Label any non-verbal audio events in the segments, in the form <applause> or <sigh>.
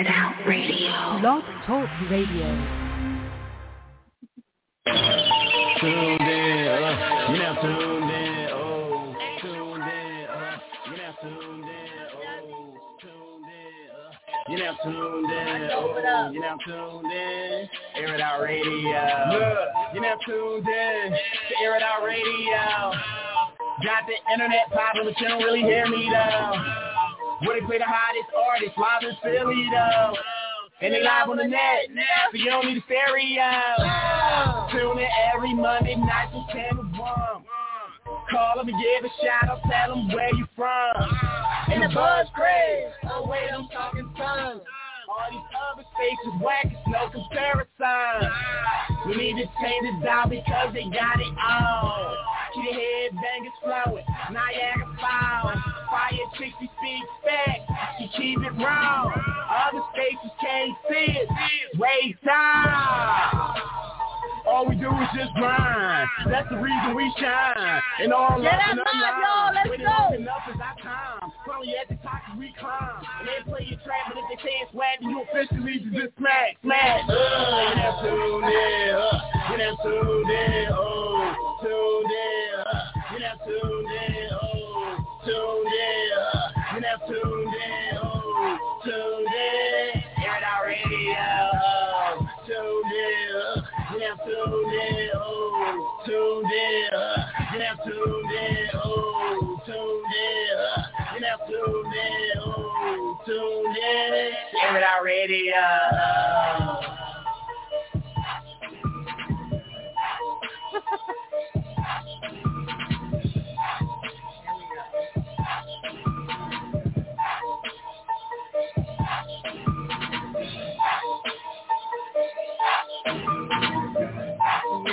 It Out Radio. Blog Talk Radio. Tuned in, uh, you now tuned in, oh, tuned in, uh, you now tuned in, oh, tuned in, uh, you now tuned in, oh, you now tuned in, Air It Out Radio. Look, You now tuned in to Air It Out Radio. Got the internet popping, but you don't really hear me though. Where they play the hottest artists live in Philly though. And they live on the net, so you don't need a stereo. Tune in every Monday night from 10 to 1. Call them and give a shout out, tell them where you from. And the buzz craze, oh wait, I'm talking tongues. All these other stations whack, it's no comparison. We need to change it down because they got it on. Keep the headbangers flowing, Niagara Falls. Fire 60 speed back, she keep it wrong. Other stations can't see it, waste time. All we do is just grind. That's the reason we shine. And all Get up that and vibe, online. y'all. Let's When go. up is our time. Probably at the top we climb. And they play your track, but if they say it's whack, you officially just smack, smack. Uh, you done tuned in. Uh, you done tuned in. Oh, tuned in. Uh, you done tuned in. In. You done tuned in. Oh, tuned in. Air it out radio. Tuned in. You done tuned in. Oh, tuned in. You done tuned in. Oh, tuned in. You done tuned in. Oh, tuned in. Air it out radio.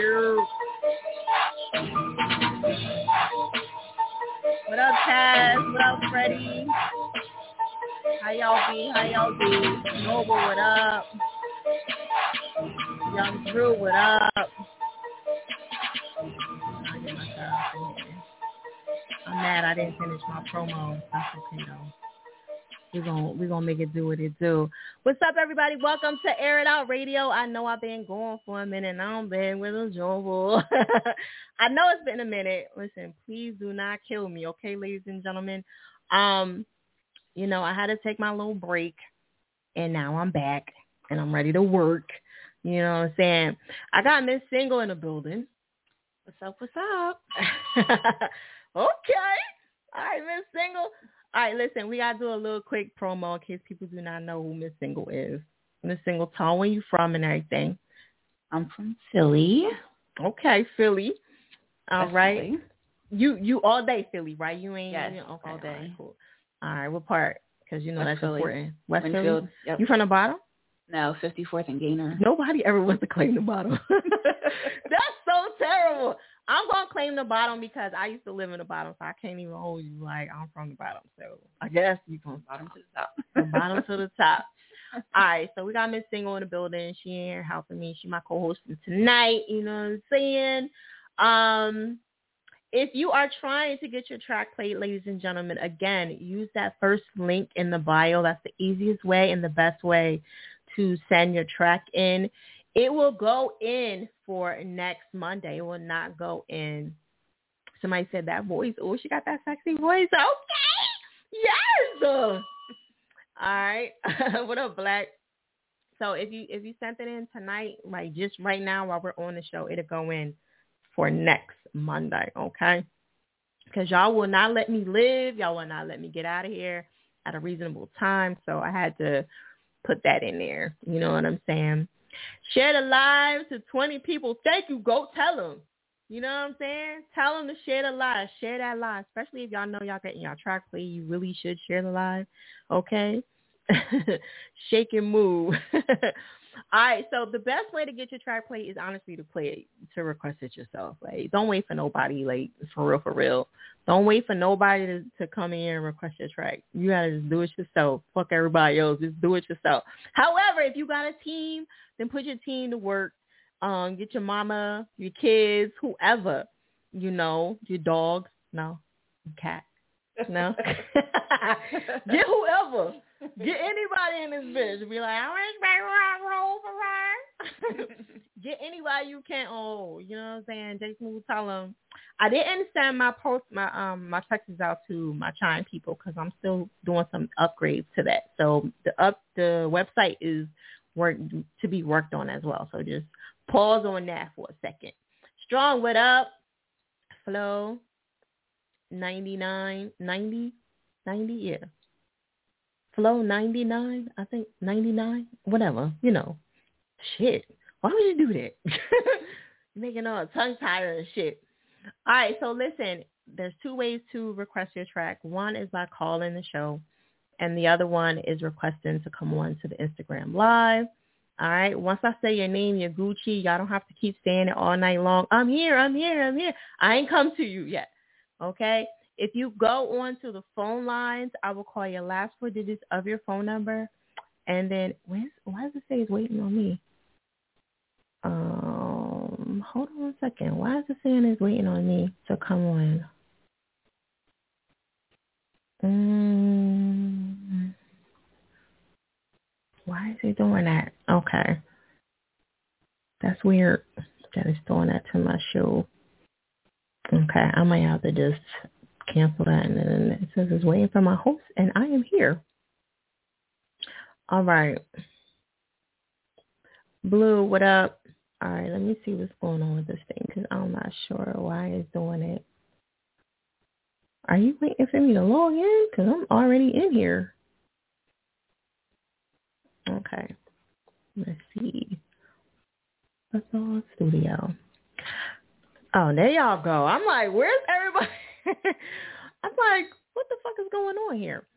What up, Taz? What up, Freddie? How y'all be? How y'all be? Noble, what up? Young Drew, what up? I'm mad I didn't finish my promo. That's okay though. We're gonna we're gonna make it do what it do. What's up everybody? Welcome to Air It Out Radio. I know I've been gone for a minute I'm been with a jovial. <laughs> I know it's been a minute. Listen, please do not kill me, okay, ladies and gentlemen. Um, you know, I had to take my little break and now I'm back and I'm ready to work. You know what I'm saying? I got Miss Single in the building. What's up, what's up? <laughs> okay. All right, Miss Single. All right, listen, we gotta do a little quick promo in case people do not know who Miss Single is. Miss Single, tell 'em where you from and everything. I'm from Philly. Okay, Philly. All right. Philly. You you all day Philly, right? You ain't Yes, you- okay, all right, day. cool. All right, what part? Because you know West that's Philly. important. West Wynnefield. Philly. Yep. You from the bottom? No, 54th and Gainor. Nobody ever wants to claim the bottom. <laughs> <laughs> that's so terrible. I'm gonna claim the bottom because I used to live in the bottom, so I can't even hold you like I'm from the bottom. So I guess you from Bottom to the top. <laughs> from bottom to the top. All right, so we got Miss Single in the building. She in here helping me. She my co-host for tonight. You know what I'm saying? Um, if you are trying to get your track played, ladies and gentlemen, again, use that first link in the bio. That's the easiest way and the best way to send your track in. It will go in for next Monday. It will not go in. Somebody said that voice. Oh, she got that sexy voice. Okay. Yes. All right. <laughs> what up, Black? So if you if you sent it in tonight, like just right now while we're on the show, it'll go in for next Monday, okay? Because y'all will not let me live. Y'all will not let me get out of here at a reasonable time. So I had to put that in there. You know what I'm saying? Share the live to 20 people. Thank you. Go tell them. You know what I'm saying? Tell them to share the live. Share that live. Especially if y'all know y'all getting y'all track play. You really should share the live. Okay? <laughs> Shake and move. <laughs> All right, so the best way to get your track play is honestly to play it, to request it yourself. Like, don't wait for nobody, like, for real, for real. Don't wait for nobody to, to come in and request your track. You gotta just do it yourself. Fuck everybody else. Just do it yourself. However, if you got a team, then put your team to work. Um, get your mama, your kids, whoever, you know, your dog, no, cat, no. <laughs> get whoever Get anybody in this bitch. Be like, I want roll for her. <laughs> Get anybody you can't Oh, you know what I'm saying? Jason will tell them. I didn't send my post, my um, my texts out to my Chime people because I'm still doing some upgrades to that. So the up the website is work to be worked on as well. So just pause on that for a second. Strong, what up? Flow, 99, 90, 90, yeah. Flow 99, I think 99, whatever, you know. Shit. Why would you do that? <laughs> Making all tongue tired and shit. All right, so listen, there's two ways to request your track. One is by calling the show, and the other one is requesting to come on to the Instagram live. All right. Once I say your name, you're Gucci. Y'all don't have to keep saying it all night long. I'm here. I'm here. I'm here. I ain't come to you yet. Okay. If you go on to the phone lines, I will call your last four digits of your phone number. And then why does it say it's waiting on me? Um, hold on a second. Why is it saying it's waiting on me to come on? Um, why is it doing that? Okay. That's weird that it's doing that to my show. Okay, I might have to just cancel that and then it says it's waiting for my host and I am here. All right. Blue, what up? All right, let me see what's going on with this thing because I'm not sure why it's doing it. Are you waiting for me to log in? Because I'm already in here. Okay. Let's see. That's all studio. Oh, there y'all go. I'm like, where's everybody? <laughs> <laughs> I'm like, what the fuck is going on here?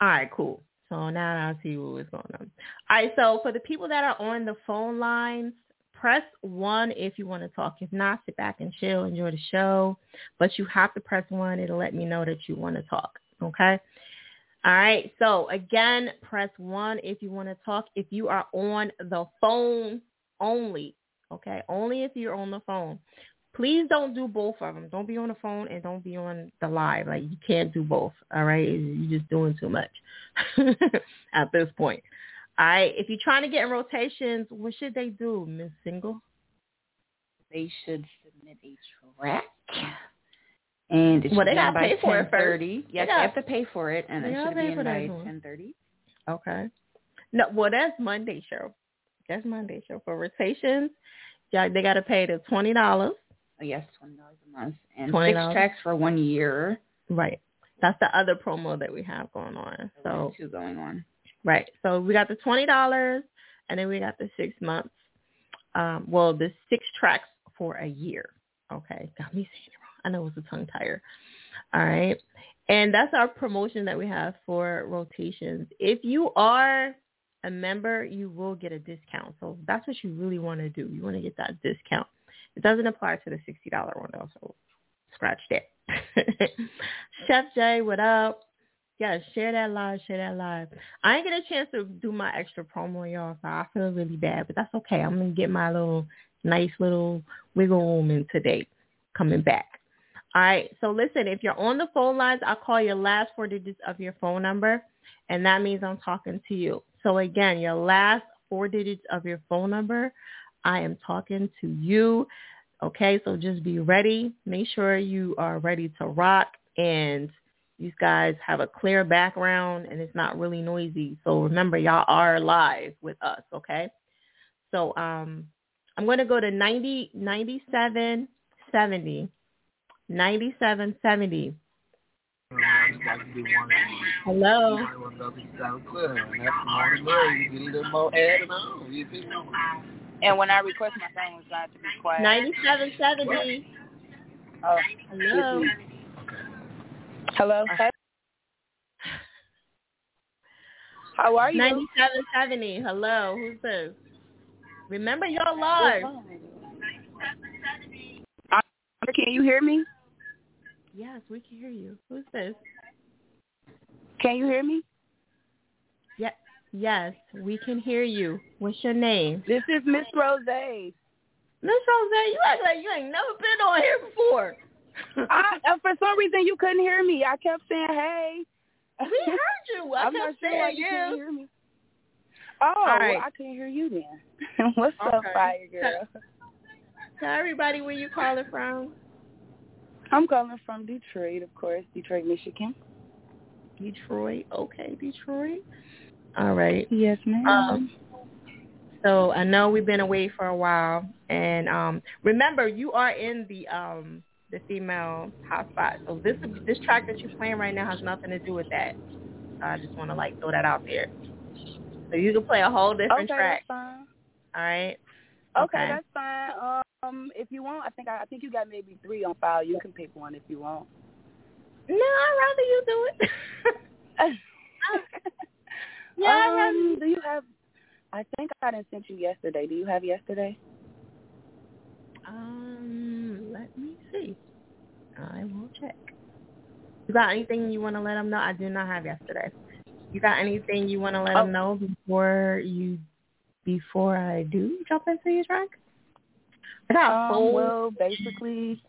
All right, cool. So now I see what is going on. All right, so for the people that are on the phone lines, press one if you want to talk. If not, sit back and chill, enjoy the show. But you have to press one. It'll let me know that you want to talk. Okay. All right. So again, press one if you want to talk. If you are on the phone only, okay, only if you're on the phone. Please don't do both of them. Don't be on the phone and don't be on the live. Like you can't do both. All right, you're just doing too much <laughs> at this point. All right. If you're trying to get in rotations, what should they do, Miss Single? They should submit a track and it Well, they should be gotta pay for it first. 10:30. They Yes, gotta- they have to pay for it, and They it should be in by 10:30. Okay. No, well, that's Monday show. That's Monday show for rotations. Yeah, they got to pay the twenty dollars. Yes, twenty dollars a month and $20. six tracks for one year. Right. That's the other promo that we have going on. So two going on. right. So we got the twenty dollars, and then we got the six months. Um, well, the six tracks for a year. Okay, <laughs> got me saying it wrong. I know it was a tongue tire. All right, and that's our promotion that we have for rotations. If you are a member, you will get a discount. So that's what you really want to do. You want to get that discount. It doesn't apply to the sixty dollar one though. So scratch that. <laughs> Chef Jay, what up? Yeah, share that live, share that live. I ain't get a chance to do my extra promo, y'all, so I feel really bad, but that's okay. I'm gonna get my little nice little wiggle room in today, coming back. All right. So listen, if you're on the phone lines, I'll call your last four digits of your phone number, and that means I'm talking to you. So again, your last four digits of your phone number, I am talking to you. Okay, so just be ready. Make sure you are ready to rock and these guys have a clear background and it's not really noisy. So remember, y'all are live with us, okay? So um, I'm going to go to 90, 97, 70, 97, 70. Hello. And when I request my phone, it's not to be quiet. Ninety-seven seventy. Oh, Hello. hello. Hey. How are you? Ninety-seven seventy. Hello. Who's this? Remember, you're. Can you hear me? Yes, we can hear you. Who's this? Can you hear me? Yeah. Yes, we can hear you. What's your name? This is Miss Rose. Miss Rose, you act like you ain't never been on here before. <laughs> I, uh, for some reason, you couldn't hear me. I kept saying hey, We heard you. I <laughs> I'm kept not sure saying you couldn't hear me. Oh, All right. well, I couldn't hear you then. <laughs> What's up, fire girl? Tell everybody where you calling from. I'm calling from Detroit, of course, Detroit, Michigan. Detroit. Okay, Detroit. All right. Yes, ma'am. Um, so I know we've been away for a while, and um, remember you are in the um, the female hotspot. So this this track that you're playing right now has nothing to do with that. I just want to like throw that out there. So you can play a whole different okay, track. that's fine. All right. Okay, that's fine. Um, if you want, I think I, I think you got maybe three on file. You can pick one if you want. No, I'd rather you do it. <laughs> <laughs> <laughs> yeah, um, do you have? I think I didn't sent you yesterday. Do you have yesterday? Um, let me see. I will check. You got anything you want to let them know? I do not have yesterday. You got anything you want to let Oh. them know before you before I do jump into your track? I got Um, full. well, basically.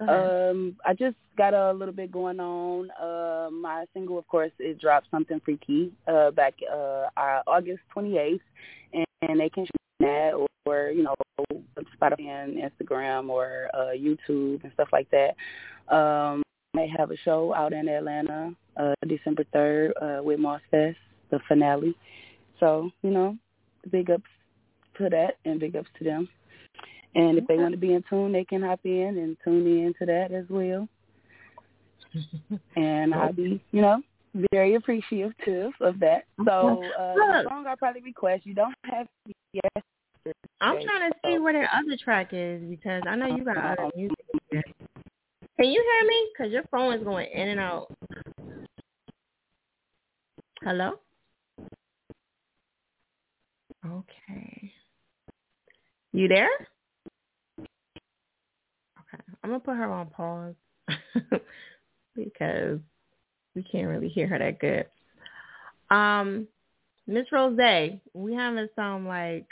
Um, I just got a little bit going on. Uh, my single, of course, it dropped something freaky uh, back uh, August 28th, and, and they can that or you know Spotify and Instagram or uh, YouTube and stuff like that. Um, they have a show out in Atlanta, uh, December 3rd uh, with Moss Fest, the finale. So you know, big ups to that and big ups to them. And if they want to be in tune, they can hop in and tune in to that as well. And <laughs> I'll be, you know, very appreciative of that. So uh, the Look. song I'll probably request, you don't have to yes. I'm trying to see where their other track is because I know you got other music. Can you hear me? Because your phone is going in and out. Hello? Okay. You there? I'm going to put her on pause <laughs> because we can't really hear her that good. Um, Miss Rose, we having some like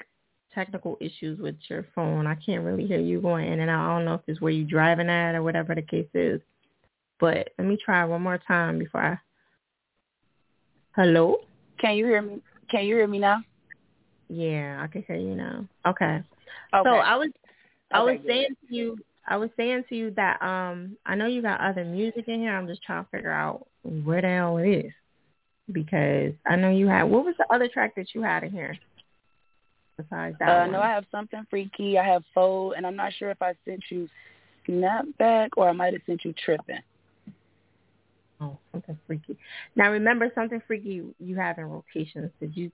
technical issues with your phone. I can't really hear you going in and out. I don't know if it's where you driving at or whatever the case is. But let me try one more time before I. Hello. Can you hear me? Can you hear me now? Yeah, I can hear you now. Okay. Okay. So I was I Okay, was good. saying to you I was saying to you that um I know you got other music in here. I'm just trying to figure out where the hell it is. Because I know you had what was the other track that you had in here? Besides that Uh, one? no, I have something freaky. I have foe, and I'm not sure if I sent you snapback or I might have sent you tripping. Oh, something freaky. Now remember something freaky you have in rotations. Did you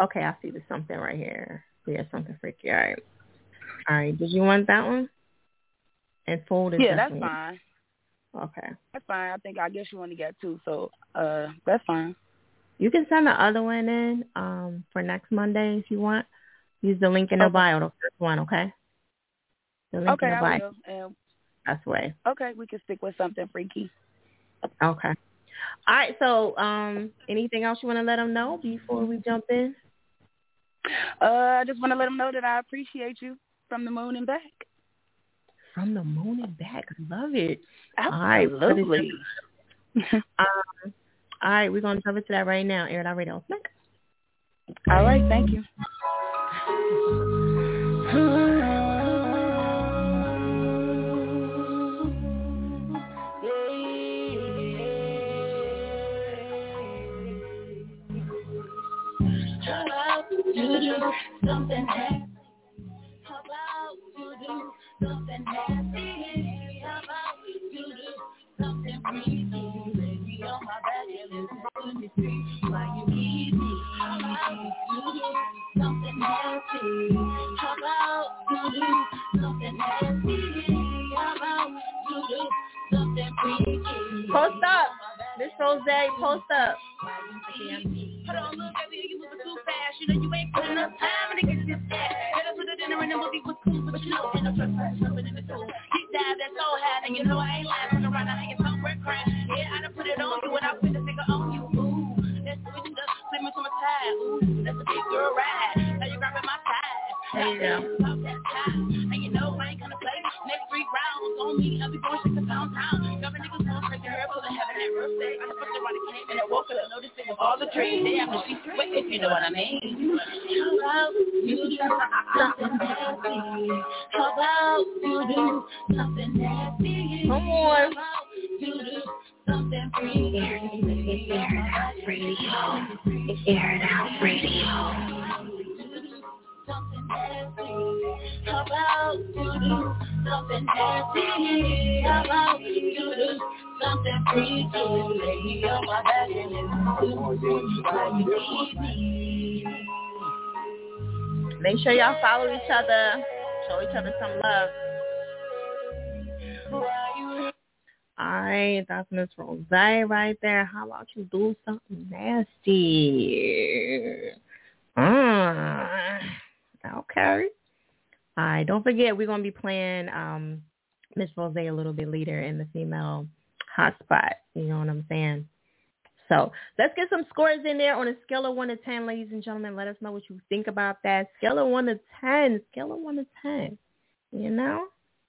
okay, I see the something right here. Yeah, something freaky. All right. All right. Did you want that one? And fold is Yeah, that's fine. Okay. That's fine. I think I guess you only got two, so uh, that's fine. You can send the other one in um, for next Monday if you want. Use the link in the Okay. bio, the first one, okay? The link Okay, in the I bio. will. And That's way. okay, we can stick with something freaky. Okay. All right. So, um, anything else you want to let them know before we jump in? Uh, I just want to let them know that I appreciate you from the moon and back. From the moon and back. Love it. All right, put it Absolutely. <laughs> Um, all right. We're gonna jump into that right now. Air it out radio. Smack. All right, thank you. something happy? Something happy? About you do something freaky? Lay me on my back and listen to me scream while you need me. How about you do something happy? How about you do something happy? How about you do something freaky? Post up. Miss Rose, post up. Hold on, look, baby, you too fast. You know you ain't put enough time to get this ass. Better put the dinner in the movie but you know, ain't no trust fast jumping in the tool. Deep dive, that's all had, and you know I ain't laughing around. I hanging somewhere crash. Yeah, I done put it on you, and I put the finger on you. Ooh, let's switch it up, flip me to my side. Ooh, that's a big girl ride. Now you grabbing my side. That time, and you know I ain't gonna play. Next three rounds on me, I'll be going shit to downtown. Government niggas going straight to her, pulling heaven at birthday. I'm supposed to run a all the trees. They have the sheets wet, if you know what I mean. How about you do something nasty? How about you do something nasty? Come on. How about you do something freaky? Air it out radio. Air it out radio. Make sure y'all follow each other. Show each other some love. Alright, that's Miss Rose right there. How about you do something nasty? Mm. Okay. Alright, don't forget we're gonna be playing um Miss Rose a little bit later in the female hotspot. You know what I'm saying? So let's get some scores in there on a scale of one to ten, ladies and gentlemen. Let us know what you think about that. Scale of one to ten. Scale of one to ten. You know?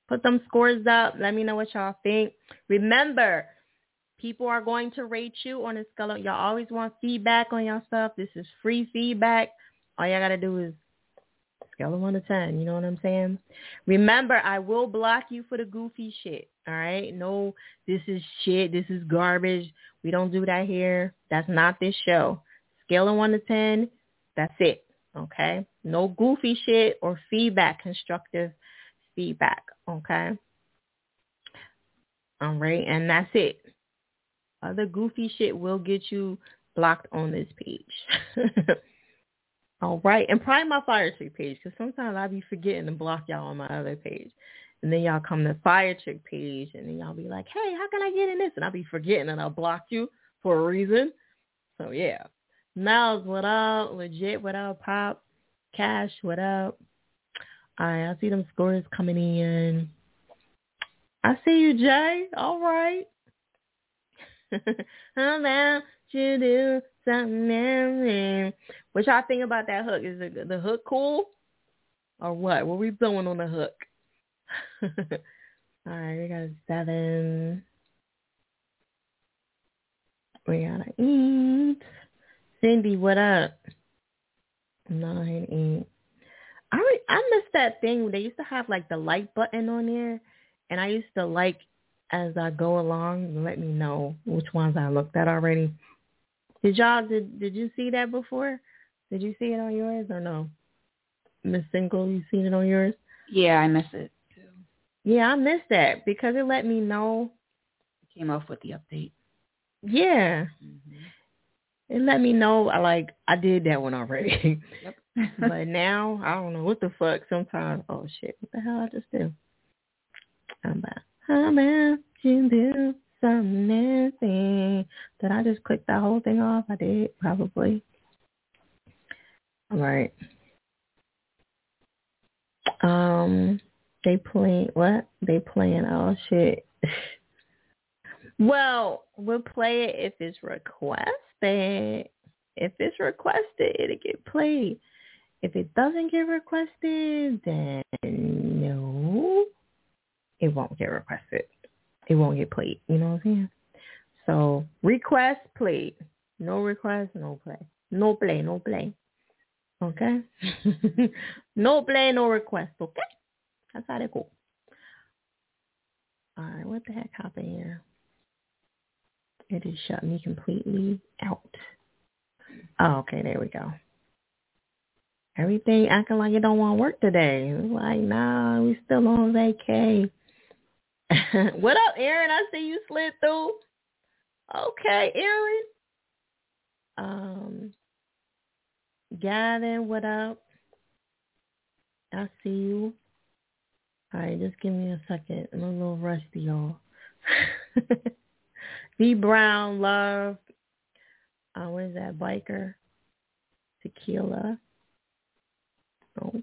Put them scores up. Let me know what y'all think. Remember, people are going to rate you on a scale of y'all always want feedback on your stuff. This is free feedback. All y'all gotta do is scale of one to ten. You know what I'm saying? Remember, I will block you for the goofy shit. All right? No, this is shit. This is garbage. We don't do that here. That's not this show. Scale of one to ten. That's it. Okay? No goofy shit or feedback, constructive feedback. Okay? All right, and that's it. Other goofy shit will get you blocked on this page. <laughs> All right, and probably my Fiyachick page because sometimes I be forgetting to block y'all on my other page, and then y'all come to Fiyachick page, and then y'all be like, "Hey, how can I get in this?" And I'll be forgetting, and I'll block you for a reason. So yeah, Miles, what up? Legit, what up? Pop, Cash, what up? All right, I see them scores coming in. I see you, Jay. All right. <laughs> How about you do something? What y'all think about that hook? Is the, the hook cool? Or what? What we blowing on the hook? <laughs> All right, we got a seven. We gotta eat. Cindy, what up? Nine, eight. I re- I miss that thing. They used to have like the like button on there, and I used to like as I go along. Let me know which ones I looked at already. Did y'all did did you see that before? Did you see it on yours or no? Miss Single, you seen it on yours? Yeah, I miss it. too. Yeah, I missed that because it let me know. It came off with the update. Yeah, hmm it let me know. I like I did that one already. Yep. <laughs> <laughs> but now I don't know what the fuck. Sometimes, oh shit, what the hell I just do? I'm about, about you do something? Did I just click that whole thing off? I did probably. All right. Um, they playing what? They playing oh shit. <laughs> well, we'll play it if it's requested. If it's requested, it'll get played. If it doesn't get requested, then no, it won't get requested. It won't get played. You know what I'm saying? So request, played. No request, no play. No play, no play. Okay? <laughs> no play, no request. Okay? That's how they go. All right, what the heck happened here? It has shut me completely out. Oh, okay, there we go. Everything acting like it don't want to work today. Like, nah, we still on vacay. <laughs> what up, Aaron? I see you slid through. Okay, Aaron. Um, Gavin, what up? I see you. All right, just give me a second. I'm a little rusty, y'all. <laughs> V Brown, love. Uh, what is that? Biker. Tequila. Okay.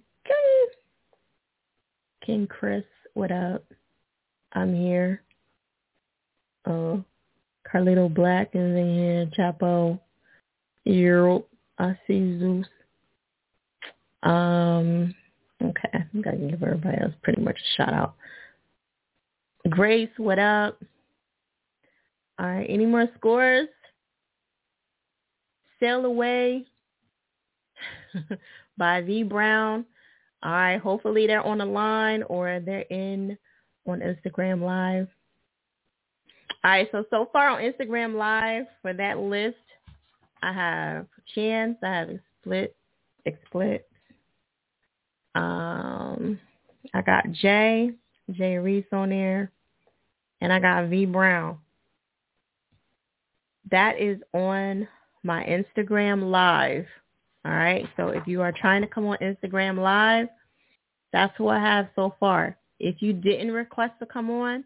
King Chris, what up? I'm here. Uh, Carlito Black is in here. Chapo. Earl. I see Zeus. Um, okay. To give everybody else pretty much a shout out. Grace, what up? All right. Any more scores? Sail Away <laughs> by V Brown. All right, hopefully they're on the line or they're in on Instagram Live. All right, so so far on Instagram Live for that list, I have Chance, I have Split, Split. Um, I got Jay, Jay Reese on there, and I got V Brown. That is on my Instagram Live. All right. So if you are trying to come on Instagram Live, that's who I have so far. If you didn't request to come on,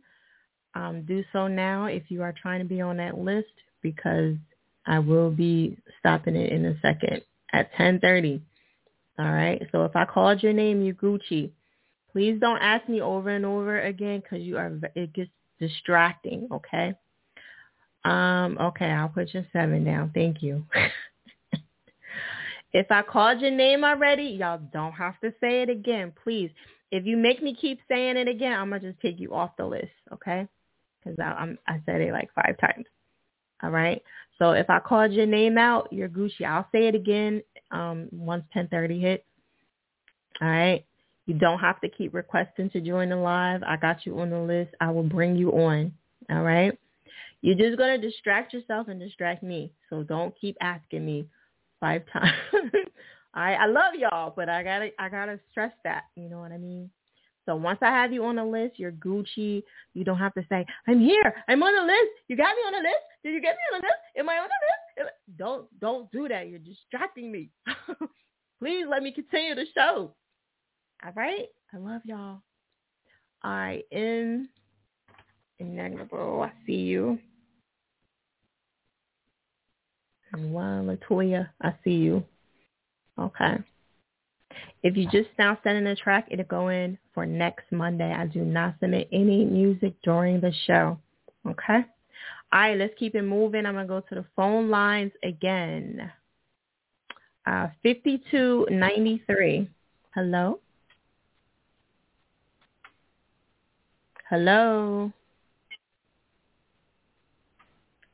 um, do so now if you are trying to be on that list because I will be stopping it in a second at 1030. All right. So if I called your name, you Gucci. Please don't ask me over and over again because you are. It gets distracting. Okay. Um. Okay. I'll put your seven down. Thank you. <laughs> if I called your name already, y'all don't have to say it again, please. If you make me keep saying it again, I'm gonna just take you off the list. Okay. Because I'm I said it like five times. All right. So if I called your name out, you're Gucci. I'll say it again um, once 1030 hits. All right. You don't have to keep requesting to join the live. I got you on the list. I will bring you on. All right. You're just to distract yourself and distract me. So don't keep asking me five <laughs> times. I I love y'all, but I gotta I gotta stress that. You know what I mean? So once I have you on the list, you're Gucci. You don't have to say, I'm here. I'm on the list. You got me on the list. Did you get me on the list? Am I on the list? Don't don't do that. You're distracting me. <laughs> Please let me continue the show. All right? I love y'all. All right. In Inevitable, I see you. And one Latoya, I see you. Okay. If you just now send in a track, it'll go in for next Monday. I do not submit any music during the show. Okay? All right, let's keep it moving. I'm going to go to the phone lines again. Uh, 5293. Hello? Hello?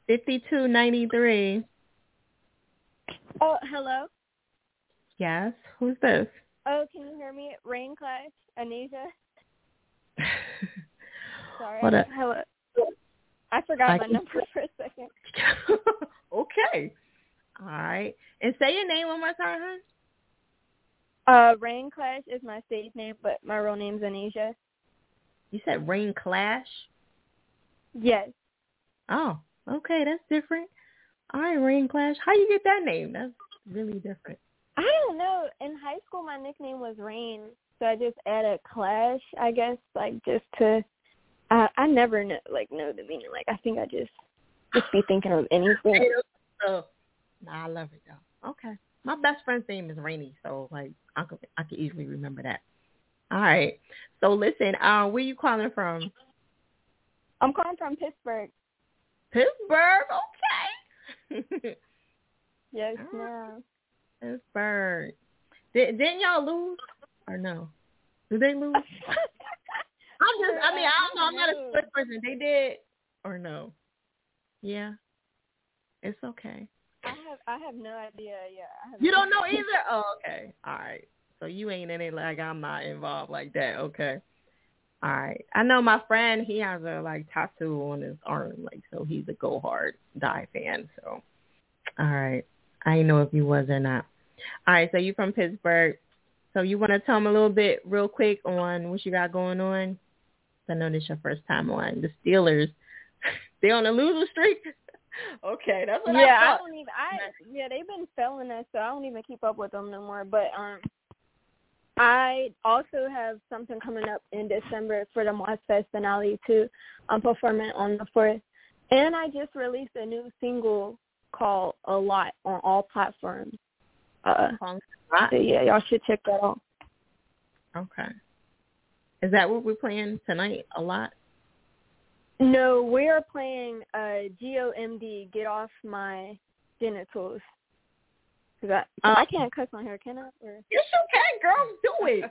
5293. Oh, hello. Yes, who's this? Oh, can you hear me? Rain Clash, Anisha. <laughs> Sorry. What a- Hello. I forgot I my can- number <laughs> for a second. <laughs> okay. All right. And say your name one more time, hon. Uh, Rain Clash is my stage name, but my real name's Anisha. You said Rain Clash? Yes. Oh, okay. That's different. All right, Rain Clash. How you get that name? That's really different. I don't know. In high school, my nickname was Rain, so I just added Clash, I guess, like just to. I I never know, like know the meaning. Like I think I just just be thinking of anything. So, <laughs> nah, I love it though. Okay. My best friend's name is Rainy, so like I could I could easily remember that. All right. So listen, uh, where you calling from? I'm calling from Pittsburgh. Pittsburgh. Okay. <laughs> Yes, ma'am. Pittsburgh. Did, didn't y'all lose or no? Did they lose? <laughs> I'm just. I mean, I don't know. I'm not a sports person. They did or no? Yeah. It's okay. I have I have no idea. Yeah. You don't know either? Oh, okay. All right. So you ain't in it like I'm not involved like that. Okay. All right. I know my friend, he has a like tattoo on his arm, like so he's a Go Hard Die fan. So all right. I know if you was or not. Uh, All right, so you're from Pittsburgh. So you want to tell them a little bit real quick on what you got going on? I know this your first time on. The Steelers, <laughs> they on a losing streak? <laughs> okay, that's what yeah, I I don't even. I yeah, they've been failing us, so I don't even keep up with them no more. But um, I also have something coming up in December for the Moss Fest finale too. I'm performing on the fourth, and I just released a new single called "A Lot" on all platforms. Uh, yeah, y'all should check that out. Okay. Is that what we're playing tonight a lot? No, we are playing uh GOMD. Get off my genitals. Cause I, Uh, I can't cuss on here, can I? Or, Yes, you can, girl. Do it.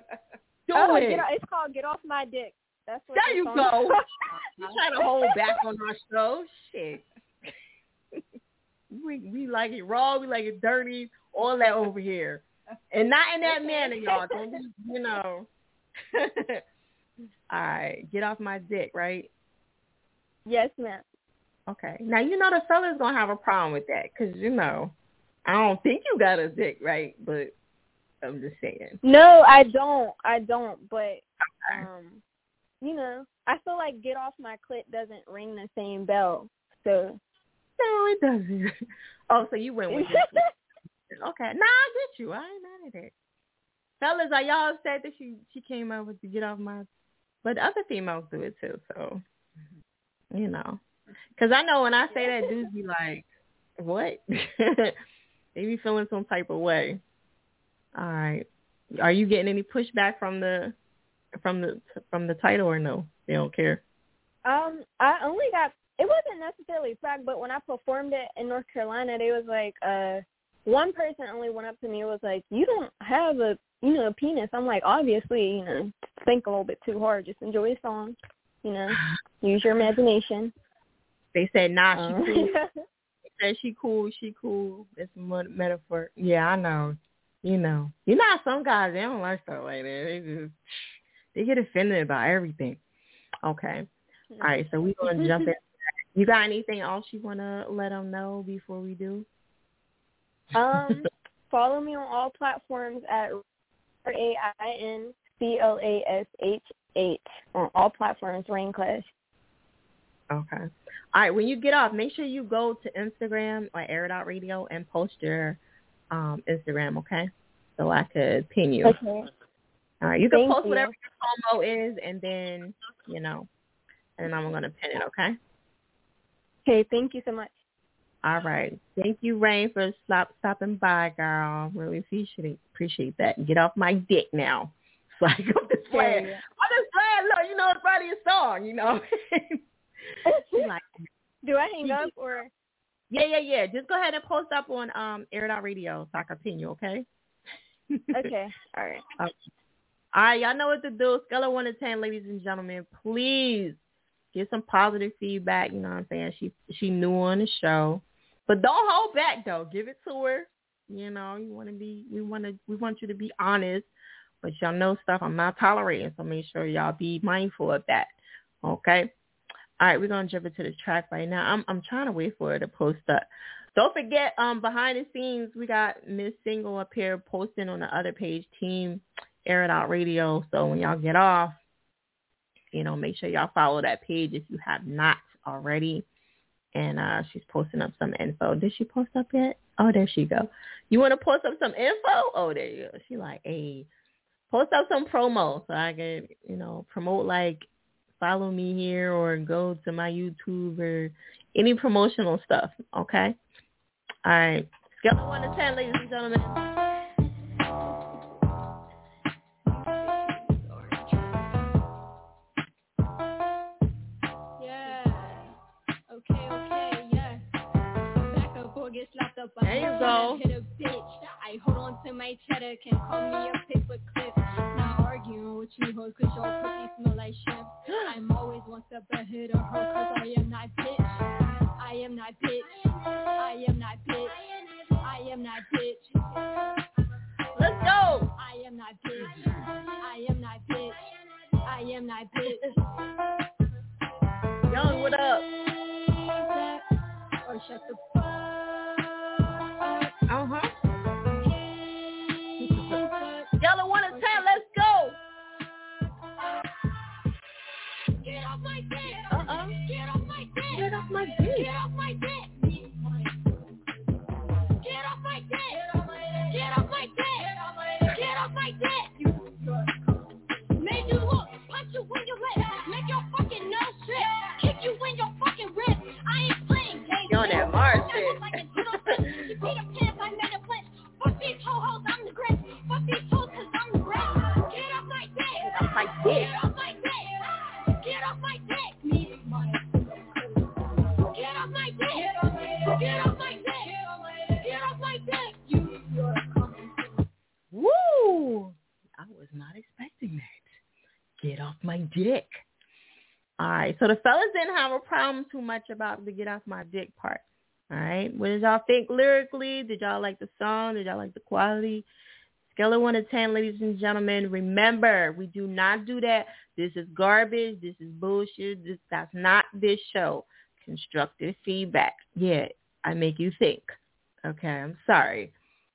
Do oh, it. Get, it's called "Get Off My Dick." That's what There you song go. <laughs> You trying to hold back on our show? Shit. <laughs> We we like it raw. We like it dirty. All that over here, and not in that manner, y'all. Don't be, you know. <laughs> All right, get off my dick, right? Yes, ma'am. Okay. Now you know the fella's gonna have a problem with that because you know I don't think you got a dick, right? But I'm just saying. No, I don't. I don't. But um, you know, I feel like get off my clit doesn't ring the same bell. So No, it doesn't. <laughs> Oh, so you went with. <laughs> Okay. Nah, I get you. I ain't mad at it. Fellas, are y'all upset that she she came with to get off my? But other females do it too. So you know, because I know when I say that, dudes be like, "What?" <laughs> they be feeling some type of way. All right. Are you getting any pushback from the from the from the title or no? They don't care. um, I only got it wasn't necessarily fact, but when I performed it in North Carolina, they was like, uh, one person only went up to me and was like, "You don't have a you know a penis." I'm like, obviously, you know, think a little bit too hard. Just enjoy the song. You know, use your imagination. They said, "Nah, she Um, cool." <laughs> They said she cool, she cool. It's a metaphor. Yeah, I know. You know, you know, how some guys they don't like stuff like that. They just they get offended about everything. Okay, all right. So we gonna jump in. <laughs> You got anything else you wanna let them know before we do? Um, <laughs> follow me on all platforms at R A I N C O A S H eight on all platforms. Rain Clash. Okay. All right. When you get off, make sure you go to Instagram or Air It Out Radio and post your um, Instagram, okay? So I could pin you. Okay. All right. You can Thank post you. whatever your promo is, and then you know, and then I'm gonna pin it, okay? Okay. Thank you so much. All right. Thank you, Rain, for stop stopping by, girl. Really appreciate appreciate that. Get off my dick now. <laughs> So I go playing. Yeah. I'm just playing. Look, you know, it's Friday's song. You know. <laughs> Like, Do I hang up or? Yeah, yeah, yeah. Just go ahead and post up on um Air Out Radio so I can pin you, okay? <laughs> Okay. All right. Okay. All right, y'all know what to do. Scale of one to ten, ladies and gentlemen. Please give some positive feedback. You know what I'm saying? She she new on the show, but don't hold back though. Give it to her. You know, you want to be. We want to. We want you to be honest, but y'all know stuff I'm not tolerating. So make sure y'all be mindful of that. Okay. All right, we're gonna jump into the track right now. I'm I'm trying to wait for her to post up. Don't forget, um, behind the scenes, we got Miss Single up here posting on the other page, Team Air It Out Radio. So when y'all get off, you know, make sure y'all follow that page if you have not already. And uh, she's posting up some info. Did she post up yet? Oh, there she go. You want to post up some info? Oh, there you go. She like, hey, post up some promo so I can, you know, promote like follow me here or go to my YouTube or any promotional stuff. Okay. All right. Scale of one to ten, ladies and gentlemen. Okay, okay, yeah. Back up or get slapped up. There you go. Hit a bitch. I hold on to my cheddar. Can call me a paper clip. Not arguing with you hoes cause your pussy smell like shit. <gasps> I'm always one step ahead of her cause I am not bitch. I am not bitch. I am not bitch. I am not bitch. Let's go. I am not bitch. I am not bitch. I am not bitch. <laughs> Young, what up? Or shut the fuck up. Uh-huh. Y'all one to ten. Let's go. Get off my dick. Uh-uh. Get off my dick. Get off my dick. Get off my dick. Dick. All right. So the fellas didn't have a problem too much about the get off my dick part. All right. What did y'all think lyrically? Did y'all like the song? Did y'all like the quality? Scale of one to ten, ladies and gentlemen. Remember, we do not do that. This is garbage. This is bullshit. This that's not this show. Constructive feedback. Yeah, I make you think. Okay, I'm sorry.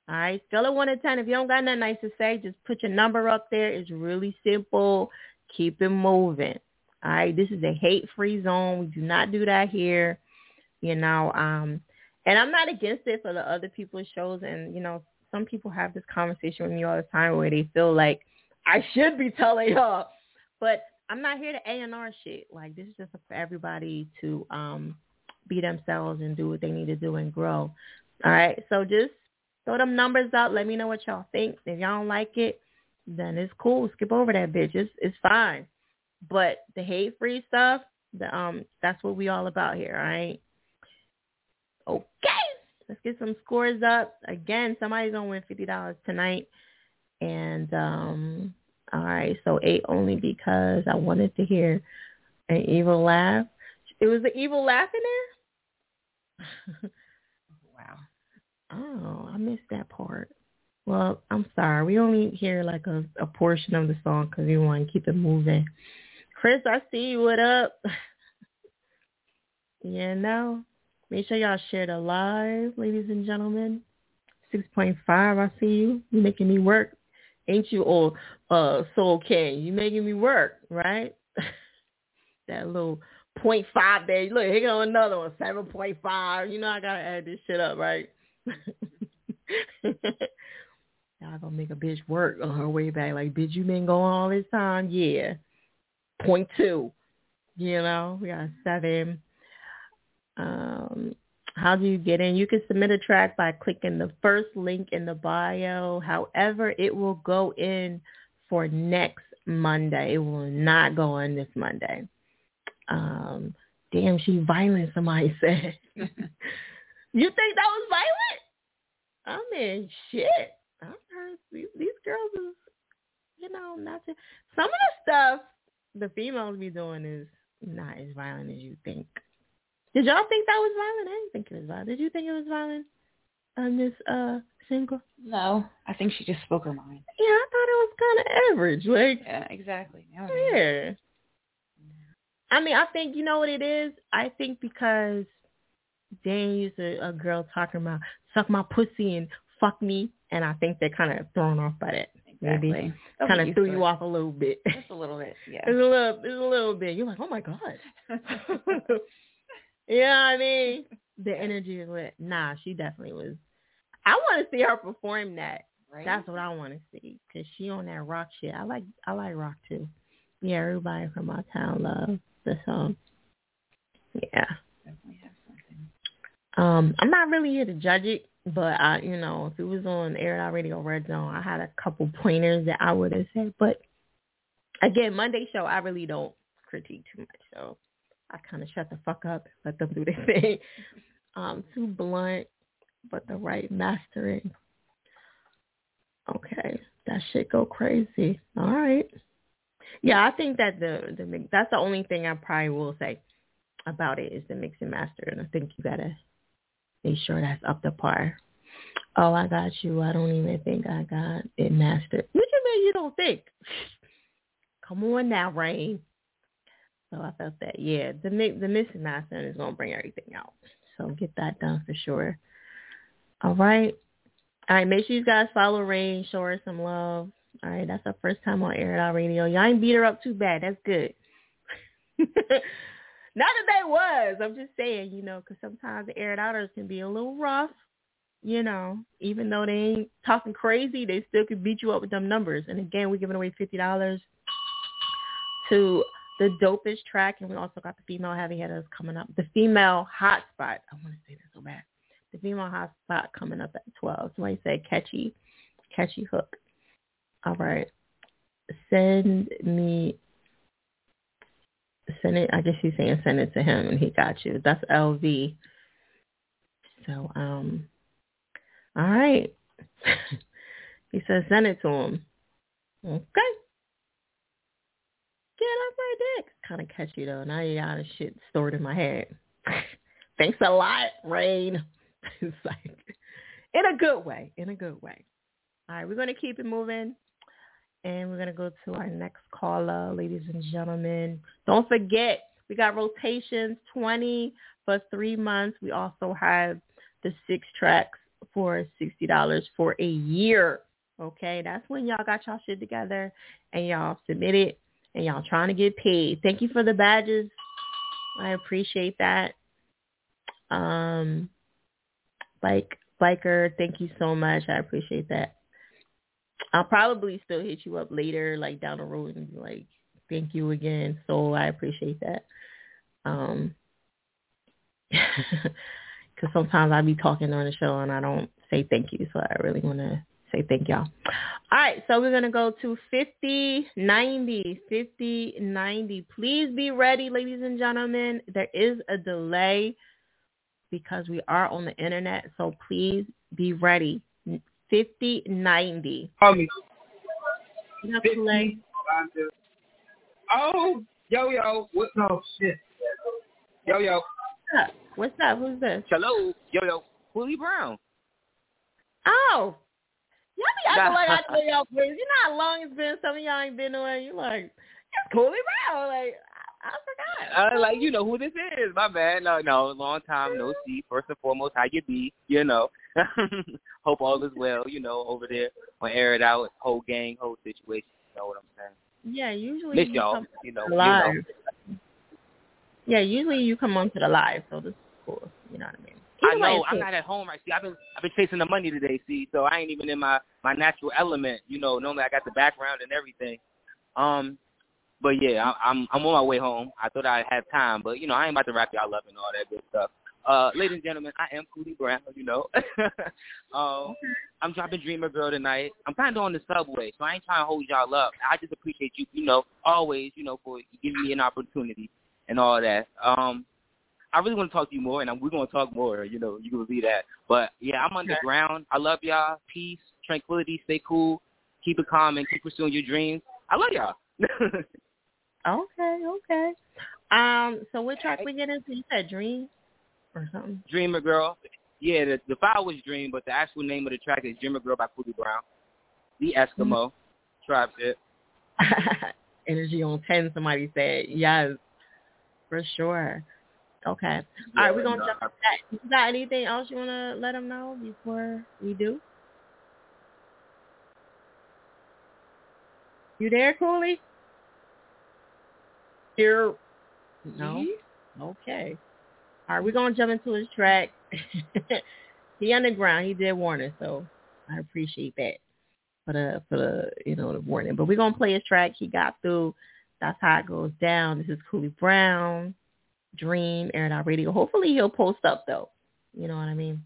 All right, scale of one to ten. If you don't got nothing nice to say, just put your number up there. It's really simple. Keep it moving. All right, this is a hate-free zone. We do not do that here. You know, um, and I'm not against it for the other people's shows. And you know, some people have this conversation with me all the time where they feel like I should be telling y'all, but I'm not here to A and R shit. Like this is just for everybody to um be themselves and do what they need to do and grow. All right, so just throw them numbers out. Let me know what y'all think. If y'all don't like it, then it's cool. Skip over that bitch. It's it's fine. But the hate free stuff, the um, that's what we all about here. All right. Okay, let's get some scores up. Again, somebody's gonna win fifty dollars tonight. And um, all right, so eight only because I wanted to hear an evil laugh. It was the evil laugh in there. <laughs> Wow. Oh, I missed that part. Well, I'm sorry. We only hear like a, a portion of the song because we want to keep it moving. Chris, I see you. What up? <laughs> yeah, no. Make sure y'all share the live, ladies and gentlemen. 6.5, I see you. You making me work. Ain't you, all uh, Soul King? You making me work, right? <laughs> that little point five there. Look, here go another one, 7.5. You know I got to add this shit up, right? <laughs> Y'all gonna make a bitch work on her way back. Like, bitch, you been going all this time? Yeah. Point two. You know, we got seven. Um, how do you get in? You can submit a track by clicking the first link in the bio. However, it will go in for next Monday. It will not go in this Monday. Um, damn, she violent, somebody <laughs> said. <laughs> you think that was violent? I mean, shit. These, these girls is, you know, not to, some of the stuff the females be doing is not as violent as you think. Did y'all think that was violent? I didn't think it was violent. Did you think it was violent on this uh single? No, I think she just spoke her mind. Yeah, I thought it was kind of average. Like, Yeah, exactly. Yeah. I mean, I think you know what it is. I think because Dan used a, a girl talking about suck my pussy and fuck me, and I think they're kind of thrown off by that. Exactly. Maybe kind of threw you it. off a little bit. Just a little bit. Yeah. <laughs> It's a little, it's a little bit. You're like, oh my god. <laughs> yeah, I mean, the energy is lit. Nah, she definitely was. I want to see her perform that. right? That's what I want to see because she on that rock shit. I like, I like rock too. Yeah, everybody from our town loves the song. Yeah. Definitely have something. Um, I'm not really here to judge it, but I, you know, if it was on Air Radio Red Zone, I had a couple pointers that I would have said. But again, Monday show, I really don't critique too much, so I kind of shut the fuck up, let them do their <laughs> thing. Um, too blunt, but the right mastering. Okay, that shit go crazy. All right. Yeah, I think that the the that's the only thing I probably will say about it is the mix and master, and I think you gotta make sure that's up to par. Oh, I got you. I don't even think I got it mastered. What you mean you don't think? <laughs> Come on now, Rain. So I felt that, yeah, the the and mastering is gonna bring everything out. So get that done for sure. All right. All right, make sure you guys follow Rain, show her some love. All right, that's our first time on Air It Out Radio. Y'all ain't beat her up too bad. That's good. <laughs> Not that they was. I'm just saying, you know, because sometimes the Air It Outers can be a little rough. You know, even though they ain't talking crazy, they still could beat you up with them numbers. And again, we're giving away fifty dollars to the dopest track, and we also got the female heavy hitters coming up. The female hotspot. I want to say that so bad. The female hotspot coming up at twelve. Somebody said catchy, catchy hook. All right, send me. Send it. I guess he's saying send it to him, and he got you. That's LV. So um, all right. <laughs> he says send it to him. Okay. Get off my dick. Kind of catchy though. Now you got a shit stored in my head. <laughs> Thanks a lot, Rain. <laughs> it's like in a good way. In a good way. All right, we're gonna keep it moving. And we're gonna go to our next caller, ladies and gentlemen. Don't forget, we got rotations, twenty for three months. We also have the six tracks for sixty dollars for a year. Okay, that's when y'all got y'all shit together and y'all submitted and y'all trying to get paid. Thank you for the badges. I appreciate that. Um, like biker, thank you so much. I appreciate that. I'll probably still hit you up later, like down the road, and be like, thank you again. So I appreciate that. Um, <laughs> because sometimes I be talking on the show and I don't say thank you, so I really want to say thank y'all. All right, so we're gonna go to 50, 90, 50, 90. Please be ready, ladies and gentlemen. There is a delay because we are on the internet, so please be ready. 50, 90. Call me. Enough delay. Oh, yo, yo. What's up? Shit. Yo, yo. What's up? What's up? Who's this? Hello. Yo, yo. Willie Brown. Oh. Y'all be acting like I know y'all friends. You know how long it's been? Some of y'all ain't been away. You like, it's Cooley Brown. Like, I, I forgot. Uh, like, you know who this is. My bad. No, no. Long time no see. First and foremost, how you be? You know. <laughs> Hope all is well, you know, over there on Air It Out, whole gang, whole situation. You know what I'm saying? Yeah, usually Miss you y'all. come You know, live. you know. Yeah, usually you come on to the live, so this is cool. You know what I mean? I Either way, know I'm not at home right. See, I've been I've been chasing the money today. See, so I ain't even in my my natural element. You know, normally I got the background and everything. Um, but yeah, I, I'm I'm on my way home. I thought I'd have time, but you know, I ain't about to wrap y'all up and all that good stuff. Uh, ladies and gentlemen, I am Cootie Brown. You know, <laughs> um, I'm dropping Dreamer Girl tonight. I'm kind of on the subway, so I ain't trying to hold y'all up. I just appreciate you, you know, always, you know, for giving me an opportunity and all that. Um, I really want to talk to you more, and I'm, we're going to talk more. You know, you can believe that. But yeah, I'm underground. I love y'all. Peace, tranquility. Stay cool. Keep it calm and keep pursuing your dreams. I love y'all. <laughs> Okay, okay. Um, so what track we get into? You said Dream or something? Dreamer Girl. Yeah, the, the file was Dream, but the actual name of the track is Dreamer Girl by Cootie Brown. The Eskimo. Mm-hmm. Tribe shit. <laughs> Energy on 10, somebody said. Yes, for sure. Okay. All right, we're going to jump into that. You got anything else you want to let them know before we do? You there, Cooley? Here. No? Okay. All right, we're to jump into his track. <laughs> he underground. He did warn us, so I appreciate that for the for the you know the warning. But we're gonna play his track. He got through. That's how it goes down. This is Cooley Brown, Dream, Air It Out Radio. Hopefully he'll post up though. You know what I mean?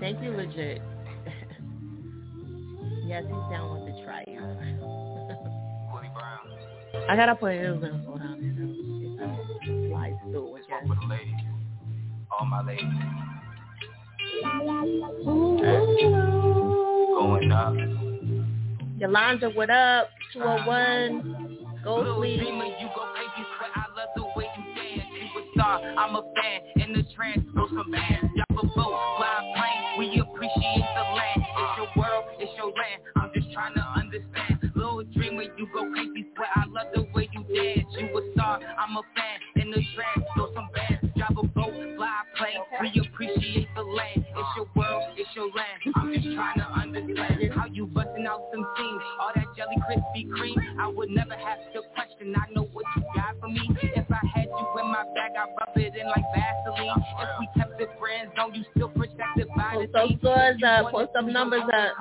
Thank you, legit. <laughs> yes, he's down with the I gotta put it in uh, the hold on. It's live still with For the ladies. All my ladies. Going up. Yolanda, what up? 201. Go sleep. You go crazy, swear I love the way you dance. You a star, I'm a fan. In the trance, throw some bands. Drop a boat, fly some numbers up.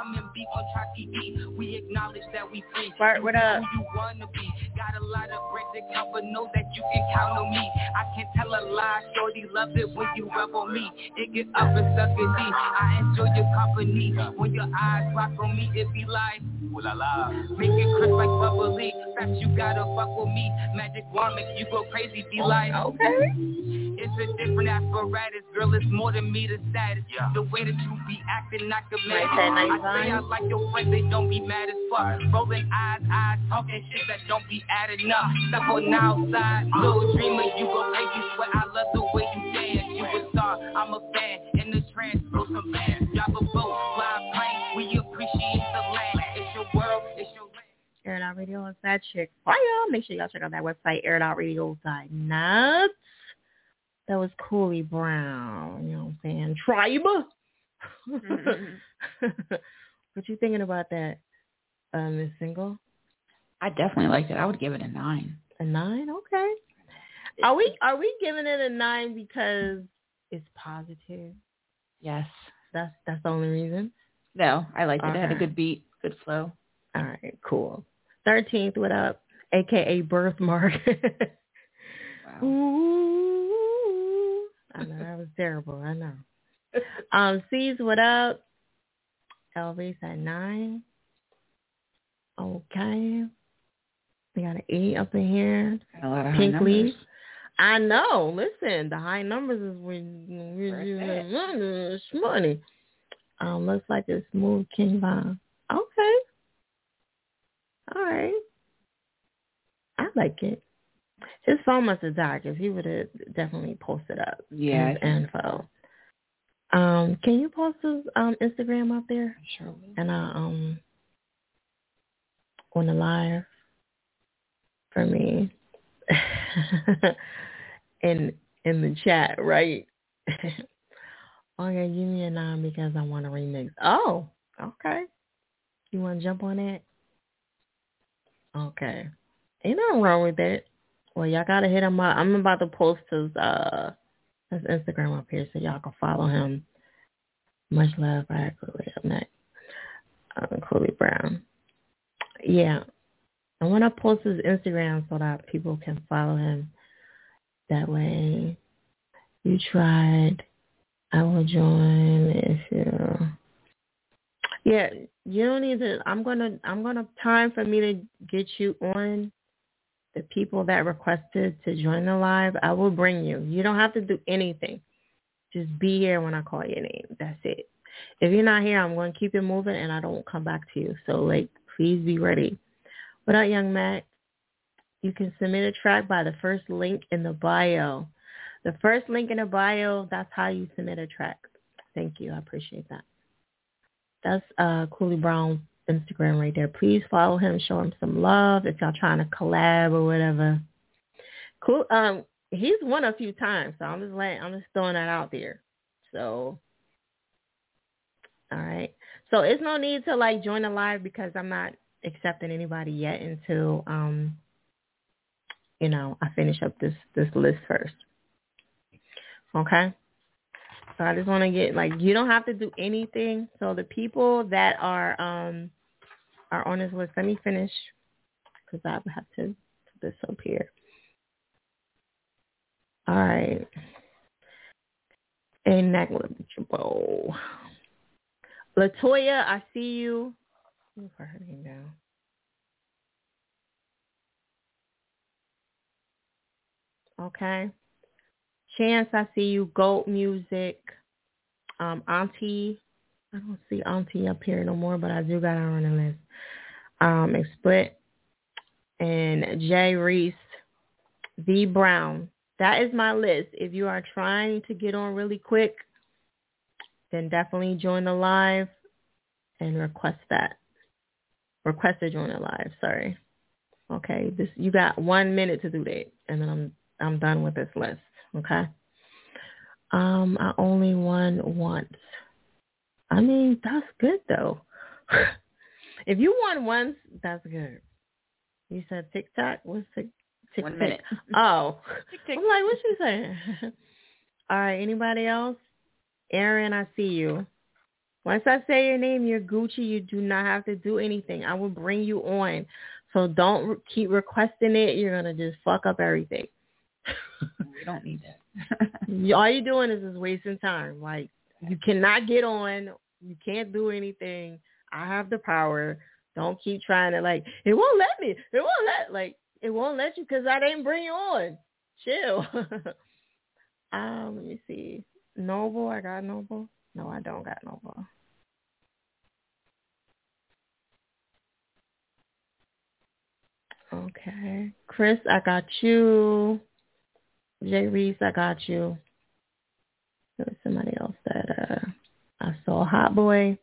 Come and be on Try TV. We acknowledge that we free. Bart, what up? Who you wanna be? Got a lot of bread to count, but know that you can count on me. I can't tell a lie, shorty love it when you rub on me. It get up and suck it deep. I enjoy your company. When your eyes rock on me, it be like, Ooh la la. make it crisp like bubbly. Fast, you gotta fuck with me. Magic wand make you go crazy, be oh, like, Okay. it's a different apparatus, girl. It's more than me, the status. Yeah. The way that you be acting, I could Right, imagine. I say I like your friends, they don't be mad as fuck. Rolling eyes, eyes, talking shit that don't be adding up. Step on the outside, little dreamer, you gon' make me sweat. I love the way you dance. You a star, I'm a fan. In the trance, throw some bands. Drop a boat, fly a plane. We appreciate the land. It's your world, it's your land. Air It Out Radio is that chick fire. Make sure y'all check out that website, airitoutradio.net. That was Cooley Brown, you know what I'm saying? Tribe. Mm-hmm. <laughs> what you thinking about that, uh, Miss Single? I definitely liked it. I would give it a nine. A nine? Okay. Are we are we giving it a nine because it's positive? Yes. That's that's the only reason. No, I liked it. It had a good beat, good flow. All right, cool. Thirteenth, what up? AKA birthmark. <laughs> Wow. Ooh, I know that was terrible. I know. <laughs> Um, C's, what up? Elvis at nine. Okay. We got an E up in here. A lot of high Pink numbers. leaf. I know. Listen, the high numbers is when Where you it's money. It's money. Um, looks like a smooth king bomb. Okay. All right. I like it. His phone must have died because he would have definitely posted up Yeah, his info. Um, can you post his um Instagram up there? Sure will. and I um on the live for me <laughs> in in the chat, right? <laughs> okay, give me a nine because I want to remix. Oh, okay. You want to jump on that? Okay. Ain't nothing wrong with that. Well, y'all gotta hit him up. I'm about to post his uh his Instagram up here so y'all can follow him. Much love, I Chloe up next. Um, Chloe Brown. Yeah. I want to post his Instagram so that people can follow him. That way, you tried. I will join if you. Yeah, you don't need to. I'm gonna. I'm gonna time for me to get you on. The people that requested to join the live, I will bring you. You don't have to do anything. Just be here when I call your name. That's it. If you're not here, I'm to keep it moving and I don't come back to you. So, like, please be ready. What up, young Mac? You can submit a track by the first link in the bio. The first link in the bio, that's how you submit a track. Thank you. I appreciate that. That's uh, Cooley Brown Instagram right there. Please follow him. Show him some love if y'all trying to collab or whatever. Cool. Um, he's won a few times, so I'm just letting, I'm just throwing that out there. So, all right. So it's no need to like join the live because I'm not accepting anybody yet until um, you know, I finish up this this list first. Okay. So I just want to get like you don't have to do anything. So the people that are um are on this list, let me finish because I have to put this up here. All right. And negligible. Latoya, I see you. Her name. Okay. Chance, I see you. Goat Music. Um, Auntie. I don't see Auntie up here no more, but I do got her on the list. Um, Split. And Jay Reese. V Brown. That is my list. If you are trying to get on really quick, then definitely join the live and request that. Request to join the live, sorry. Okay, this you got one minute to do that, and then I'm I'm done with this list. Okay. Um, I only won once. I mean, that's good though. <laughs> if you won once, that's good. You said TikTok? What's <laughs> tick? tick One tick? minute. Oh, I'm like, what's she saying? <laughs> All right. Anybody else? Aaron, I see you. Once I say your name, you're Gucci. You do not have to do anything. I will bring you on. So don't re- keep requesting it. You're gonna just fuck up everything. <laughs> We don't need that. <laughs> All you're doing is just wasting time. Like you cannot get on. You can't do anything. I have the power. Don't keep trying to like. It won't let me. It won't let like. It won't let you because I didn't bring you on. Chill. <laughs> um, let me see. Noble, I got Noble. No, I don't got Noble. Okay. Chris, I got you. Jay Reese, I got you. There was somebody else that uh I saw. Hot Boy,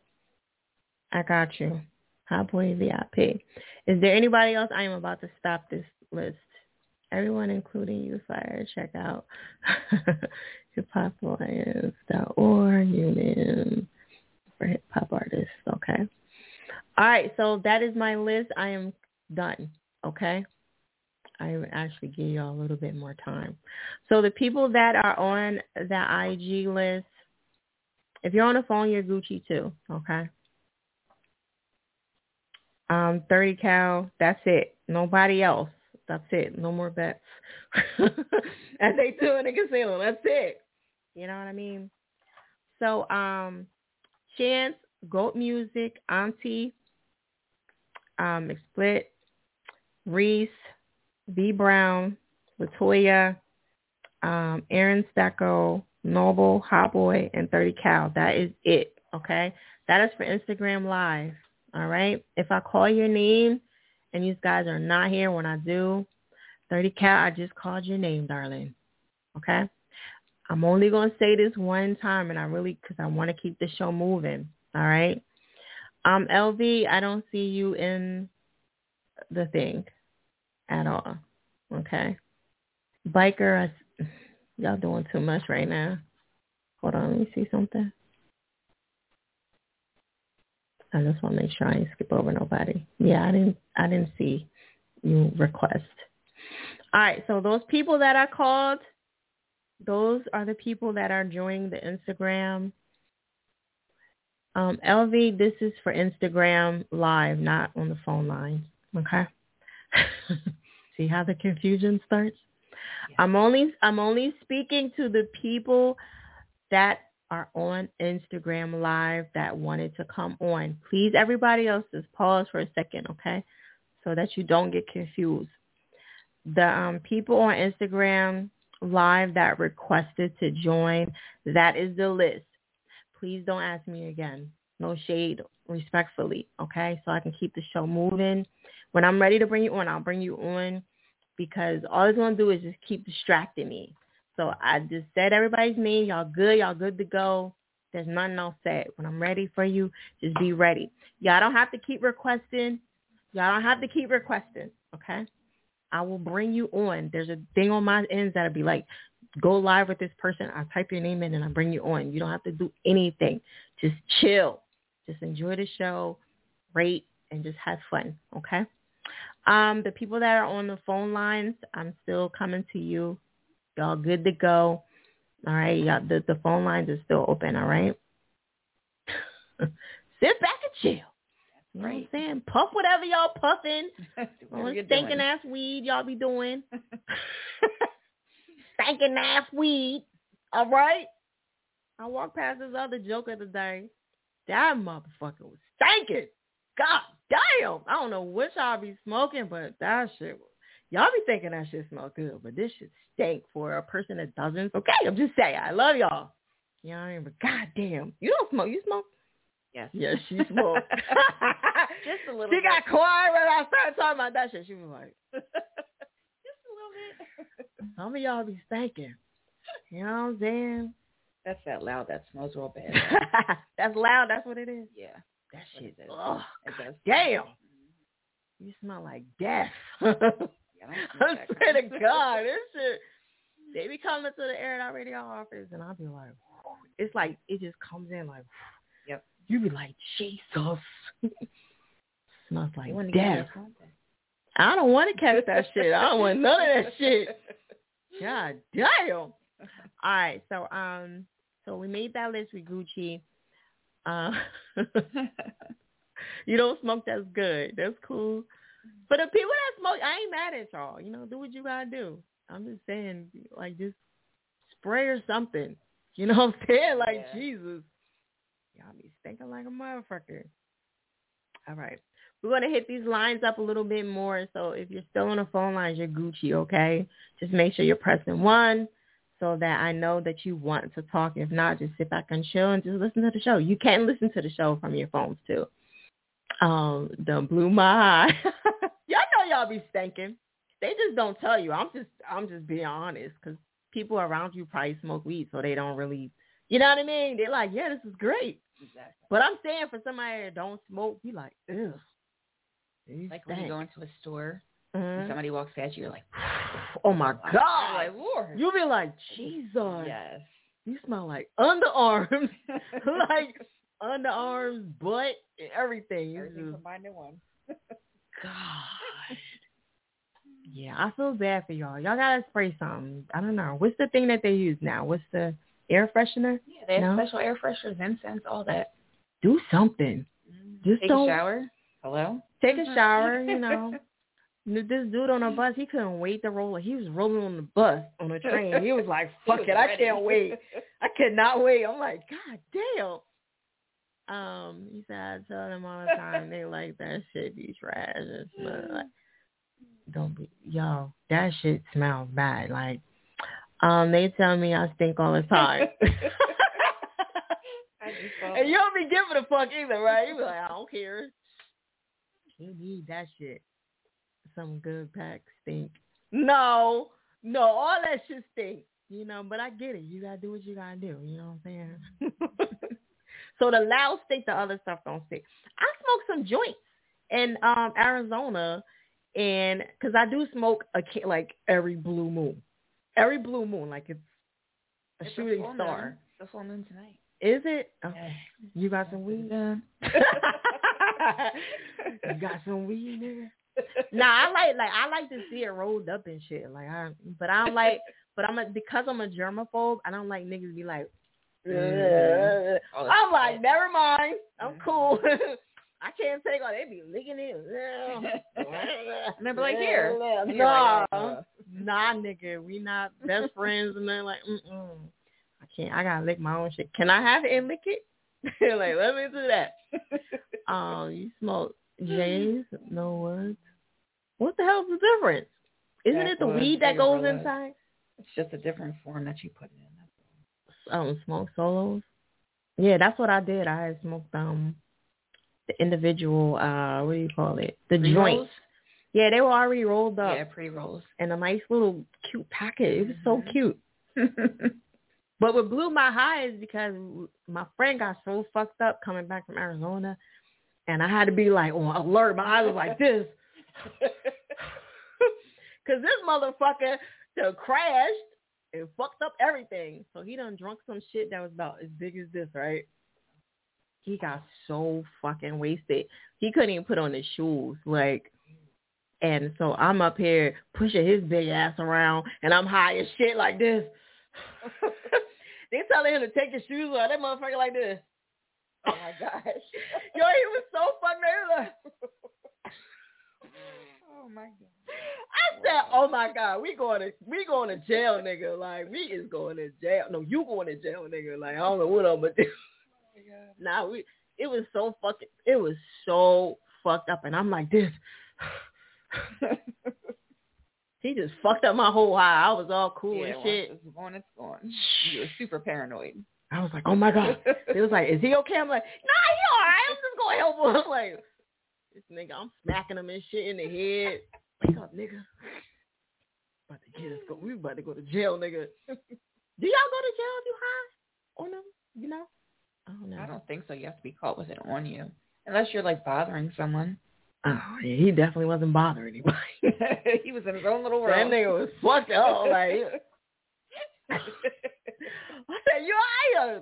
I got you. Hot Boy VIP. Is there anybody else? I am about to stop this list. Everyone, including you, fire. Check out <laughs> hiphopalliance.org, union for hip hop artists. Okay. All right. So that is my list. I am done. Okay. I actually give y'all a little bit more time. So the people that are on the IG list, if you're on the phone, you're Gucci too. Okay. Um, 30 cal, that's it. Nobody else. That's it. No more bets. <laughs> As they do in the casino. That's it. You know what I mean? So, um, Chance, Goat Music, Auntie, um, Split, Reese, B Brown, Latoya, um, Aaron Stecco, Noble, Hot Boy, and 30 Cal. That is it. Okay? That is for Instagram Live. All right? If I call your name and you guys are not here when I do, 30 Cal, I just called your name, darling. Okay? I'm only going to say this one time, and I really, because I want to keep the show moving. All right? Um, LV, I don't see you in the thing at all. Okay. Biker, I, y'all doing too much right now. Hold on, let me see something. I just want to make sure I didn't skip over nobody. Yeah, I didn't. I didn't see you request. All right, so those people that I called, those are the people that are joining the Instagram. Um, LV, this is for Instagram live, not on the phone line. Okay. <laughs> See how the confusion starts? I'm only I'm only speaking to the people that are on Instagram live that wanted to come on. Please everybody else just pause for a second, okay? So that you don't get confused. The um, people on Instagram live that requested to join, that is the list. Please don't ask me again. No shade, respectfully, okay? So I can keep the show moving. When I'm ready to bring you on, I'll bring you on because all it's going to do is just keep distracting me. So I just said everybody's name. Y'all good. Y'all good to go. There's nothing else said. When I'm ready for you, just be ready. Y'all don't have to keep requesting. Y'all don't have to keep requesting, okay? I will bring you on. There's a thing on my ends that'll be like, go live with this person. I type your name in and I bring you on. You don't have to do anything. Just chill. Just enjoy the show, rate, and just have fun, okay? Um, the people that are on the phone lines, I'm still coming to you. Y'all good to go. All right, y'all, the, the phone lines are still open, all right? <laughs> Sit back and chill. You know what I'm saying? Puff whatever y'all puffing. <laughs> Whatever you're stinking ass weed y'all be doing. <laughs> stinking ass weed. All right? I walked past this other joker today. That motherfucker was stinking. God damn. I don't know what y'all be smoking, but that shit was Y'all be thinking that shit smell good, but this shit stink for a person that doesn't. Okay, I'm just saying. I love y'all. You know what I mean? But goddamn, you don't smoke. You smoke? Yes. Yes, she smoked. <laughs> <laughs> Just a little she bit. got quiet when I started talking about that shit. She was like, <laughs> Just a little bit. some of y'all be stinking. You know what I'm saying? That's that loud. That smells real bad. That's loud. That's what it is. yeah. That shit. it is. Does. damn. You smell like death. I don't <laughs> I smoke that swear to. God, this shit. They be coming to the Air It Out Radio office, and I'll be like, it's like it just comes in like, Yep. You be like, Jesus. <laughs> Smells like You want to death. I don't want to catch that shit. I don't want none of that shit. <laughs> God damn. All right, so um, so we made that list with Gucci. Uh, you don't smoke, that's good. That's cool. But the people that smoke, I ain't mad at y'all. You know, do what you gotta do. I'm just saying, like, just spray or something. You know what I'm saying? <laughs> Like, Yeah. Jesus. Y'all be stinking like a motherfucker. All right. We're going to hit these lines up a little bit more. So if you're still on the phone lines, you're Gucci, okay? Just make sure you're pressing one so that I know that you want to talk. If not, just sit back and chill and just listen to the show. You can listen to the show from your phones too. Um, done blew my eye. Y'all be stinking. they just don't tell you. I'm just I'm just being honest because people around you probably smoke weed, so they don't really, you know what I mean? They're like, yeah, this is great. Exactly. But I'm saying for somebody that don't smoke, you like, ew. Like when you go into a store Mhm. and somebody walks past you, you're like, <sighs> Oh my god! Lord. You be like, Jesus, yes. you smell like underarms, <laughs> <laughs> like underarms, butt, and everything. You Everything just- combined in one. <laughs> God. Yeah, I feel bad for y'all. Y'all gotta spray something. I don't know. What's the thing that they use now? What's the air freshener? Yeah, they have No? special air fresheners, incense, all that. Do something. Mm-hmm. Just Take don't a shower. Hello? take a <laughs> shower. You know. This dude on a bus, he couldn't wait to roll. He was rolling on the bus on the train. He was like, <laughs> "Fuck was it, I can't wait. I cannot wait." I'm like, "God damn." Um, he said, "I tell them all the time they like that shit be trash and smell like." Don't be yo. That shit smells bad. Like, um, they tell me I stink all the time. <laughs> I just saw <laughs> and you don't be giving a fuck either, right? You be like, I don't care. You need that shit. Some good pack stink. No, no, all that shit stink. You know, but I get it. You gotta do what you gotta do. You know what I'm saying? <laughs> so the loud stink, the other stuff don't stick. I smoke some joints in um Arizona, and because I do smoke a like every blue moon, every blue moon, like it's a It's shooting full star. Moon. It's a full moon tonight. Is it? Yeah. you got some weed? Yeah. <laughs> you got some weed there? <laughs> Nah, I like like I like to see it rolled up and shit. Like I, but I don't like. But I'm a, because I'm a germaphobe. I don't like niggas be like. <laughs> That I'm like, never mind. I'm cool. <laughs> I can't take all. They be licking it. And <laughs> they'll be like, here. Nah, like, nah, nigga. We not best friends. And they're like, mm I can't. I gotta lick my own shit. Can I have it and lick it? like, let me do that. Um, you smoke J's? No words. What the hell's the difference? Isn't it the weed that goes inside? It's just a different form that you put it in. Um, smoke solos. Yeah, that's what I did. I had smoked um the individual. Uh, what do you call it? The joint. Pre-rolls? Yeah, they were already rolled up Yeah, pre-rolls. in a nice little cute packet. It was so Mhm. cute. <laughs> But what blew my high is because my friend got so fucked up coming back from Arizona, and I had to be like on alert. My eyes was like this, <laughs> <laughs> because this motherfucker crashed and fucked up everything. So he done drunk some shit that was about as big as this, right? He got so fucking wasted. He couldn't even put on his shoes, like. And so I'm up here pushing his big ass around, and I'm high as shit like this. <laughs> they telling him to take his shoes off. That motherfucker like this. oh my gosh. <laughs> Yo, he was so fucking nervous. <laughs> oh my god. I said, "Oh my god, we going to we going to jail, nigga. Like we is going to jail. No, you going to jail, nigga. Like I don't know what I'm gonna do. Oh, <laughs> nah, we. It was so fucking. It was so fucked up, and I'm like this. <laughs> he just fucked up my whole high. I was all cool yeah, and shit. it's gone, it's gone. You were super paranoid. I was like, oh my god. It was like, is he okay? I'm like, nah, he all right. I'm just gonna help him. I'm <laughs> like, this nigga, I'm smacking him and shit in the head. Wake up, nigga. About to get us go. We about to go to jail, nigga. <laughs> Do y'all go to jail if you high? Or no? You know? I don't know. I don't think so. You have to be caught with it on you. Unless you're like bothering someone. Oh, yeah, he definitely wasn't bothering anybody. <laughs> he was in his own little world. <laughs> that nigga was fucked up. Like, I said, you right?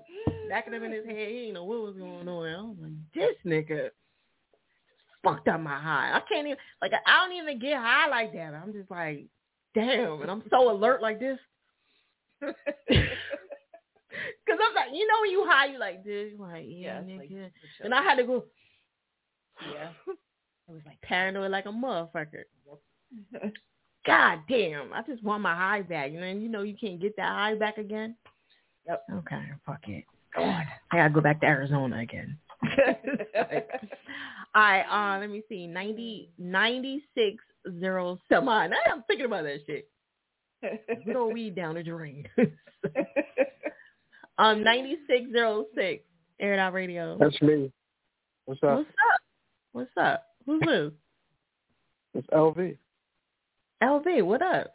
Backing him in his head, he didn't know what was going on. I was like, this nigga fucked up my high. I can't even, like, I don't even get high like that. I'm just like, damn. And I'm so alert like this. <laughs> Because I'm like, you know when you high, you like this. You like, yeah, Yeah, it's like nigga. and I had to go yeah. <sighs> I was like paranoid like a motherfucker. <laughs> God damn. I just want my high back. And you know you can't get that high back again. Yep. Okay, fuck it. Go on. I gotta go back to Arizona again. <laughs> All right, uh, let me see. 90, 96 zero some odd. Now I'm thinking about that shit. Good old weed down the drain. <laughs> um, 9606, Air It Out Radio. That's me. What's up? What's up? What's up? Who's this? It's LV. LV, what up?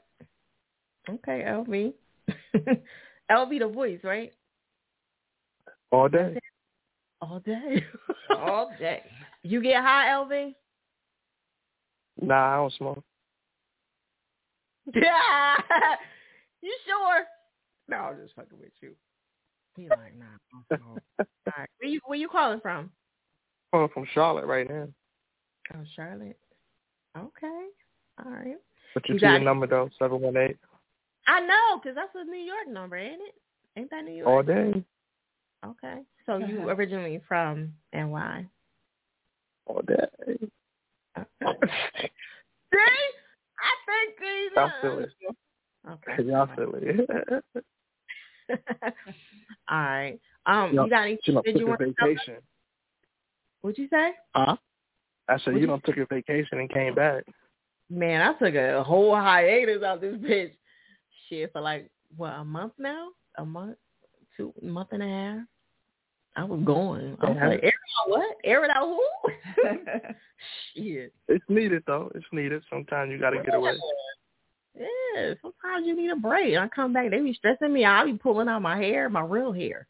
Okay, LV. LV <laughs> the voice, right? All day. All day. <laughs> All day. You get high, LV? Nah, I don't smoke. Yeah. <laughs> you sure? No, I'm just fucking with you. He like, nah, I don't <laughs> smoke. All right. Where you where you calling from? I'm from Charlotte right now. Oh, Charlotte. Okay. All right. But you, You see got your number though, seven one eight. I know, 'cause that's a New York number, ain't it? Ain't that New York? All day. Okay. So you originally from NY? All day. <laughs> See? I think he's <laughs> Y'all feel it. Okay. <laughs> Y'all feel it. All right. Um, Y'all- you got any? Did you want to vacation. What'd you say? Huh? I said you you- done took a vacation and came back. Man, I took a whole hiatus out this bitch. Shit for like what a month now? A month, two month and a half. I was going. I was like, air it out what? Air it out who? <laughs> Shit. It's needed though. It's needed. Sometimes you got to get away. Yeah, sometimes you need a break. I come back, they be stressing me out. I be pulling out my hair, my real hair.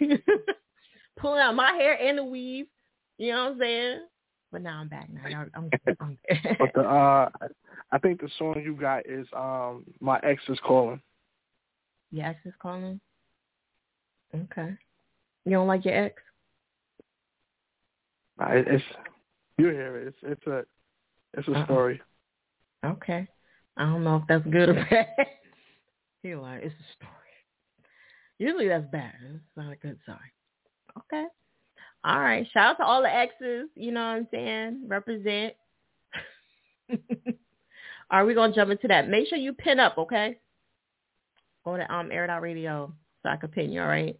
<laughs> pulling out my hair and the weave. You know what I'm saying? But now I'm back now. Y'all- I'm, I'm <laughs> But the uh, I think the song you got is um, my ex is calling. Your ex is calling? Okay. You don't like your ex? It- It's you hear it. It's it's a it's a Uh-uh. story. Okay. I don't know if that's good or <laughs> bad. he like, it's a story. Usually that's bad. It's not a good sign. Okay. All right. Shout out to all the exes. You know what I'm saying? Represent. <laughs> Are we gonna jump into that? Make sure you pin up, okay? Go to um Air Out Radio so I can pin you, all right?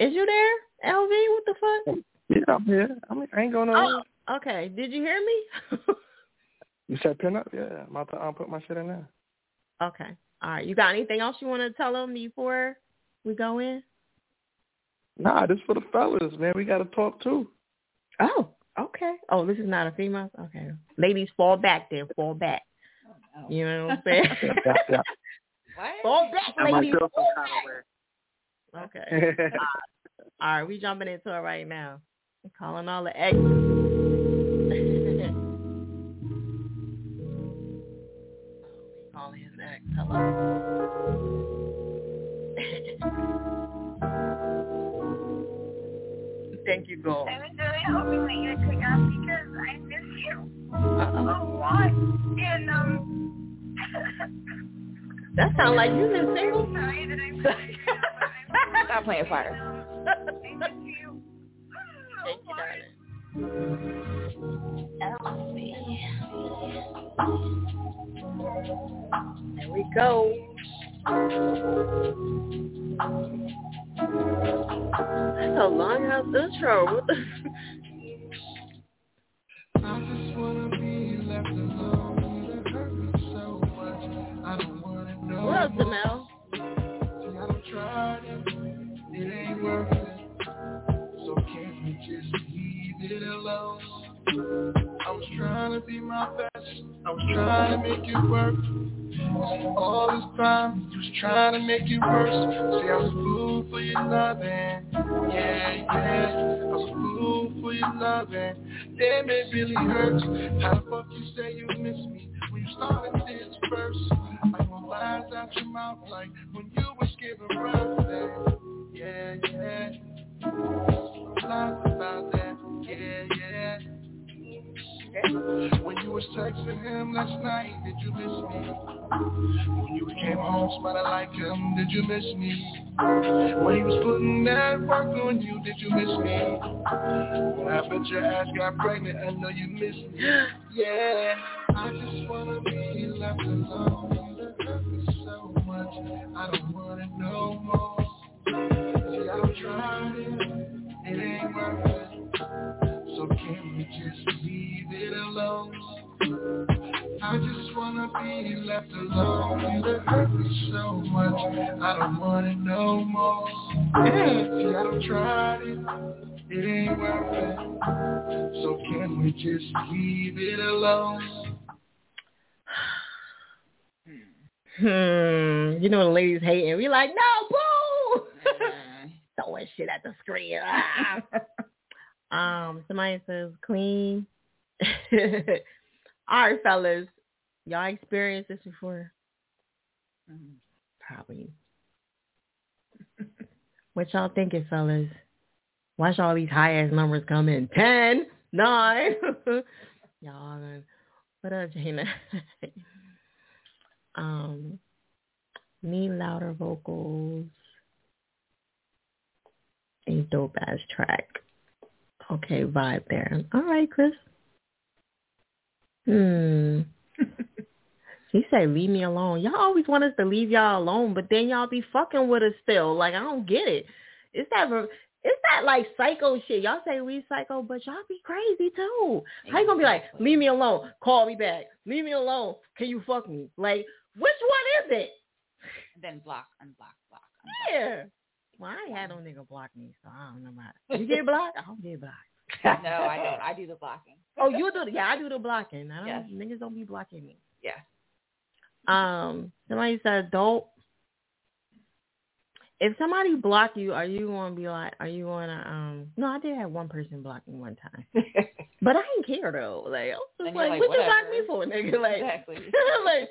Is you there, LV? What the fuck? Yeah, I'm here. I mean, I ain't going nowhere. Oh, okay. Did you hear me? <laughs> You said pin up? Yeah, I'm about to um, put my shit in there. Okay. All right. You got anything else you want to tell them before we go in? Nah, this for the fellas, man. We got to talk too. Oh, okay. Oh, this is not a female? Okay. Ladies, fall back then. Fall back. You know what I'm saying? <laughs> Yeah, yeah. <laughs> fall back, ladies. feel some kind of way. Okay. <laughs> All right. We jumping into it right now. I'm calling all the exes. <laughs> calling his ex. Hello. <laughs> Thank you, Gold. I was really hoping that you'd pick up because I miss you a lot. And um, That sounds like you've been single. sorry that I'm Stop playing fire. I miss you. Thank you, darling. There we go. That's a long house intro. What the? I just wanna be left alone. It hurt me so much. I don't wanna know. What up, Jamel? So can't we just leave it alone? I was trying to be my best. I was trying to make it work. See, all this time, just trying to make it worse. See, I was a fool for your loving. Yeah, yeah. I was a fool for your loving. Damn, it really hurts. How the fuck you say you miss me when you started this first? Like when lies out your mouth, like when you was giving birth. Yeah, yeah. Lies about that. Yeah, yeah. When you was texting him last night, did you miss me? When you came home smelling like him, did you miss me? When he was putting that work on you, did you miss me? When I bet your ass got pregnant, I know you miss me. Yeah, I just wanna be left alone. You hurt me so much, I don't wanna can we just leave it alone? I just wanna be left alone. It hurt me so much. I don't wanna know more. See, I done tried it. It ain't worth it. So can we just leave it alone? <sighs> hmm, you know the ladies hating. We like, no, boo, <laughs> throwing shit at the screen. <laughs> Um, somebody says clean. <laughs> All right, fellas, y'all experienced this before? Probably. <laughs> what y'all thinking, fellas? Watch all these high ass numbers come in. Ten, nine. <laughs> y'all, what up, Jana? um, need louder vocals. A dope ass track. Okay, vibe there. All right, Chris. Hmm. <laughs> He said, leave me alone. Y'all always want us to leave y'all alone, but then y'all be fucking with us still. Like, I don't get it. It's that, it's that like psycho shit. Y'all say we psycho, but y'all be crazy too. How you gonna be like, leave me alone, call me back, leave me alone, can you fuck me? Like, which one is it? Then block, unblock, block. Yeah. Well, I ain't had no nigga block me, so I don't know about it. You get blocked? I don't get blocked. no, I don't. I do the blocking. Oh, you do? the- Yeah, I do the blocking. I don't. Yes. Niggas don't be blocking me. Yeah. Um, somebody said "Don't." If somebody block you, are you gonna be like, are you gonna um? No, I did have one person block me one time, <laughs> but I didn't care though. Like, I was just like, like, what you block me for, nigga? Like, Exactly. <laughs> like,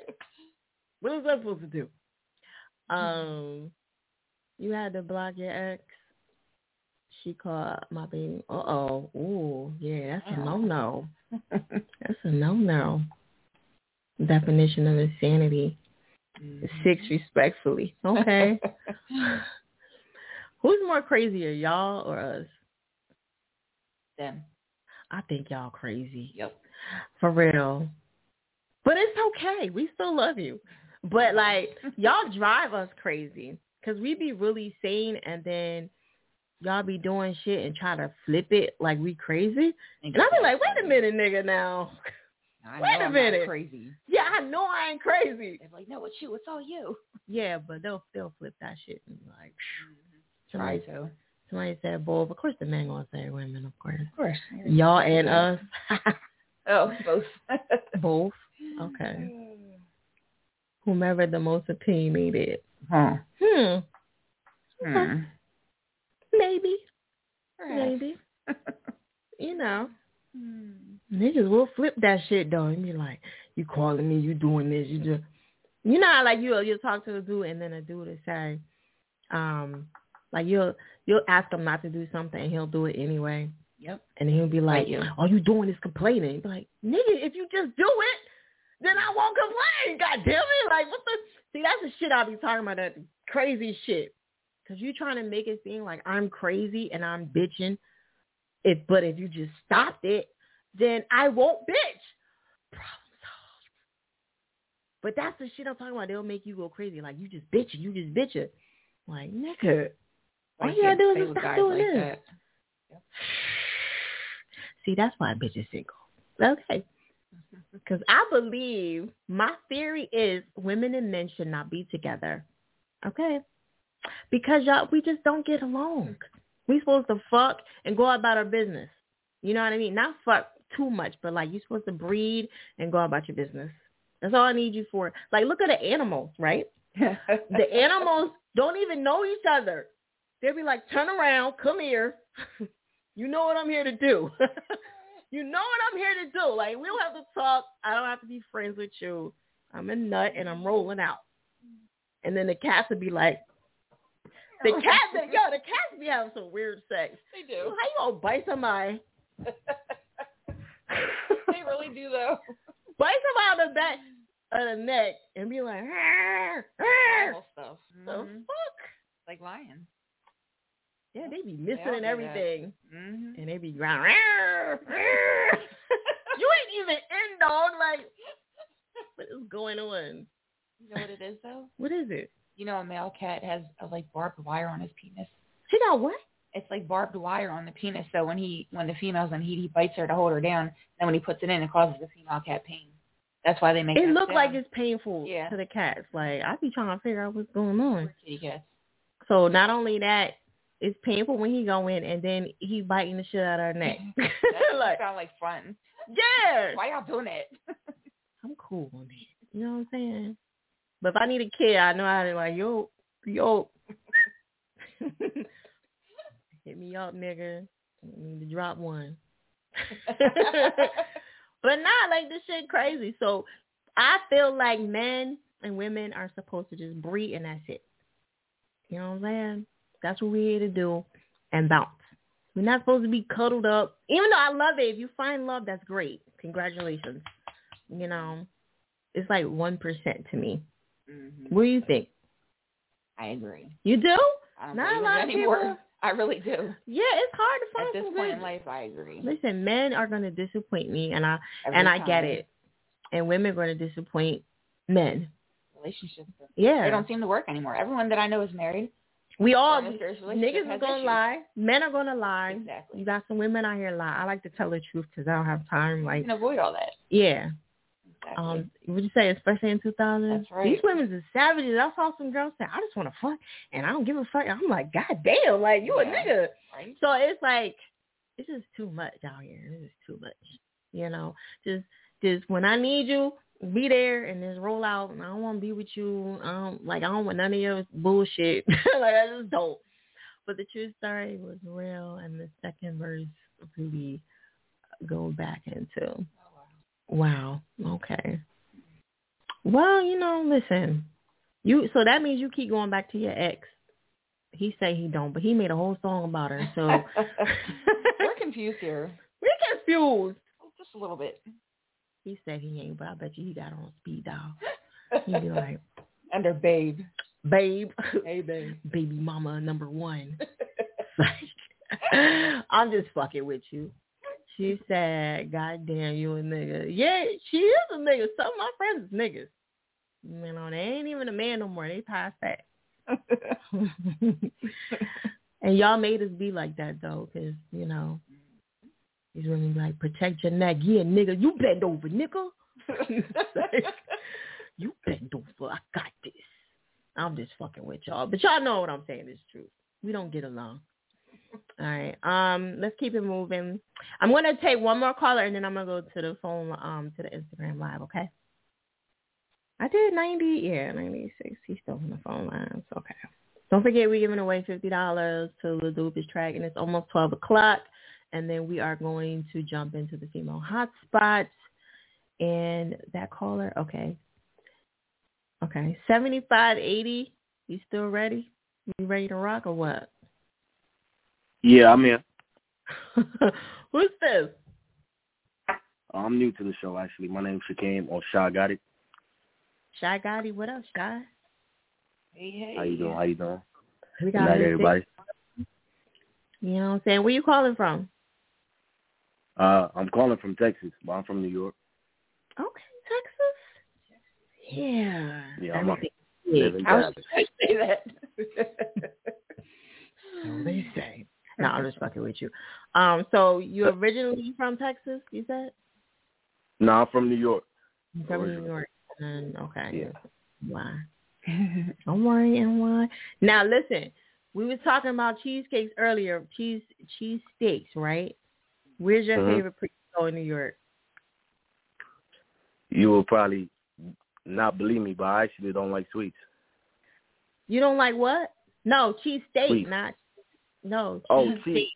what was I supposed to do? <laughs> Um, you had to block your ex. She called my baby. Uh oh. Ooh, yeah, that's a no no. <laughs> That's a no no. Definition of insanity. Six respectfully. Okay. <laughs> Who's more crazier, y'all or us? Them. I think y'all crazy. Yep. For real. But it's okay. We still love you. But like <laughs> y'all drive us crazy because we be really sane and then y'all be doing shit and try to flip it like we crazy. And I be like, wait a minute, nigga. Now, I wait know a I'm minute. Crazy. yeah, I know I ain't crazy. They're like, no, it's you. It's all you. Yeah, but they'll still flip that shit and like, mm-hmm. Try somebody, to. somebody said both. Of course, the men gonna say women, of course. Of course. Y'all and us, <laughs> Oh, both. <laughs> both. <laughs> Okay. Whomever the most opinionated. Huh. Hmm. Hmm. Maybe. Maybe. <laughs> you know. Hmm. Niggas will flip that shit though and be like, You calling me, you doing this, you just you know how like you'll you'll talk to a dude and then a dude will say, um, like you'll you'll ask him not to do something and he'll do it anyway. Yep. And he'll be like, you. All you doing is complaining. You be like, Nigga, if you just do it, then I won't complain. God damn it. Like what the see that's the shit I'll be talking about, that crazy shit. Cause you're trying to make it seem like I'm crazy and I'm bitching. If but if you just stopped it, then I won't bitch. Problem solved. But that's the shit I'm talking about. They'll make you go crazy. Like you just bitching, you just bitching. Like nigga, all you gotta do is stop doing like this. that. <sighs> See, that's why a bitch is single. Okay. Because I believe my theory is women and men should not be together. Okay. Because y'all, we just don't get along. We supposed to fuck and go about our business. You know what I mean? Not fuck too much, but like you're supposed to breed and go about your business. That's all I need you for. Like look at the animals, right? <laughs> the animals don't even know each other. They'll be like, turn around, come here. <laughs> you know what I'm here to do. <laughs> you know what I'm here to do. Like we don't have to talk. I don't have to be friends with you. I'm a nut and I'm rolling out. And then the cats would be like, the <laughs> cats, yo, the cats be having some weird sex. They do. How you gonna bite somebody? <laughs> they really do though. Bite somebody on the back of the neck and be like, "Arr, arr." Animal stuff. the Mhm. fuck? Like lions. Yeah, they be missing and everything. Mm-hmm. And they be growling. "Arr, arr." <laughs> you ain't even in, dog. Like, what is going on? You know what it is though? What is it? You know, a male cat has a, like barbed wire on his penis. He got what? It's like barbed wire on the penis. So when he when the female's in heat, he bites her to hold her down. Then when he puts it in, it causes the female cat pain. That's why they make It looked like it's painful Yeah. to the cats. Like, I be trying to figure out what's going on. Kitty cats. So not only that, it's painful when he go in and then he biting the shit out of her neck. <laughs> That like, sound like fun. yeah. Why y'all doing that? <laughs> I'm cool on it. You know what I'm saying? But if I need a kid, I know how to like yo yo. <laughs> Hit me up, nigga. I need to drop one. but not like this shit crazy. So I feel like men and women are supposed to just breed and that's it. You know what I'm saying? That's what we're here to do and bounce. We're not supposed to be cuddled up. Even though I love it. If you find love, that's great. Congratulations. You know, it's like 1% to me. Mm-hmm. What do you think? I agree. You do? I Not a lot of anymore. people- <laughs> I really do. Yeah, it's hard to find At this some point good- in life, I agree. Listen, men are going to disappoint me, and I Every and I get it. And women are going to disappoint men. Relationships. Yeah. They don't seem to work anymore. Everyone that I know is married. We all Or in a serious relationship niggas are gonna issues. lie. Men are gonna lie. Exactly. You got some women out here lie. I like to tell the truth because I don't have time. You Like, can avoid all that. yeah. Exactly. Um, would you say, especially in 2000? That's right. These women are savages. I saw some girls say, "I just want to fuck," and I don't give a fuck. I'm like, God damn, like you a Yeah. nigga. right? So it's like, it's just too much out here. It's just too much. You know, just just when I need you, be there and just roll out. And I don't want to be with you. I don't like. I don't want none of your bullshit. <laughs> like I just don't. But the true story was real, and the second verse really go back into. Wow. Okay. Well, you know, listen. You so that means you keep going back to your ex. He say he don't, but he made a whole song about her. So <laughs> We're confused here. <laughs> we're confused. Just a little bit. He said he ain't, but I bet you he got on speed dial. <laughs> He be like, Under babe. babe, Hey, babe. <laughs> baby mama number one. <laughs> like, I'm just fucking with you. She said, God damn you a nigga. Yeah, she is a nigga. Some of my friends is niggas. You oh, know, they ain't even a man no more. They past that. and y'all made us be like that though, because you know women be like protect your neck. Yeah, nigga, you bend over, nigga. <laughs> <laughs> Like, you bend over. I got this. I'm just fucking with y'all, but y'all know what I'm saying is true. We don't get along. All right. Um, let's keep it moving. I'm gonna take one more caller and then I'm gonna go to the phone um to the Instagram live, okay? I did ninety, yeah, ninety six. He's still on the phone lines. Okay. Don't forget we're giving away fifty dollars to the Doopest track and it's almost twelve o'clock. And then we are going to jump into the female hotspots. And that caller, okay. Okay. Seventy five eighty. You still ready? You ready to rock or what? Yeah, I'm here. <laughs> Who's this? Uh, I'm new to the show, actually. My name's Shakim or Shy Gotti. Shy Gotti, what up, Shy? Hey, hey. How you doing? How you doing? We Good got night, everybody. You know what I'm saying? Where you calling from? Uh, I'm calling from Texas, but I'm from New York. Okay, Texas. Yeah. Yeah, I'm a, Everything live big. I was Dallas. going to say that. <laughs> So they say. No, I'm just fucking with you. Um, so you originally from Texas? You said No, I'm from New York. You from New York. And okay. Yeah. Why? <laughs> Don't worry, and why? Now listen, we were talking about cheesecakes earlier. Cheese cheese steaks, right? Where's your Mhm. favorite place to go in New York? You will probably not believe me, but I actually don't like sweets. You don't like what? No, cheese steak, Sweet. not no. Cheese Oh, cheese steak.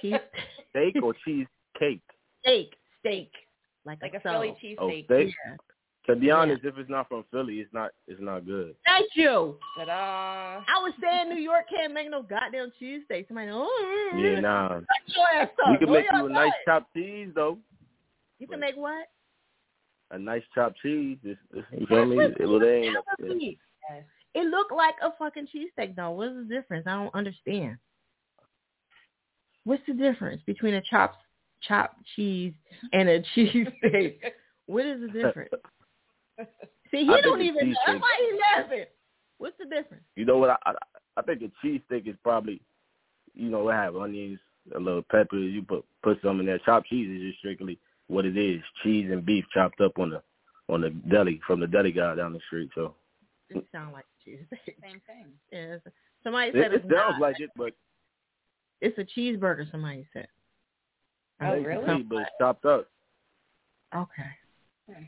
Cheese <laughs> steak or cheese cake? steak, steak, like, like a soul. Philly Oh, cheesesteak. steak. Yeah. To be Yeah. honest, if it's not from Philly, it's not it's not good. Thank you. Ta-da. I was saying New York can't make no goddamn cheesesteak. Somebody, oh, mm, Yeah, nah. shut your ass up. We can make you a nice chopped cheese though. You can make what? A nice chopped cheese. It's, it's, you feel me? It, well, they ain't. Cheese. It looked like a fucking cheesesteak though. What's the difference? I don't understand. What's the difference between a chopped chopped cheese and a <laughs> cheesesteak? what is the difference? <laughs> See, he I don't even know. That's cheesesteak. why he's laughing. What's the difference? You know what? I I, I think a cheese steak is probably, you know, it have onions, a little pepper. You put put some in there. Chopped cheese is just strictly what it is: cheese and beef chopped up on the on the deli from the deli guy down the street. So It sounds like cheesesteak. Same thing. <laughs> Yes. Somebody said it it's sounds not. like it, but It's a cheeseburger. Somebody said. Oh, basically, really? But it's chopped up. Okay. Hmm.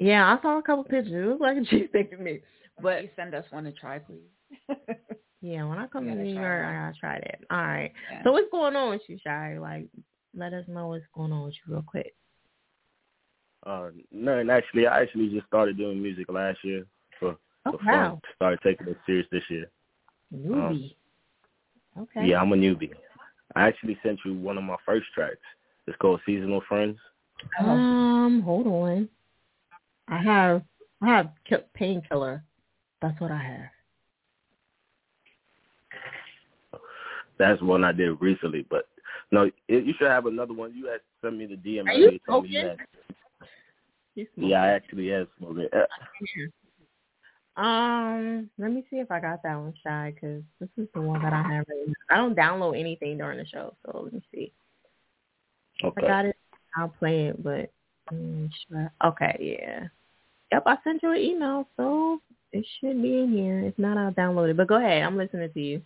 Yeah, I saw a couple pictures. It looked like a cheesesteak to me. But Please send us one to try, please. <laughs> yeah, when I come to New York. I gotta try that. All right. Yeah. So what's going on with you, Shy? Like, let us know what's going on with you real quick. Uh, none actually. I actually just started doing music last year for Oh for fun. wow, Started taking it serious this year. newbie. okay. Yeah, I'm a newbie. I actually sent you one of my first tracks. It's called Seasonal Friends. Um, hold on. I have I have painkiller. That's what I have. That's one I did recently, but no, you should have another one. You had sent me the DM. Are you told me you smoking? had- You Yeah, I actually have smoking. Um, let me see if I got that one, Shy, because this is the one that I have. Right. I don't download anything during the show, so let me see. If I Okay. got it. I'll play it, but mm, sure. okay, yeah. Yep, I sent you an email, so it should be in here. If not, I'll download it. But go ahead, I'm listening to you.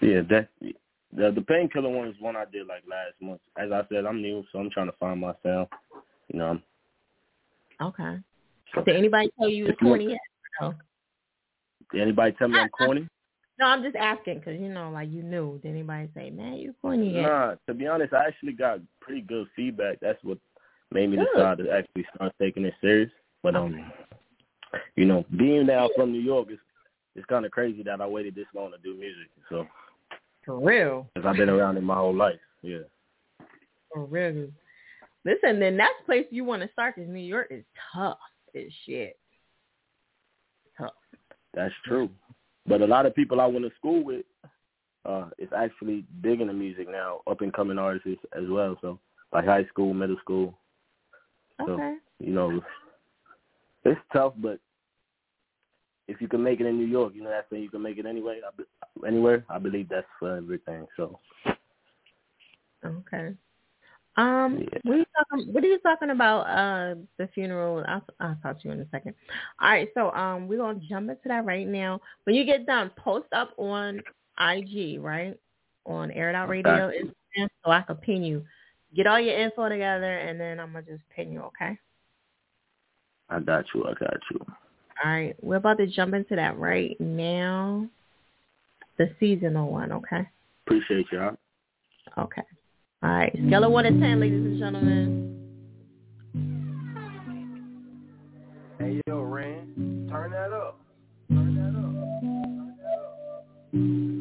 Yeah, that the the painkiller one is one I did like last month. As I said, I'm new, so I'm trying to find myself. You know, Okay. Did anybody tell you it's If you want- corny yet? No. did anybody tell me I'm corny? No, I'm just asking because you know, like you knew. Did anybody say, "Man, you corny yet"? Nah, to be honest, I actually got pretty good feedback. That's what made me Good. decide to actually start taking it serious. But um, you know, being now from New York, it's it's kind of crazy that I waited this long to do music. So, For real. because I've been around it my whole life. Yeah. For real. Listen, then that's the place you want to start because New York is tough as shit. Tough. That's true. But a lot of people I went to school with, uh, is actually big into music now, up and coming artists as well. So like high school, middle school. So you know, it's tough, but if you can make it in New York, you know that's when you can make it anyway. Anywhere, I believe that's for everything. So Okay. Um, Yeah. what are you talking? What are you talking about? Uh, the funeral. I'll I'll talk to you in a second. All right, so um, we're gonna jump into that right now. When you get done, post up on IG, right, on Air It Out Radio, Instagram, so I can pin you. Get all your info together, and then I'm gonna just pin you. Okay. I got you. I got you. All right, we're about to jump into that right now. The seasonal one, okay? Appreciate y'all. Okay. All right, scale of one to ten, ladies and gentlemen. Hey yo, Ren, turn that up. Turn that up.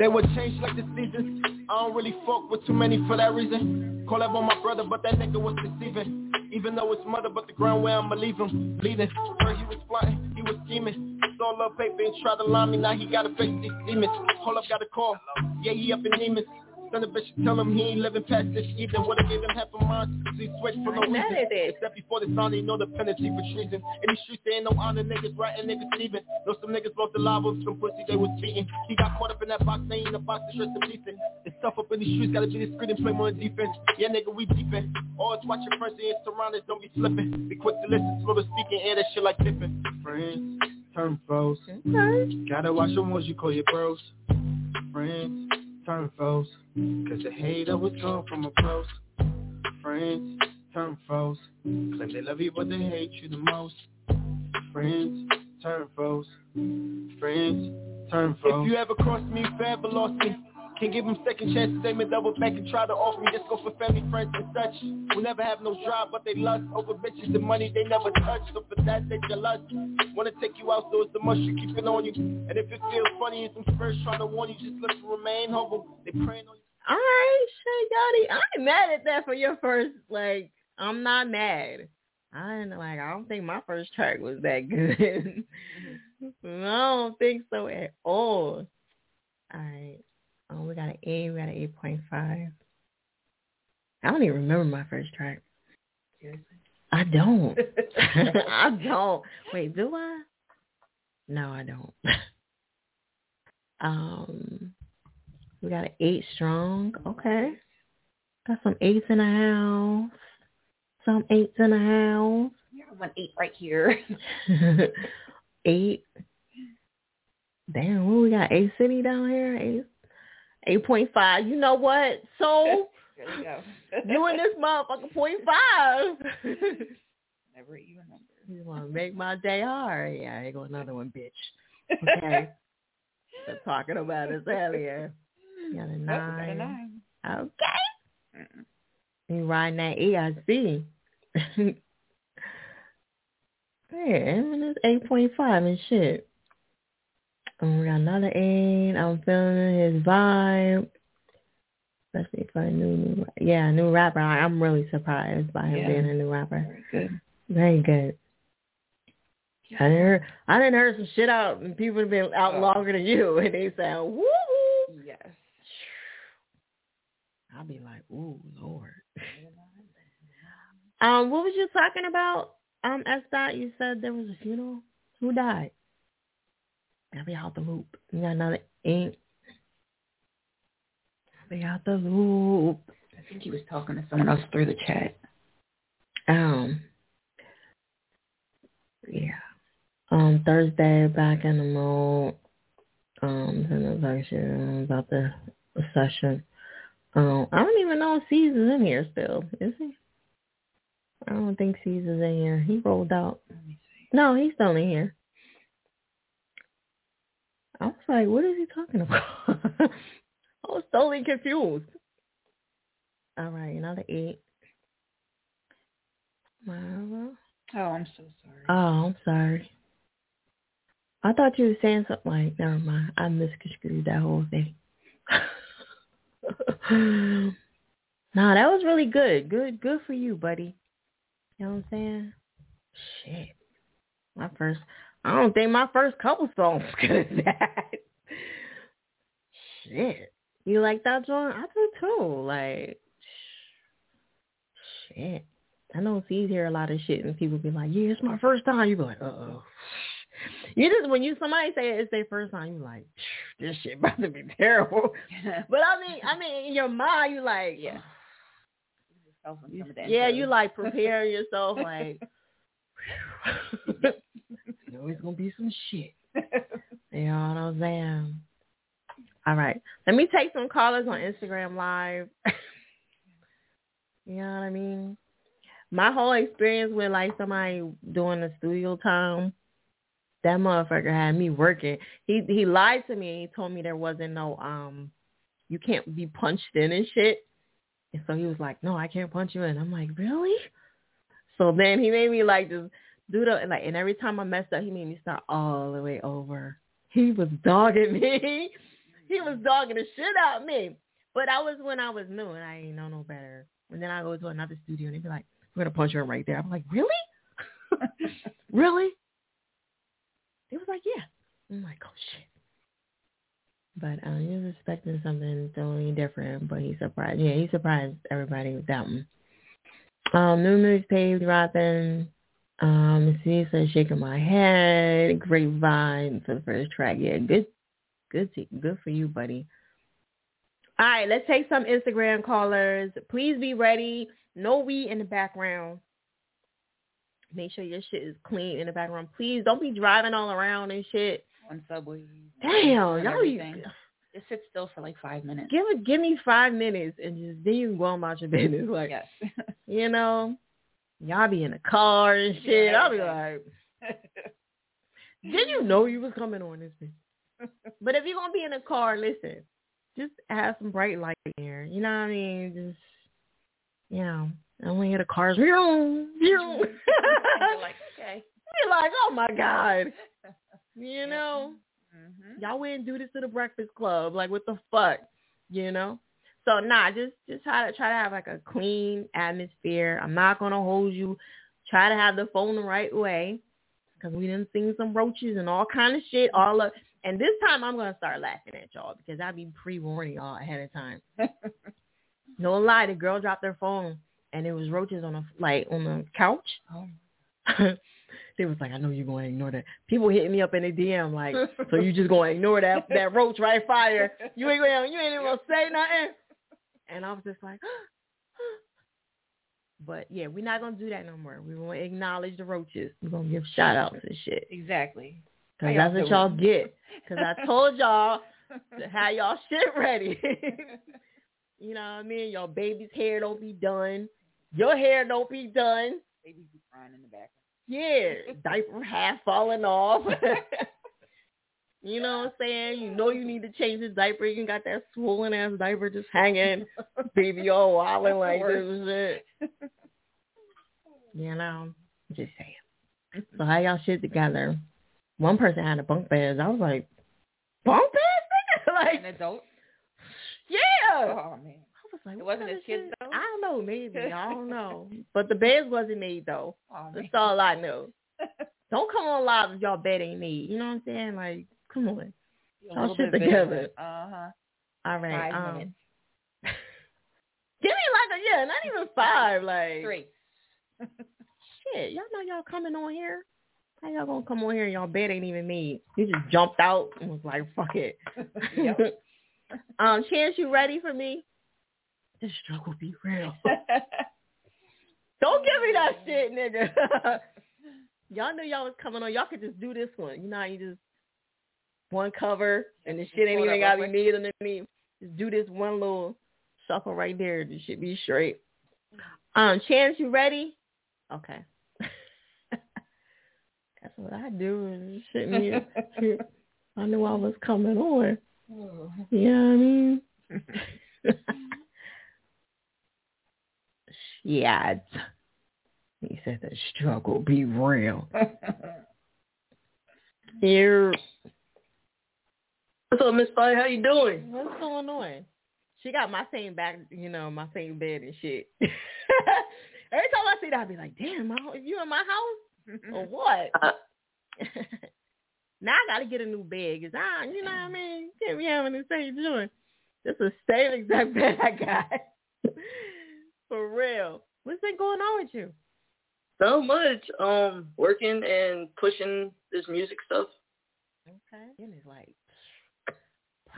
They would change like the seasons. I don't really fuck with too many for that reason. Call up on my brother, but that nigga was deceiving. Even though it's mother, but the ground where I'ma leave him. Bleeding. Where he was flying, he was scheming. Stole up paper and tried to lie me, now he gotta face these demons. Hold up, got a call. Yeah, he up in demons. Son of a bitch, tell him he ain't living past this evening. Would've gave him half a mind, so he switched for no reason. Except before the sound, they know the penalty for treason. In these streets, there ain't no honor, niggas writing, niggas leaving. Know some niggas lost their lives, some pussy they was beating. He got caught up in that box, they ain't a box, the stress of decent. It's tough up in these streets, gotta be discreet and play more defense. Yeah, nigga, we deepin'. Always watch your friends and surroundings, don't be slipping. Be quick to listen, slow to speak, and air that shit like dipping. Friends, turn foes. Okay. Gotta watch them ones you call your bros. Friends, turn foes. Cause the hate always come from a close. Friends, turn foes. Claim they love you but they hate you the most. Friends, turn foes. Friends, turn foes. If you ever cross me, forever lost me. Can't give them second chances, they may double back and try to off me. Just go for family, friends, and such. We never have no drive, but they lust over bitches and money they never touch. So for that, they jealous. Wanna take you out, so it's the must you keep it on you. And if it feels funny and some spirits trying to warn you, just look to remain humble. They praying on you. All right, Shay Gotti. I ain't mad at that for your first. Like, I'm not mad. I ain't like. I don't think my first track was that <laughs> good. Mm-hmm. I don't think so at all. All right. Oh, we got an A. We got an eight point five. I don't even remember my first track. Seriously? I don't. <laughs> <laughs> I don't. Wait, do I? No, I don't. <laughs> um, we got an eight strong. Okay. Got some eights in the house. Some eights in the house. You have one eight right here. eight. Damn, what we got? A City down here? A Eight point five. You know what? So <laughs> There you go. you and this motherfucker point five. <laughs> Never even number. You want to make my day hard? Yeah, here go another one, bitch. <laughs> Okay. Been talking about this earlier. You got a Nope, we nine. got a nine. Okay. Mm-mm. You riding that E, I see. yeah, and it's eight point five and shit. And we got another eight. I'm feeling his vibe. Especially for a new, new yeah, new rapper. I, I'm really surprised by him Yeah. being a new rapper. Very good. Very good. I didn't heard, I didn't heard some shit out and people have been out Oh. longer than you <laughs> and they sound woo woo. Yes. I'll be like, ooh, Lord. Um, what was you talking about? Um, S dot, you said there was a funeral. Who died? Gotta be out the loop. You got another ink. Be out the loop. I think he was talking to someone else through the chat. Um, yeah. Um, Thursday back in the mode. Um, in the section about the, session. Um, I don't even know if Caesar's in here still. Is he? I don't think Caesar's in here. He rolled out. Let me see. No, he's still in here. I was like, what is he talking about? <laughs> I was totally confused. All right, another eight. Oh, I'm so sorry. Oh, I'm sorry. I thought you were saying something like, never mind. I misconstrued that whole thing. <laughs> nah, that was really good. Good good for you, buddy. You know what I'm saying? Shit. My first I don't think my first couple songs good as that. Shit. You like that song? I do too. Like shit. I know C's hear a lot of shit and people be like, Yeah, it's my first time. You be like, uh oh. You just when you somebody say it's their first time, you like, this shit about to be terrible. But I mean, I mean, in your mind, you like, Yeah. Yourself on some of the yeah, you like prepare yourself, like, <laughs> <laughs> it's gonna be some shit. <laughs> You know what I'm saying? All right, let me take some callers on Instagram Live. <laughs> you know what I mean? My whole experience with like somebody doing the studio time, that motherfucker had me working. He he lied to me. and He told me there wasn't no um, you can't be punched in and shit. And so he was like, no, I can't punch you in. I'm like, really? So then he made me like just do the like, and every time I messed up, he made me start all the way over. He was dogging <laughs> me. he was dogging the shit out of me. But that was when I was new and I ain't know no better. And then I go to another studio and they be like, we're gonna punch in right there. I'm like, really? <laughs> really? They was like, yeah. I'm like, oh shit. But um, he was expecting something totally different, but he surprised. Yeah, he surprised everybody with that one. Um, new news page dropping. Um, see, says shaking my head. Great vibe for the first track. Yeah, good, good, to, good for you, buddy. All right, let's take some Instagram callers. Please be ready. No weed in the background. Make sure your shit is clean in the background. Please don't be driving all around and shit. on subway. Damn, y'all everything. Just sit still for like five minutes. give it give me five minutes and just then you can go on about your <laughs> business. Like yes. <laughs> you know, y'all be in the car and shit. Yeah, I'll be like, <laughs> did you know you was coming on this bitch? but if you're gonna be in a car, listen, just have some bright light in here. You know what I mean? Just you know, don't want to hear the cars. Vroom. <laughs> You're like, okay. You're like, oh my god. You <laughs> know, Mm-hmm. y'all wouldn't do this to the Breakfast Club. Like, what the fuck? You know? So nah, just just try to try to have like a clean atmosphere. I'm not gonna hold you. Try to have the phone the right way, cause we done seen some roaches and all kind of shit. All of, and this time I'm gonna start laughing at y'all because I be pre-warning y'all ahead of time. <laughs> no lie, the girl dropped her phone and it was roaches on the like on the couch. Oh. <laughs> they was like, I know you're going to ignore that. People hitting me up in the DM like, so you just going to ignore that <laughs> that roach right fire. You ain't going, you ain't even gonna say nothing. And I was just like, <gasps> but yeah, we're not gonna do that no more. We gonna acknowledge the roaches. We're gonna give shout outs and shit. Exactly. Cause that's what y'all get. Cause I told y'all to <laughs> have y'all shit ready. <laughs> you know what I mean? Your baby's hair don't be done. Your hair don't be done. Babies be crying in the back. Yeah, diaper half falling off. <laughs> you know what I'm saying? You know you need to change the diaper. You got that swollen ass diaper just hanging. <laughs> Baby all wilding like this and shit. You know, just saying. So how y'all shit together? One person had a bunk beds. I was like, bunk nigga? <laughs> Like An adult? Yeah. Oh man. I was like, It wasn't his kids though. I don't know, maybe. I don't <laughs> know. But the beds wasn't made though. Oh, That's man. all I know. Don't come on live if y'all bed ain't made. You know what I'm saying? Like, come on. Y'all shit together. Uh huh. All right. Five um, minutes. <laughs> Give me like a yeah, not even five. Like Three. shit. Y'all know y'all coming on here. How y'all gonna come on here and y'all bed ain't even made? You just jumped out and was like, fuck it. <laughs> <laughs> Um, Chance, you ready for me? This struggle be real. Don't give me that shit, nigga. y'all knew y'all was coming on. Y'all could just do this one. You know how you just one cover and the shit ain't even gotta be made underneath. Just do this one little shuffle right there. This should be straight. Um, Chance, you ready? Okay. <laughs> That's what I do and shit me. <laughs> I knew I was coming on. You know what I mean? <laughs> Shit. He said the struggle be real. Here. What's up, Miss Spy? How you doing? What's going on? She got my same back, you know, my same bed and shit. <laughs> Every time I see that, I be like, damn, my, you in my house or what? Uh, <laughs> now I gotta get a new bed because I, you know what I mean? Can't be having the same joint. This is the same exact <laughs> bed I got. For real. What's been going on with you? so much. Um, working and pushing this music stuff. Okay. And it's like,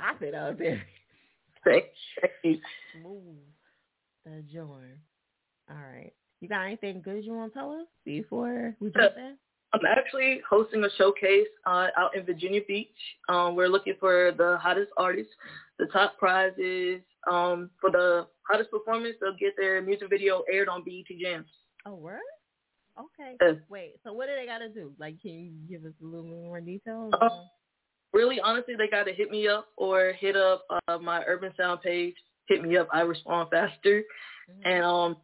pop it out there. <laughs> Smooth the joint. All right. You got anything good you want to tell us before we jump in? I'm actually hosting a showcase uh, out in Virginia Beach. Um, we're looking for the hottest artists. The top prize is um, for the hottest performance. They'll get their music video aired on BET Jams. Oh, word? Okay. Yes. Wait, so what do they got to do? Like, can you give us a little more details? Uh, really, honestly, they got to hit me up or hit up uh, my Urban Sound page. Hit me up. I respond faster. And, um,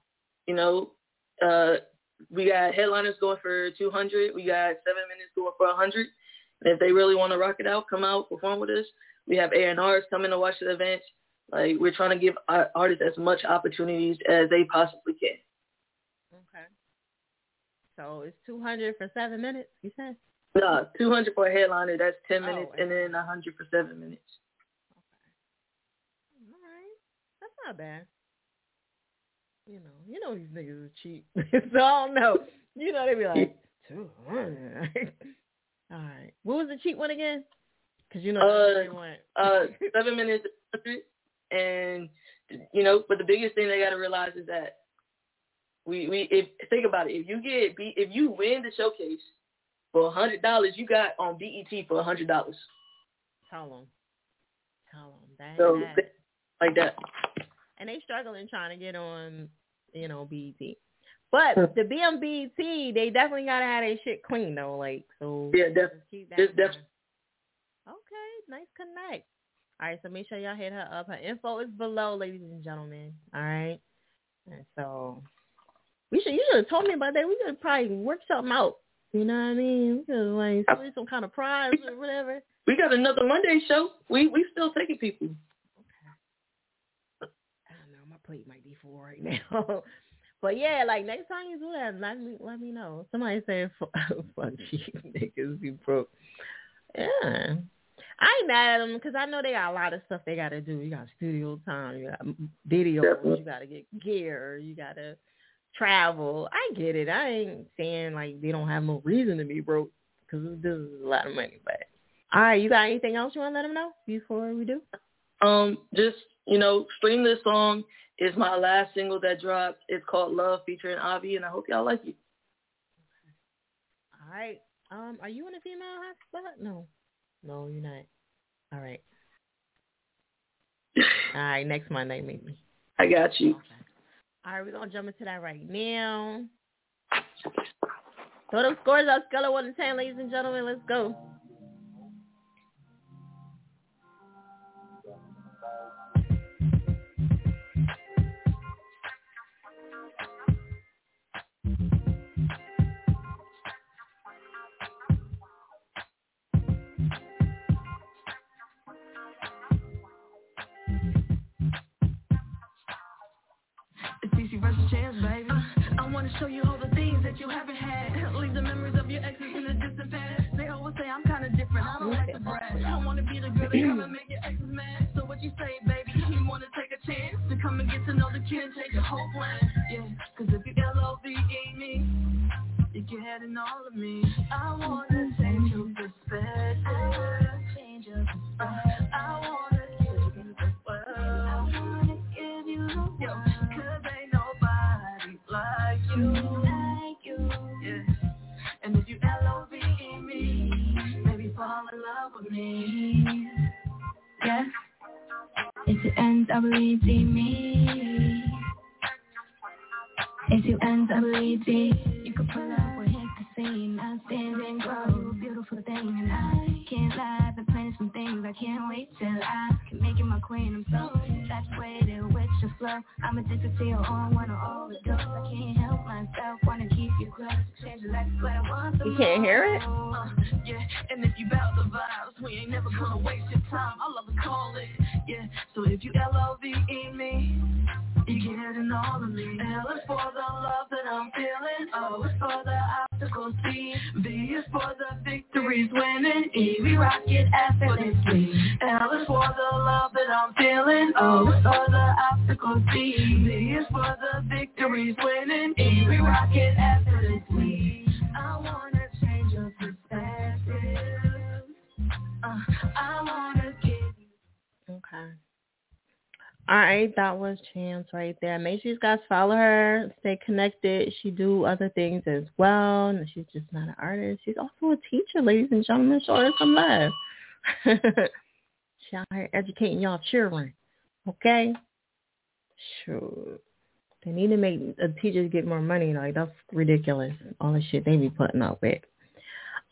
you know, uh, we got headliners going for 200. We got seven minutes going for 100. And if they really want to rock it out, come out, perform with us. We have A&Rs coming to watch the event. Like, we're trying to give our artists as much opportunities as they possibly can. Okay. So it's 200 for seven minutes, you said? Nah, 200 for a headliner, that's 10 Oh, minutes, and then 100 for seven minutes. Okay. All right. That's not bad. You know, you know these niggas are cheap. so I don't know. You know, they be like, 200. <laughs> All right. What was the cheap one again? Because you know Uh, uh, seven minutes, <laughs> and you know, but the biggest thing they got to realize is that we we if think about it, if you get B, if you win the showcase for a hundred dollars, you got on BET for a hundred dollars. Tell them. Tell them. That, So that. like that. And they struggling trying to get on, you know, BET. But the be on BET, they definitely gotta have their shit clean though. Like so. Yeah, definitely. def- Okay, nice connect. All right, so make sure y'all hit her up. Her info is below, ladies and gentlemen. All right, and so we should. You should have told me about that. We could probably work something out. You know what I mean? We could like some kind of prize or whatever. We got another Monday show. We we still taking people. Okay. I don't know. My plate might be full right now. <laughs> but yeah, like next time you do that, let me let me know. Somebody said <laughs> fuck you <laughs> niggas, you broke. Yeah. I ain't mad at them because I know they got a lot of stuff they got to do. You got studio time, you got videos, you got to get gear, you got to travel. I get it. I ain't saying like they don't have no reason to be broke because this is a lot of money. But all right, you got anything else you want to let them know before we do? Um, just you know, stream this song. It's my last single that dropped. It's called Love featuring Avi, and I hope y'all like it. All right. Um, are you in a female hot spot? No. No, you're not. All right. <laughs> All right, next Monday meet me. I got you. All right, we're gonna jump into that right now. So those scores are scale of one to ten, ladies and gentlemen. Let's go. Baby. I wanna show you all the things that you haven't had. Leave the memories of your exes in the distant past. They always say I'm kinda different. I don't like to brag. I wanna be the girl that come and make your exes mad. So what you say, baby? You wanna take a chance to come and get to know the kid, and take your whole plan. Yeah, cause if you L-O-V-E me, you're getting all of me. I wanna change your perspective. If you N-W-E-D me. If you N-W-E-D, you can pull up or hit the scene. I and grow, beautiful thing. And I can't lie, some things. I can't wait till I can make you my queen. I'm so infatuated with your flow. I'm addicted to your own, wanna overdose. I can't help myself, wanna keep you close. Change your life, but I want You can't hear it? uh, yeah, and if you bout the vibes, we ain't never gonna waste your time. I love to call it, yeah. So if you L-O-V-E me, you getting all of me. L is for the love that I'm feeling. O is for the obstacles seen. V is for the victories winning. E we rock it for the love that I'm feeling. O is for the obstacles for the victories winning. We. I wanna change your perspective. Uh, I wanna give Okay. All right, that was Chance right there. Make sure you guys follow her, stay connected. She do other things as well. And she's just not an artist. She's also a teacher, ladies and gentlemen. Show her some love. <laughs> she out here educating y'all children. Okay? Sure. They need to make the teachers get more money. Like that's ridiculous. All the shit they be putting up with.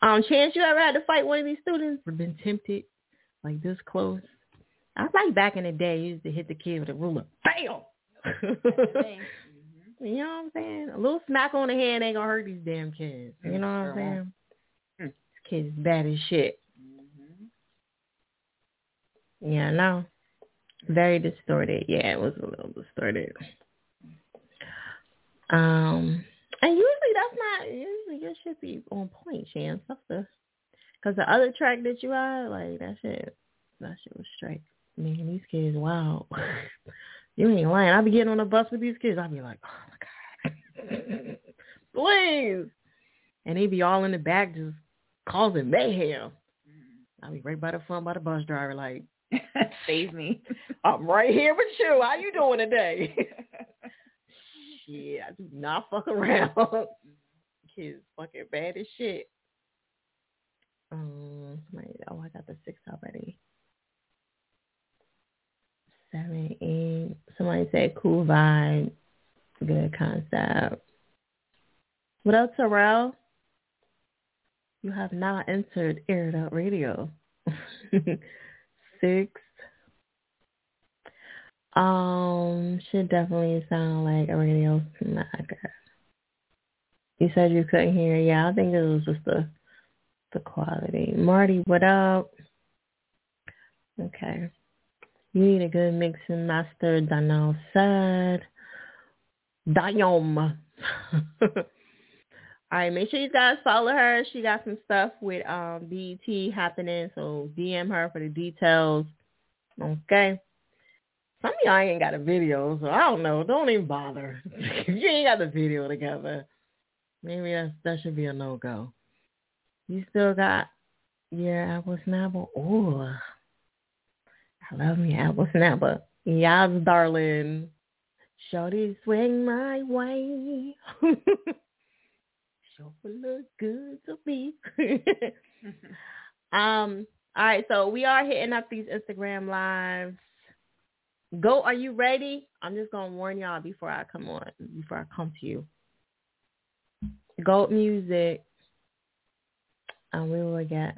Um, Chance, you ever had to fight one of these students? Or been tempted like this close? I like back in the day, you used to hit the kid with a ruler. Bam! <laughs> You know what I'm saying? A little smack on the head ain't gonna hurt these damn kids. You know what I'm saying? This kid is bad as shit. Yeah, no. Very distorted. Yeah, it was a little distorted. Um, and usually that's not usually your shit be on point, Chance. That's the because the other track that you had, like that shit, that shit was straight. Man, these kids, wow. <laughs> you ain't lying. I be getting on the bus with these kids. I be like, oh my god, <laughs> please. And they be all in the back just causing mayhem. I be right by the front by the bus driver, like, <laughs> Save me. <laughs> I'm right here with you. How you doing today? <laughs> Shit, I do not fuck around. Kids fucking bad as shit. Um, oh, I got the six already. Seven, eight. Somebody said cool vibe, good concept. What else, Terrell? You have now entered Air It Out Radio. Six. Um, should definitely sound like a radio smacker. You said you couldn't hear. Yeah, I think it was just the the quality. Marty, what up? Okay. You need a good mixing master, Danielle said. Dayom. <laughs> All right, make sure you guys follow her. She got some stuff with um BET happening, so DM her for the details. Okay. Some of y'all ain't got a video, so I don't know. Don't even bother. if <laughs> you ain't got the video together, maybe that's, that should be a no-go. You still got your apple snapper? Ooh, I love me apple snapper. Yes, darling. Shorty, swing my way. <laughs> sure look good to me. <laughs> um. All right, so we are hitting up these Instagram lives. Go, are you ready? I'm just gonna warn y'all before I come on, before I come to you. Goat music, and we will get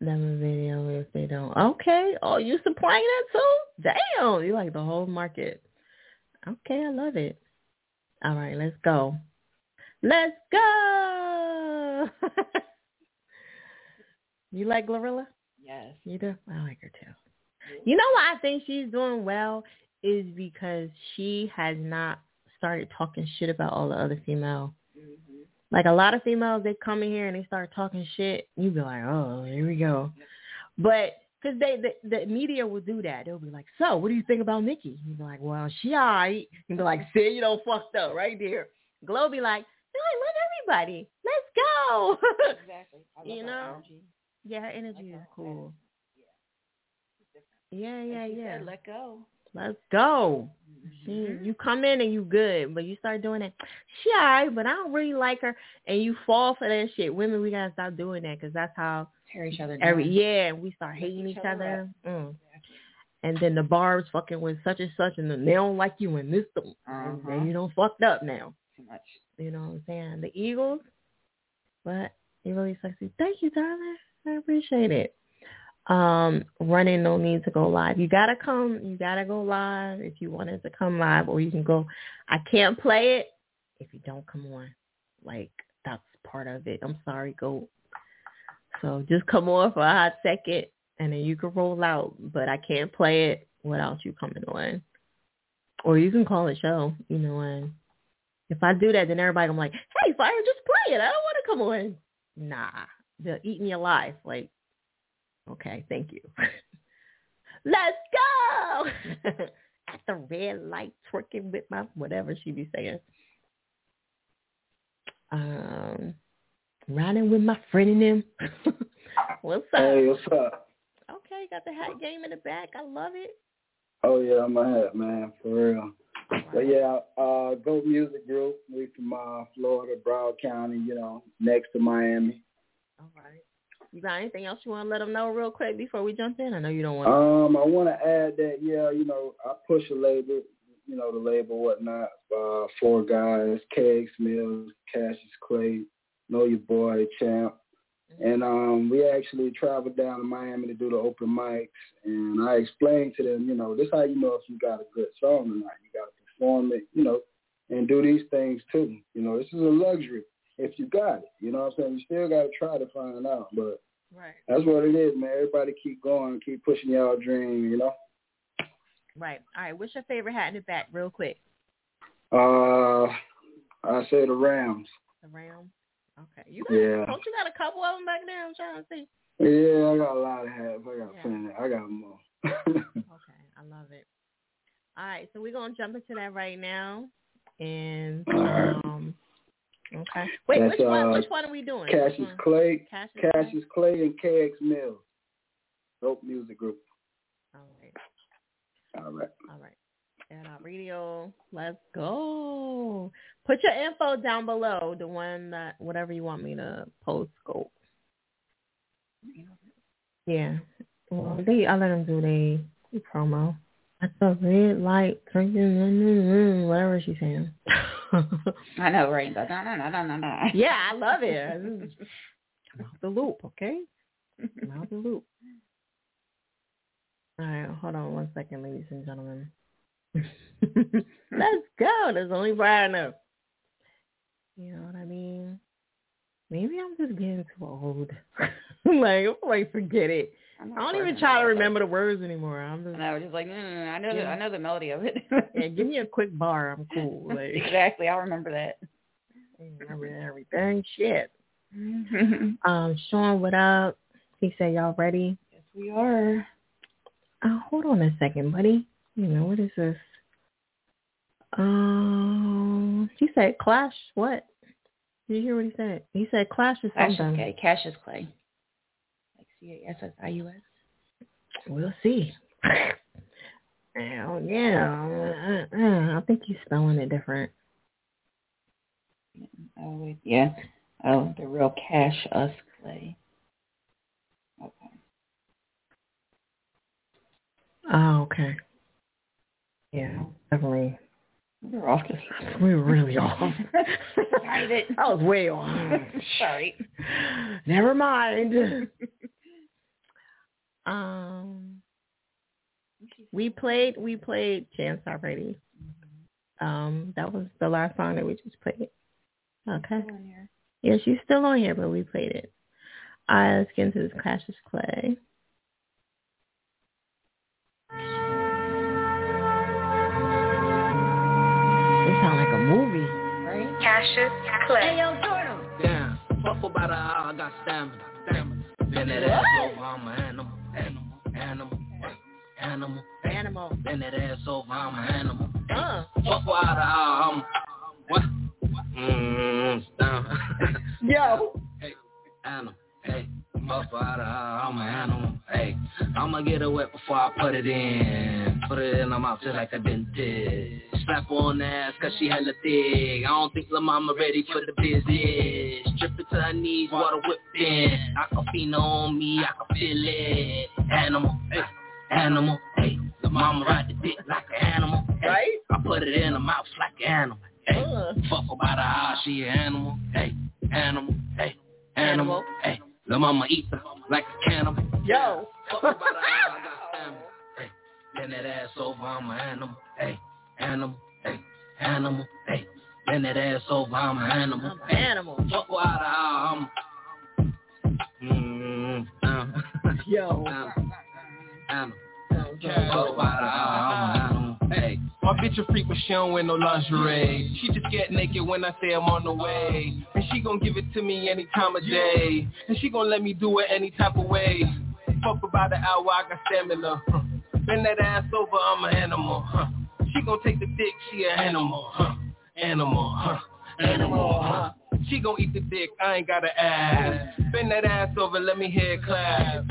them a video if they don't. Okay. Oh, you supplying that too? Damn, you like the whole market. Okay, I love it. All right, let's go. Let's go. <laughs> you like Glorilla? Yes. You do? I like her too. You know why I think she's doing well is because she has not started talking shit about all the other female. Mm-hmm. Like a lot of females, they come in here and they start talking shit. You be like, oh, here we go. But because they the, the media will do that. They'll be like, so what do you think about Nikki? You be like, well, she alright. You be like, see, you know, fucked up right there. Glow be like, no, I love everybody. Let's go. Exactly. <laughs> I love you know, energy. yeah, her energy is cool. Yeah, yeah, Like she yeah. said, let go. Let's go. She, you come in and you good, but you start doing that. She alright, but I don't really like her, and you fall for that shit. Women, we gotta stop doing that because that's how Tear each other every down. yeah, and we start hating each other. Mm. And then the barbs fucking with such and such, and they don't like you, and this, the, and Uh-huh. you don't fucked up now. Too much. You know what I'm saying? The Eagles, but you really sexy. Thank you, darling. I appreciate it. Um, running no need to go live. You gotta come. You gotta go live if you wanted to come live, or you can go. I can't play it if you don't come on. Like that's part of it. I'm sorry, go. So just come on for a hot second, and then you can roll out. But I can't play it without you coming on. Or you can call a show. You know, and if I do that, then everybody gonna be like, "Hey, fire, just play it. I don't want to come on." Nah, they'll eat me alive. Like, okay, thank you. <laughs> Let's go <laughs> at the red light, twerking with my whatever she be saying. Um, riding with my friend and them. <laughs> what's up? Hey, what's up? Okay, got the hat game in the back. I love it. Oh yeah, I'm a hat man, for real. But yeah, uh Goat Music Group. We from uh Florida, Broward County, you know, next to Miami. All right. You got anything else you want to let them know real quick before we jump in? I know you don't want. Um, I wanna add that, yeah, you know, I push a label, you know, the label whatnot, uh four guys, Kegs Mills, Cassius Clay, Know Your Boy, Champ. And um, we actually traveled down to Miami to do the open mics, and I explained to them, you know, this how you know if you got a good song or not. You got to perform it, you know, and do these things too. You know, this is a luxury if you got it. You know what I'm saying? You still got to try to find out, but Right. that's what it is, man. Everybody keep going, keep pushing y'all dream. You know. Right. All right. What's your favorite hat in the back, real quick? Uh, I say the Rams. The Rams. Okay. You got, Yeah. Don't you got a couple of them back there? I'm trying to see. Yeah, I got a lot of hats. I got plenty. I got more. <laughs> Okay. I love it. All right. So we're gonna jump into that right now. And right. um. Okay. Wait. That's, which one? uh, Which one are we doing? Cassius? Clay, Cassius Clay? Cassius Clay, and KX Mills. Dope music group. All right. All right. All right. And our radio. Let's go. Put your info down below. The one that whatever you want me to post. Go. Yeah. Well, they I let them do they promo. <laughs> At the red light, drinking, mm, mm, mm, whatever she's saying. <laughs> I know, right? No, no, no, no, no, no. yeah, I love it. <laughs> I'm out the loop, okay? I'm out the loop. All right, hold on one second, ladies and gentlemen. Let's go. There's only Brian enough. You know what I mean? Maybe I'm just getting too old. like, like, forget it. I don't even try to remember the words anymore. I'm just, And I was just like, no, no, no. I know, the, I know the melody of it. yeah, give me a quick bar. I'm cool. <laughs> Like, exactly. I'll remember that. remember everything. Shit. <laughs> Um, Sean, what up? He said, y'all ready? Yes, we are. Uh, hold on a second, buddy. You know, what is this? Um, he said Clash. What? Did you hear what he said? He said Clash is Cassius something. Clay. Cassius Clay. Like C A S S I U S. We'll see. Hell yeah. Uh, uh, I think you're spelling it different. Oh wait, yeah. Oh, the real Cash Us Clay. Okay. Oh, okay. Yeah, definitely. We're off this. <laughs> We were really off. <laughs> I was way off. <laughs> Sorry. Never mind. Um, we played we played Chance already. Um, that was the last song that we just played. Okay. Yeah, she's still on here, but we played it. All right, let's get into this Cassius Clay. It sound like a movie. Right? Cassius Clay. Damn, fuck about a hour, I got stamina. Stamina. Bend that ass over, I'm an animal. Animal. Animal. Animal. Animal. Bend that ass over, I'm an animal. Uh. Fuck about uh, a I'm what? Mmm, down. <laughs> Yo. Hey, animal. Hey, fuck about uh, a I'm an animal. Hey, I'ma get it wet before I put it in. Put it in my mouth just like a dentist. Slap her on the ass cause she hella thick. I don't think La Mama ready for the business. Strip it to her knees, water whipping. Aquafina on me, I can feel it. Animal, hey, animal, hey. The mama ride the dick like an animal. Hey, Right? I put it in her mouth like an animal. Hey, Uh. fuck about her how she an animal. Hey, animal, hey, animal, hey. The mama eat her like a cannibal. Yo. Fuck about her how I got <laughs> stamina. Hey, bend that ass over, I'm an animal. Hey, animal, hey, animal, hey. Bend that ass over, I'm an animal. I'm an animal. Fuck about her how I'm. Mmm, um, Yo. um, I'm an animal. Hey. My bitch a freak, but she don't wear no lingerie. She just get naked when I say I'm on the way. And she gon' give it to me any time of day. And she gon' let me do it any type of way. Fuck about an hour, I got stamina. <laughs> Bend that ass over, I'm an animal. <laughs> She gon' take the dick, she an animal. <laughs> Animal. Animal. She gon' eat the dick, I ain't got to ask. Bend that ass over, let me hear it clap.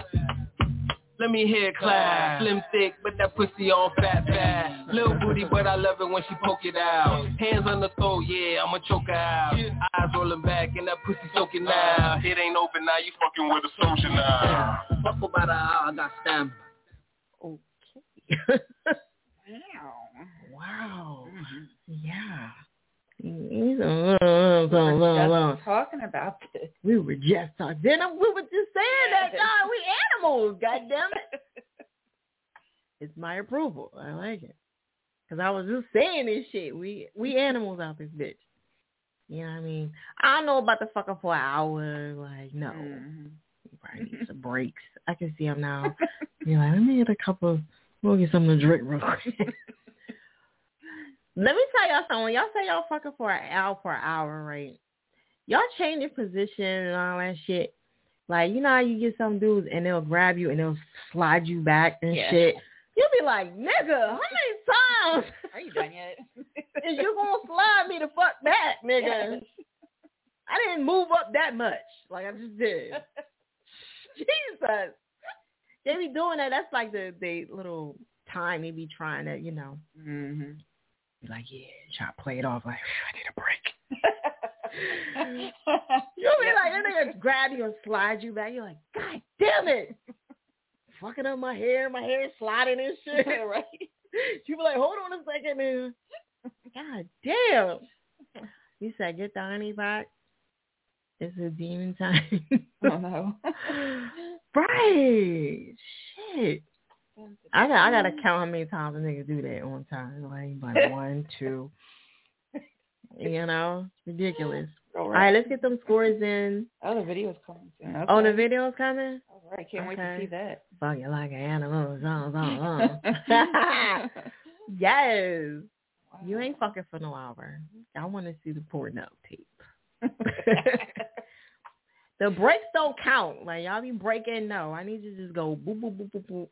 Let me hear it clap. Slim thick, but that pussy on fat fat. Little booty, but I love it when she poke it out. Hands on the throat, yeah, I'ma choke her out. Eyes rolling back and that pussy soaking now. It ain't over now, you fucking with a soldier now. Fuck about her how I got stamina. Okay. Damn. <laughs> Wow. Mm-hmm. Yeah. We We just talking about this. we were just talking. Then we were just saying that, <laughs> God, we animals, God damn it. It's my approval. I like it. Because I was just saying this shit. We we animals out this bitch. You know what I mean? I don't know about the fucking for an hour. Like, no. Mm-hmm. You probably need some breaks. I can see him now. <laughs> You're like, let me get a couple, we'll get something to drink real quick. Let me tell y'all something. Y'all say y'all fucking for an hour for an hour, right? Y'all change your position and all that shit. Like, you know how you get some dudes and they'll grab you and they'll slide you back and Yeah. shit. You'll be like, nigga, how many times <laughs> Are you done yet? <laughs> is you gonna slide me the fuck back, nigga? Yes. I didn't move up that much. Like I just did. <laughs> Jesus. They be doing that. That's like the the little time they be trying to, you know, Mm-hmm. Be like, yeah, try to play it off like, I need a break. <laughs> You'll be like, that nigga grab you and slide you back. You're like, God damn it. Fucking up my hair, my hair sliding and shit. <laughs> right? You be like, hold on a second, man. God damn. You said get the honey back. It's a demon time. Oh no. <laughs> right. Shit. I got I gotta count how many times a nigga do that on time. Like, like <laughs> one, two. You know, it's ridiculous. All right, let's get them scores in. Oh, the video's coming soon. Okay. Oh, the video's coming. All right, can't wait to see that. Fuck you like an animal. Zon, zon, zon. yes. You ain't fucking for no hour. I want to see the porno tape. <laughs> the breaks don't count. Like y'all be breaking. No, I need you to just go boop boop boop boop boop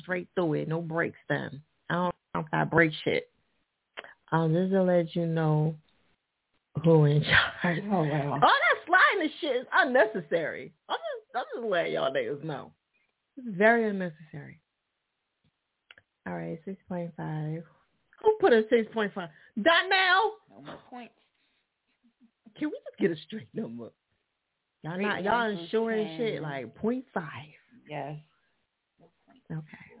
straight through it. No breaks then. I don't count that break shit. Um, just to let you know who in <laughs> charge. Oh wow. All that sliding and shit is unnecessary. I'm just, I'm just letting y'all niggas know. It's very unnecessary. All right, six point five. Who put a six point five? Dot now. No more points. Can we just get a straight number? Y'all not y'all numbers insuring shit can- like point five. Yes. Okay.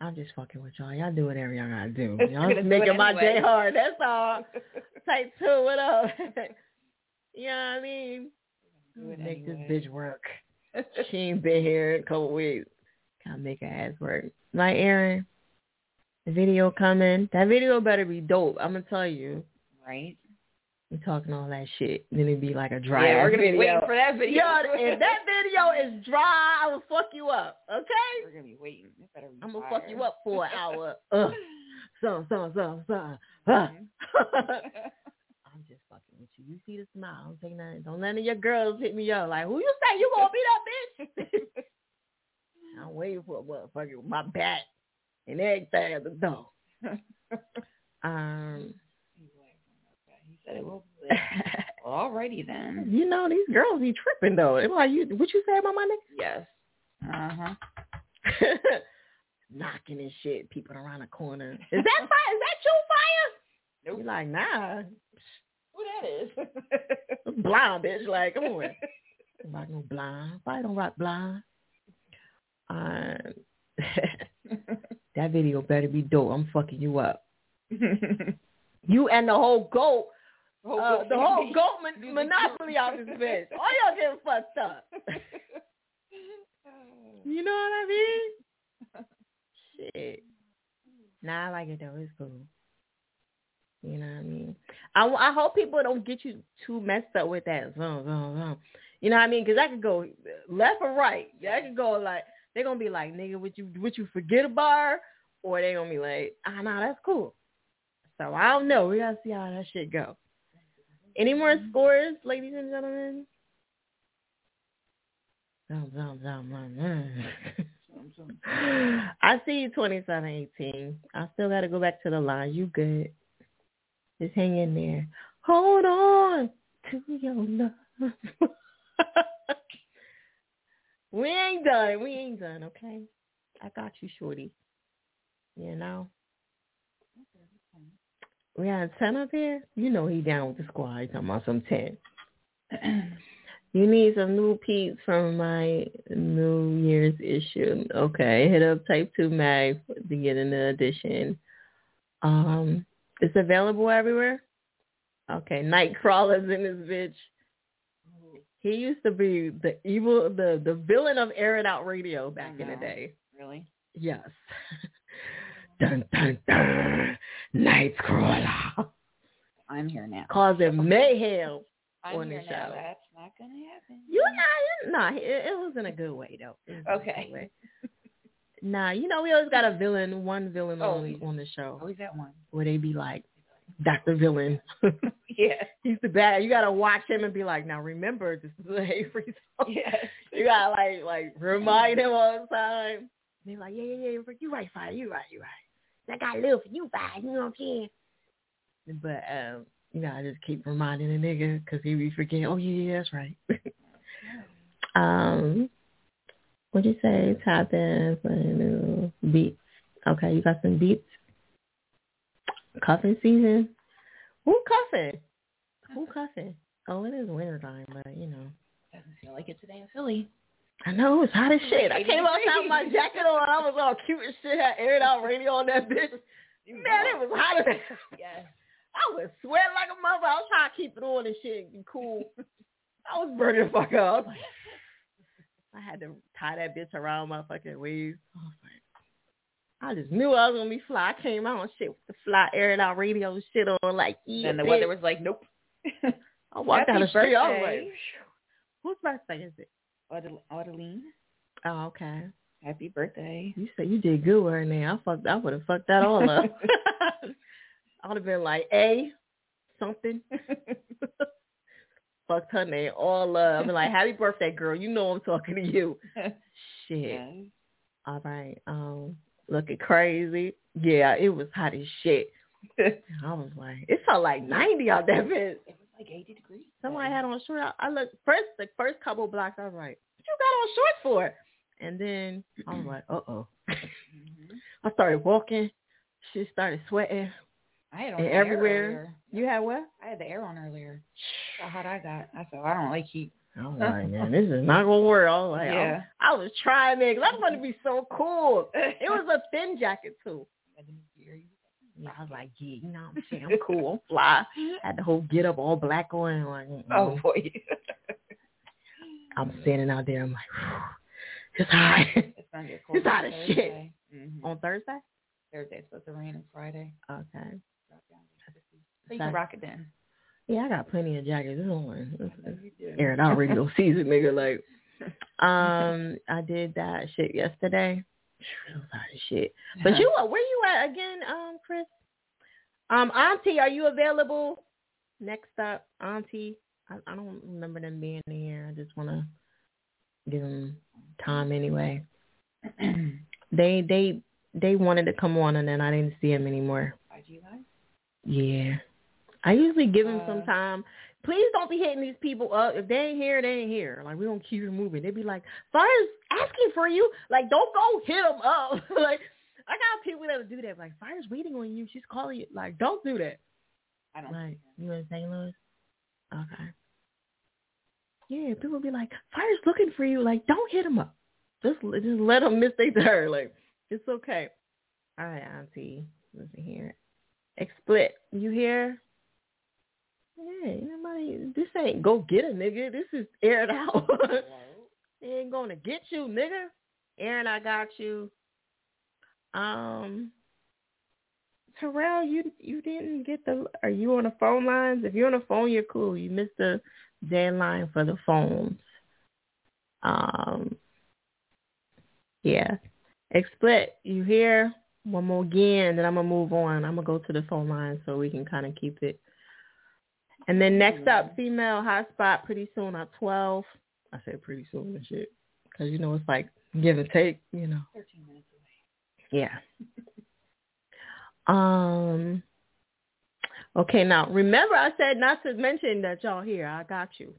I'm just fucking with y'all. Y'all do whatever y'all gotta do. Y'all just making my day hard. That's all. <laughs> Type two, what up? <laughs> you know what I mean? Make this bitch work. <laughs> she ain't been here in a couple weeks. Gotta make her ass work. My Aaron, the video coming. That video better be dope. I'm gonna tell you. Right. We talking all that shit. Then it'd be like a dry Yeah, we're gonna be waiting for that video. Yo, if that video is dry, I will fuck you up. Okay? We're gonna be waiting. Be I'm gonna fuck you up for an <laughs> hour. So, so, so, so. Mm-hmm. <laughs> I'm just fucking with you. You see the smile. Don't take nothing. Don't any of your girls hit me up like, who you say you gonna beat up, bitch? <laughs> I'm waiting for a motherfucker with my bat and everything at the door. um, said it well, <laughs> alrighty then. you know these girls be tripping though. They like you. What you say about my nigga? Yes. Uh huh. <laughs> <laughs> Knocking and shit, peeping around the corner. Is that fire? Is that you fire? Nope. You like nah, Who that is? blind bitch. Like come on. Don't rock no blind. Fire don't rock blind. Um, that video better be dope. I'm fucking you up. You and the whole goat, Whole uh, the whole family. goat mon- monopoly out this bitch. All y'all getting fucked up. <laughs> You know what I mean? <laughs> Shit. Nah, I like it though. It's cool. You know what I mean? I, I hope people don't get you too messed up with that. Zoom, zoom, zoom. You know what I mean? Because I could go left or right. I could go like they're gonna be like, nigga, would you would you forget a bar? Or they gonna be like, ah, nah, that's cool. So I don't know. We gotta see how that shit go. Any more scores, ladies and gentlemen? <laughs> I see you 2718. I still got to go back to the line. You good. Just hang in there. Hold on to your love. <laughs> we ain't done. We ain't done, okay? I got you, shorty. You know? We got a 10 up here? You know he down with the squad. He's talking about some 10. <clears throat> You need some new peeps from my New Year's issue. Okay, hit up Type Two Mag to get an edition. Um, it's available everywhere. Okay, Nightcrawler's in this bitch. He used to be the evil, the the villain of Air It Out Radio back in the day. Really? Yes. <laughs> dun dun dun. Nightcrawler I'm here now. causing mayhem I'm on the here now. show. That's not gonna happen. You nah, you, nah. It, it was in a good way though. It was in a Okay. way. Nah, you know we always got a villain, one villain on Always. Oh. on the show oh, Always that one. where they be like, Doctor Villain. <laughs> Yeah. He's the bad. You gotta watch him and be like, now remember this is a free zone. Yes. <laughs> You gotta like like remind him all the time. They like, yeah, yeah, yeah, you right, fire, you right, you right. That guy live for you, fire. You know what I'm saying? But um, you know, I just keep reminding the nigga because he be forgetting. Oh yeah, yeah, that's right. <laughs> um, what'd you say? Top in for new beats. Okay, you got some beats. Cuffing season. Who cuffing? Who cuffing? Oh, it is winter time, but you know. Doesn't feel like it today in Philly. I know it's hot as shit. I came outside with my jacket on. I was all cute and shit. Had Air It Out Radio on that bitch. Man, it was hot as. Yes. I was sweating like a mother. I was trying to keep it on and shit and be cool. <laughs> I was burning the fuck up. I was had to tie that bitch around my fucking waist. I like, I just knew I was gonna be fly. I came out and shit with the fly Air It Out Radio shit on like yeah. Then the bitch. weather was like, nope. I walked down Happy the street. I was birthday. like, whose birthday is it? Audel- Adeline, Oh, okay. happy birthday. You said you did good right now. I fucked. I would have fucked that all up. <laughs> I would have been like A, something. <laughs> Fucked her name all up. I'd be like, "Happy birthday, girl! You know I'm talking to you." <laughs> Shit. Yes. All right. Um, looking crazy. Yeah, it was hot as shit. I was like, it felt like 90 out that bitch. Like 80 degrees. Somebody had on shorts. I, I looked first the first couple blocks. I was like, "What you got on shorts for?" And then I was like, "Uh oh." <laughs> I started walking. She started sweating. I had on And the air everywhere. You had what? I had the air on earlier. How hot I got. I said I don't like heat. I was like, man, this is not gonna work. I was like, Yeah. I, I was trying, man, 'cause I want to be so cool. <laughs> It was a thin jacket too. Yeah, I was like, yeah, you know what I'm saying? I'm cool, I'm fly. Had the whole get up all black on. Like. <laughs> Oh boy. I'm standing out there. I'm like, <sighs> it's hot. It's gonna get cold It's hot as shit. Mhm. On Thursday? Thursday it's supposed to rain on Friday. Okay. So you can rock it then. Yeah, I got plenty of jackets. This one, this is You do. airing out <laughs> radio season, nigga. Like, <laughs> um, I did that shit yesterday. Was hot as shit. But you, uh, where you at again, um, Chris? Um, Auntie, are you available? Next up, Auntie. I, I don't remember them being here. I just want to give them time anyway. <clears throat> they they they wanted to come on, and then I didn't see them anymore. IG Live? Yeah. I usually give them Uh, some time. Please don't be hitting these people up. If they ain't here, they ain't here. Like we don't keep it moving. They'd be like, "Fire's asking for you." Like, don't go hit them up. <laughs> like, I got people that would do that. Like, Fire's waiting on you. She's calling you. Like, don't do that. I don't Like, you in St. Louis? Okay. Yeah, people be like, "Fire's looking for you." Like, don't hit them up. Just just let them miss their turn. Like, it's okay. All right, Auntie. Listen here. Explit, you here? Yeah, nobody. This ain't go get a nigga. This is aired out. <laughs> they ain't gonna get you, nigga. Aaron, I got you. Um, Terrell, you you didn't get the. Are you on the phone lines? If you're on the phone, you're cool. You missed the deadline for the phones. Um, yeah. Explit, you here? One more again, then I'm gonna move on. I'm gonna go to the phone line so we can kind of keep it. And then next up, female hotspot. Pretty soon at twelve. I said pretty soon and shit, because you know it's like give and take. You know. Thirteen minutes away. Yeah. Um. Okay, now remember I said not to mention that y'all here. I got you.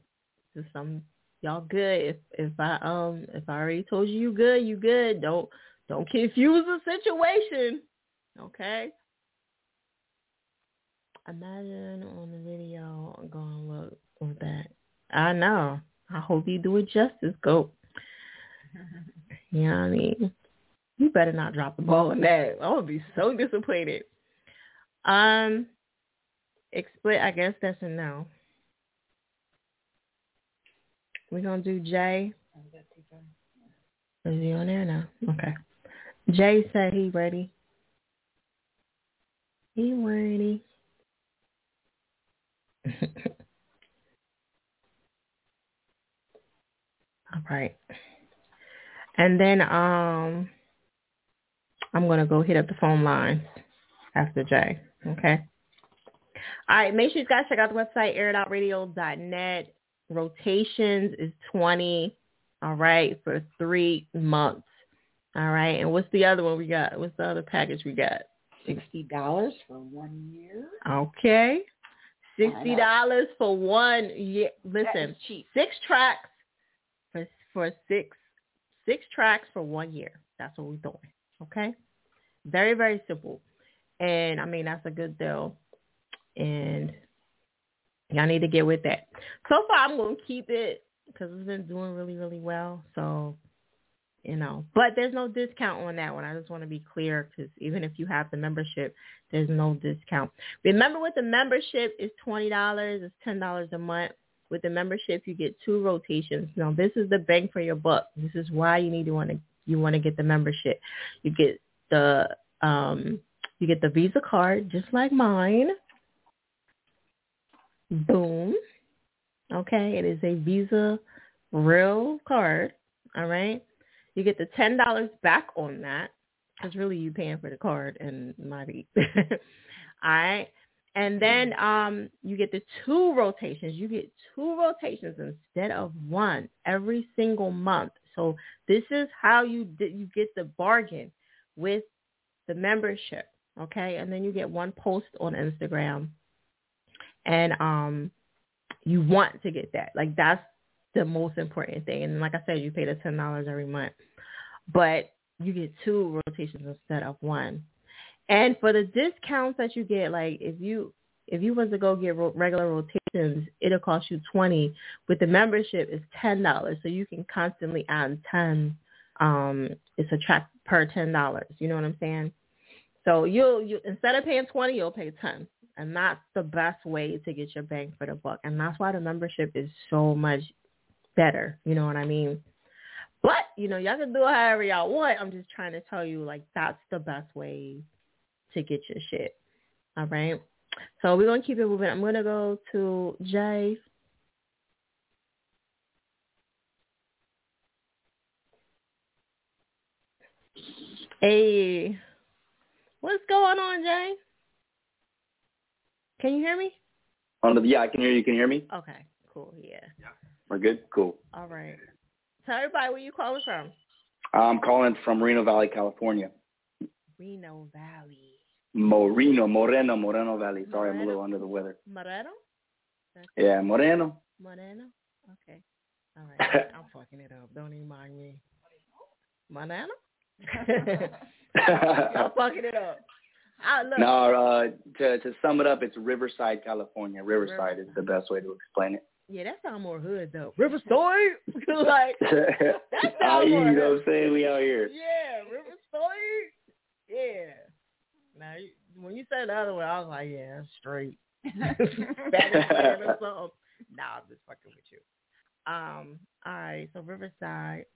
Just some y'all good. If if I um if I already told you you good, you good. Don't don't confuse the situation. Okay. Imagine on the video gonna look with that. I know. I hope you do it justice, go. <laughs> You know what I mean? You better not drop the ball on that. I would be so disappointed. Um, explit. I guess that's a no. We're gonna do Jay. Is he on there now? Okay. Jay said he ready. He ready. All right. And then um I'm gonna go hit up the phone lines after Jay. Okay. All right, make sure you guys check out the website, airitoutradio.net. Rotations is twenty, all right, for three months. All right. And what's the other one we got? What's the other package we got? Sixty dollars for one year. Okay. Sixty dollars for one year. Listen, six tracks for for six six tracks for one year. That's what we're doing. Okay. Very very simple, and I mean that's a good deal, and y'all need to get with that. So far, I'm gonna keep it because it's been doing really really well. So you know. But there's no discount on that one. I just want to be clear because even if you have the membership, there's no discount. Remember, with the membership, it's twenty dollars. It's ten dollars a month. With the membership, you get two rotations. Now, this is the bang for your buck. This is why you need to want to you want to get the membership. You get the um you get the Visa card just like mine. Boom. Okay, it is a Visa real card. All right. You get the ten dollars back on that because really you paying for the card and my beat. <laughs> All right. And then um you get the two rotations. You get two rotations instead of one every single month. So this is how you you get the bargain with the membership. Okay. And then you get one post on Instagram. And um you want to get that. Like that's the most important thing. And like I said, you pay the ten dollars every month, but you get two rotations instead of one. And for the discounts that you get, like if you if you was to go get regular rotations, it'll cost you twenty. With the membership, it's ten dollars, so you can constantly add ten. Um, it's a track per ten dollars. You know what I'm saying? So you'll you instead of paying twenty, you'll pay ten, and that's the best way to get your bang for the buck. And that's why the membership is so much better. You know what I mean? But you know, y'all can do it however y'all want. I'm just trying to tell you, like that's the best way to get your shit. All right. So we're gonna keep it moving. I'm gonna go to Jay. Hey, what's going on, Jay? Can you hear me? On the, yeah, I can hear you. Can you hear me? Okay, cool. Yeah. We're good. Cool. All right. Tell everybody where you calling from. I'm calling from Reno Valley, California. Reno Valley. Moreno, Moreno, Moreno Valley. Sorry, I'm a little under the weather. Moreno? Yeah, Moreno. Moreno? Okay. All right. <laughs> I'm fucking it up. Don't even mind me. Moreno? <laughs> I'm fucking it up. I look. No, uh, to to sum it up, it's Riverside, California. Riverside is the best way to explain it. Yeah, that sound more hood though. Riverside, <laughs> like <laughs> that I, sound you more know what. I'm saying? We out here. Yeah, Riverside. Yeah. Now, you- when you said the other one, I was like, yeah, straight. <laughs> Spanish man or something. Nah, I'm just fucking with you. Um, all right, so Riverside.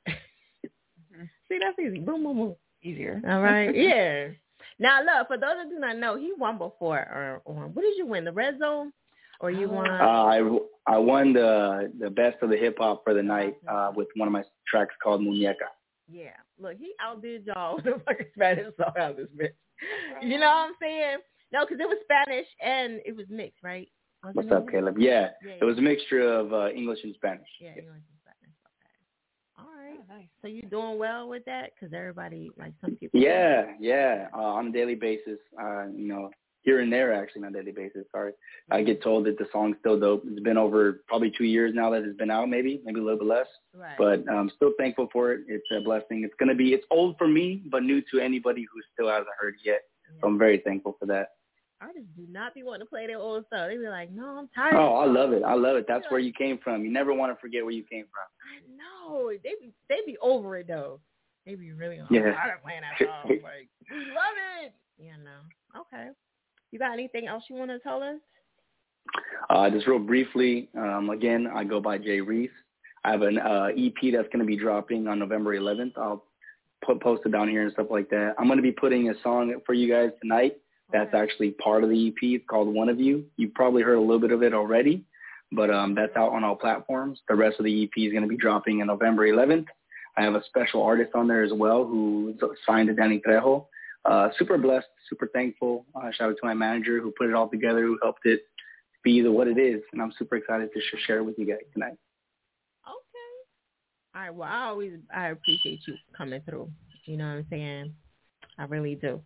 See, that's easy. Boom, boom, boom. Easier. All right, yeah. Now, look, for those that do not know, he won before. Or, or what did you win? The red zone, or you won? Uh, I I won the the best of the hip hop for the night uh, with one of my tracks called Muñeca. Yeah. Look, he outdid y'all <laughs> with the fucking Spanish song out of this bitch. You know what I'm saying? No, because it was Spanish and it was mixed, right? Wasn't What's up, Caleb? Yeah, Yeah, it was a mixture of uh, English and Spanish. Yeah, English and Spanish. Okay. All right. nice. So you doing well with that? Because everybody, like some people. Yeah, yeah. Uh, on a daily basis, uh, you know, here and there actually on a daily basis. Sorry, I mm-hmm. get told that the song's still dope. It's been over probably two years now that it's been out, maybe, maybe a little bit less. Right. But I'm still thankful for it. It's a blessing. It's gonna be. It's old for me, but new to anybody who still hasn't heard it yet. So I'm very thankful for that. Artists do not be wanting to play their old stuff. They be like, no, I'm tired. Oh, I love it. I love it. That's where you came from. You never want to forget where you came from. I know. they be they be over it though. They be really on. Yeah. I'm tired of playing that <laughs> song. Like we love it. You know. Okay. You got anything else you want to tell us? Uh, just real briefly, um, again, I go by Jay Reese. I have an uh, EP that's going to be dropping on November 11th. I'll put post it down here and stuff like that. I'm going to be putting a song for you guys tonight. That's actually part of the EP. It's called One of You. You've probably heard a little bit of it already, but um, that's out on all platforms. The rest of the EP is going to be dropping on November 11th. I have a special artist on there as well who signed to Danny Trejo. Uh, super blessed, super thankful. Uh, shout out to my manager who put it all together, who helped it be the what it is, and I'm super excited to sh- share it with you guys tonight. Okay. All right. Well, I always I appreciate you coming through. You know what I'm saying? I really do.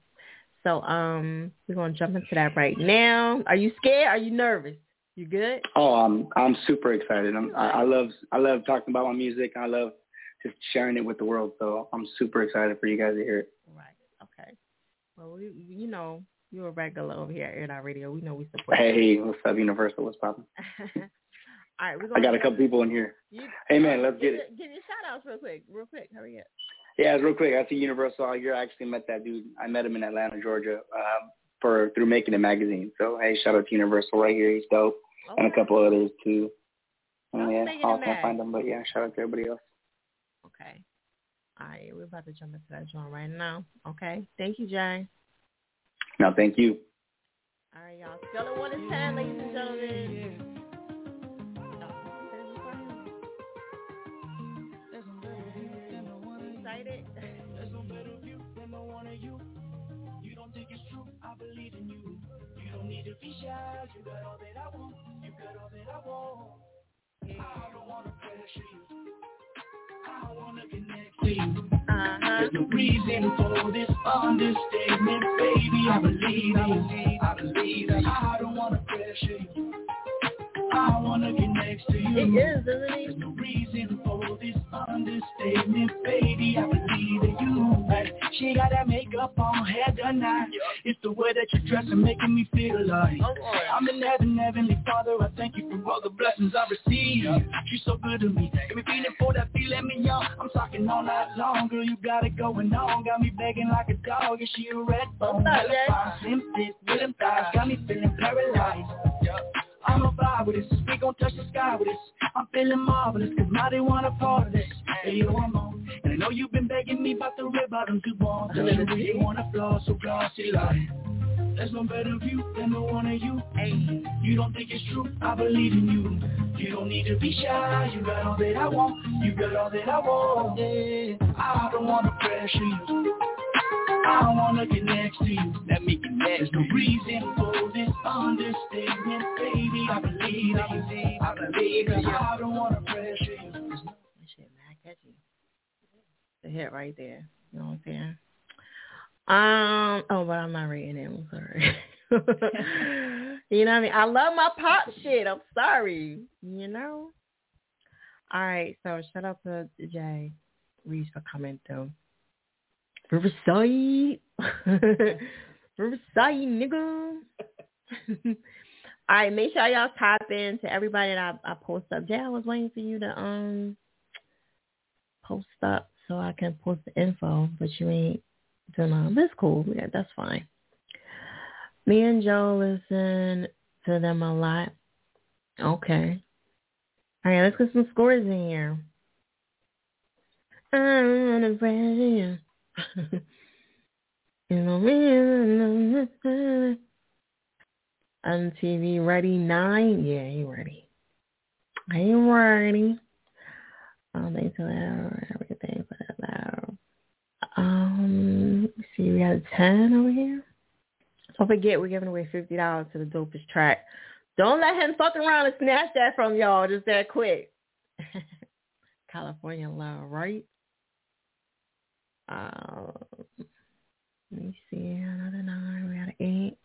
So um, we're gonna jump into that right now. Are you scared? Are you nervous? You good? Oh, I'm I'm super excited. I'm, I, I love I love talking about my music. I love just sharing it with the world. So I'm super excited for you guys to hear it. Okay. Well, we, you know, you're a regular over here at Air It Out Radio. We know we support. you. Hey, what's up, Universal? What's poppin'? <laughs> All right, we're I got a couple people in here. You, Hey, man, let's give get it. Give your shout outs real quick, real quick. Hurry up. Yeah, real quick. I see Universal out here. I actually met that dude. I met him in Atlanta, Georgia, uh, for through Making It magazine. So hey, shout out to Universal right here. He's dope, and a couple others too. And yeah, I can't find them, but yeah, shout out to everybody else. Okay. All right, we're about to jump into that joint right now. Okay. Thank you, Jay. No, thank you. All right, y'all. Scale of one to ten, ladies and gentlemen. Excited? You don't think it's true? I believe in you. You don't need to be shy. You got all that I want. You got all that I want. I don't wanna pressure you. Uh-huh. There's no reason for this understatement, baby. I believe in you. I believe. I don't wanna pressure you. I wanna connect to you. It is, isn't it? There's no reason for this understatement, baby. I believe in you. Right? She got that makeup on, hair done now. It's the way that you dress and making me feel like oh, I'm in heaven, heavenly Father. I thank you for all the blessings I received. She's so good to me, got me feeling for that feeling me young. I'm talking all night long, girl. You got it going on, got me begging like a dog. Is she a red bone? Hella fine, slim fit, with them thighs, got me feeling paralyzed. I'm a vibe with this, we gon' touch the sky with this. I'm feeling marvelous, cause now they want a part of this. Hey, yo, I'm on. And I know you've been begging me about the rib them good ones. And you really wanna flaw, so glossy like. There's no better view than the one of you. Hey, you don't think it's true? I believe in you. You don't need to be shy. You got all that I want. You got all that I want. Yeah. I don't wanna pressure you. I wanna get to you. Let me get next. There's no reason for this understatement, baby. I believe in you. I believe in. I don't wanna pressure you. That shit mad catchy. The hit right there. You know what I'm saying? Um. Oh, but I'm not reading it. I'm sorry. <laughs> you know what I mean? I love my pop shit. I'm sorry. You know. All right. So shout out to Jay Reese for coming through. Riverside. <laughs> Riverside, nigga. <laughs> All right, make sure y'all tap in to everybody that I, I post up. Jay, I was waiting for you to um post up so I can post the info, but you ain't done none. That's cool. Yeah, that's fine. Me and Joe listen to them a lot. Okay. All right, let's get some scores in here. I'm on <laughs> you. MTV ready nine? Yeah, he ready. I ain't ready. Um, thanks for that, everything for that. Um, see, we got a ten over here. Don't forget, we're giving away fifty dollars to the dopest track. Don't let him fuck around and snatch that from y'all just that quick. <laughs> California love, right? Uh, let me see, another nine. We got an eight.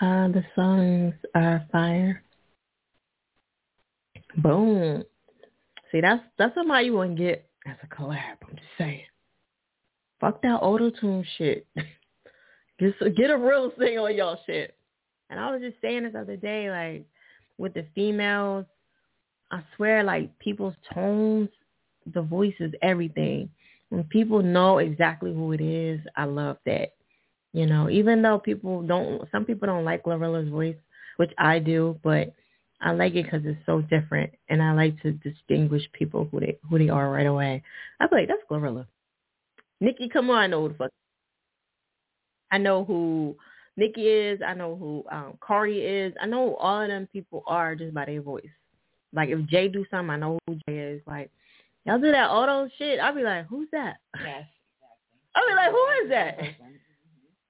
Uh, the songs are fire. Boom. See, that's that's somebody you to get as a collab. I'm just saying. Fuck that auto tune shit. <laughs> get get a real thing on y'all shit. And I was just saying this other day, like with the females, I swear, like people's tones, the voice is everything. When people know exactly who it is, I love that. You know, even though people don't, some people don't like Glorilla's voice, which I do, but I like it because it's so different, and I like to distinguish people who they who they are right away. I feel like that's Glorilla. Nikki, come on, I know who the fuck. I know who Nikki is. I know who um Kari is. I know all of them people are just by their voice. Like if Jay do something, I know who Jay is. Like y'all do that auto shit, I'll be like, who's that? Yes. I'll be like, who is that? <laughs>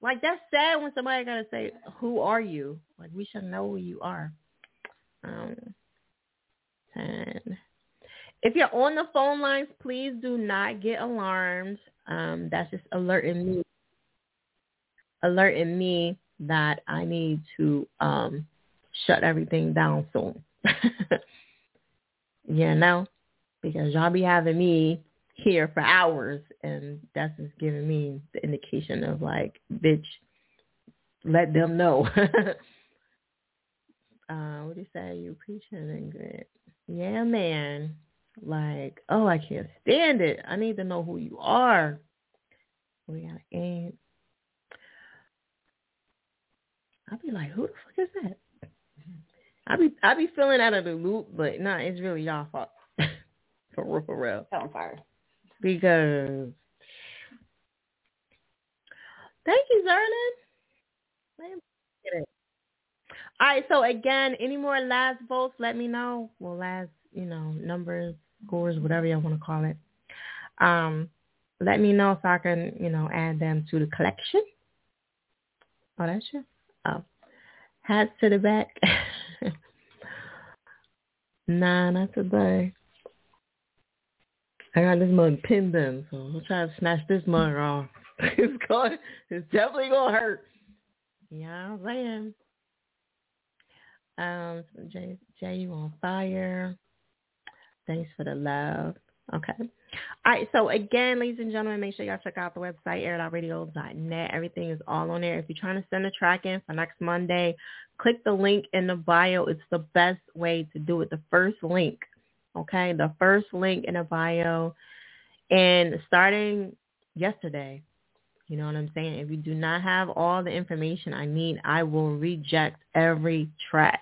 Like that's sad when somebody gotta say, "Who are you?" Like we should know who you are. Um, ten. If you're on the phone lines, please do not get alarmed. Um, that's just alerting me, alerting me that I need to um shut everything down soon. <laughs> you know, because y'all be having me here for hours and that's just giving me the indication of like bitch let them know. <laughs> Uh what do you say? You preaching and good yeah man. Like oh i can't stand it. I need to know who you are. We got eight i'll be like who the fuck is that? I be i be feeling out of the loop but nah it's really y'all fault <laughs> <laughs> for real for real on fire because thank you, Zerlin. All right, so again, any more last votes, let me know. Well, last, you know, numbers, scores, whatever you want to call it. Um, let me know so I can, you know, add them to the collection. Oh, that's you. Oh, hats to the back. <laughs> nah, not today. I got this mug pinned in, so I'm trying to snatch this mug off. <laughs> it's going, it's definitely gonna hurt. Yeah, I'm saying. Um, Jay, Jay, you on fire? Thanks for the love. Okay. All right, so again, ladies and gentlemen, make sure y'all check out the website, airitoutradio.net. Everything is all on there. If you're trying to send a track in for next Monday, click the link in the bio. It's the best way to do it. The first link, okay? The first link in a bio. And starting yesterday, you know what I'm saying? If you do not have all the information I need, I will reject every track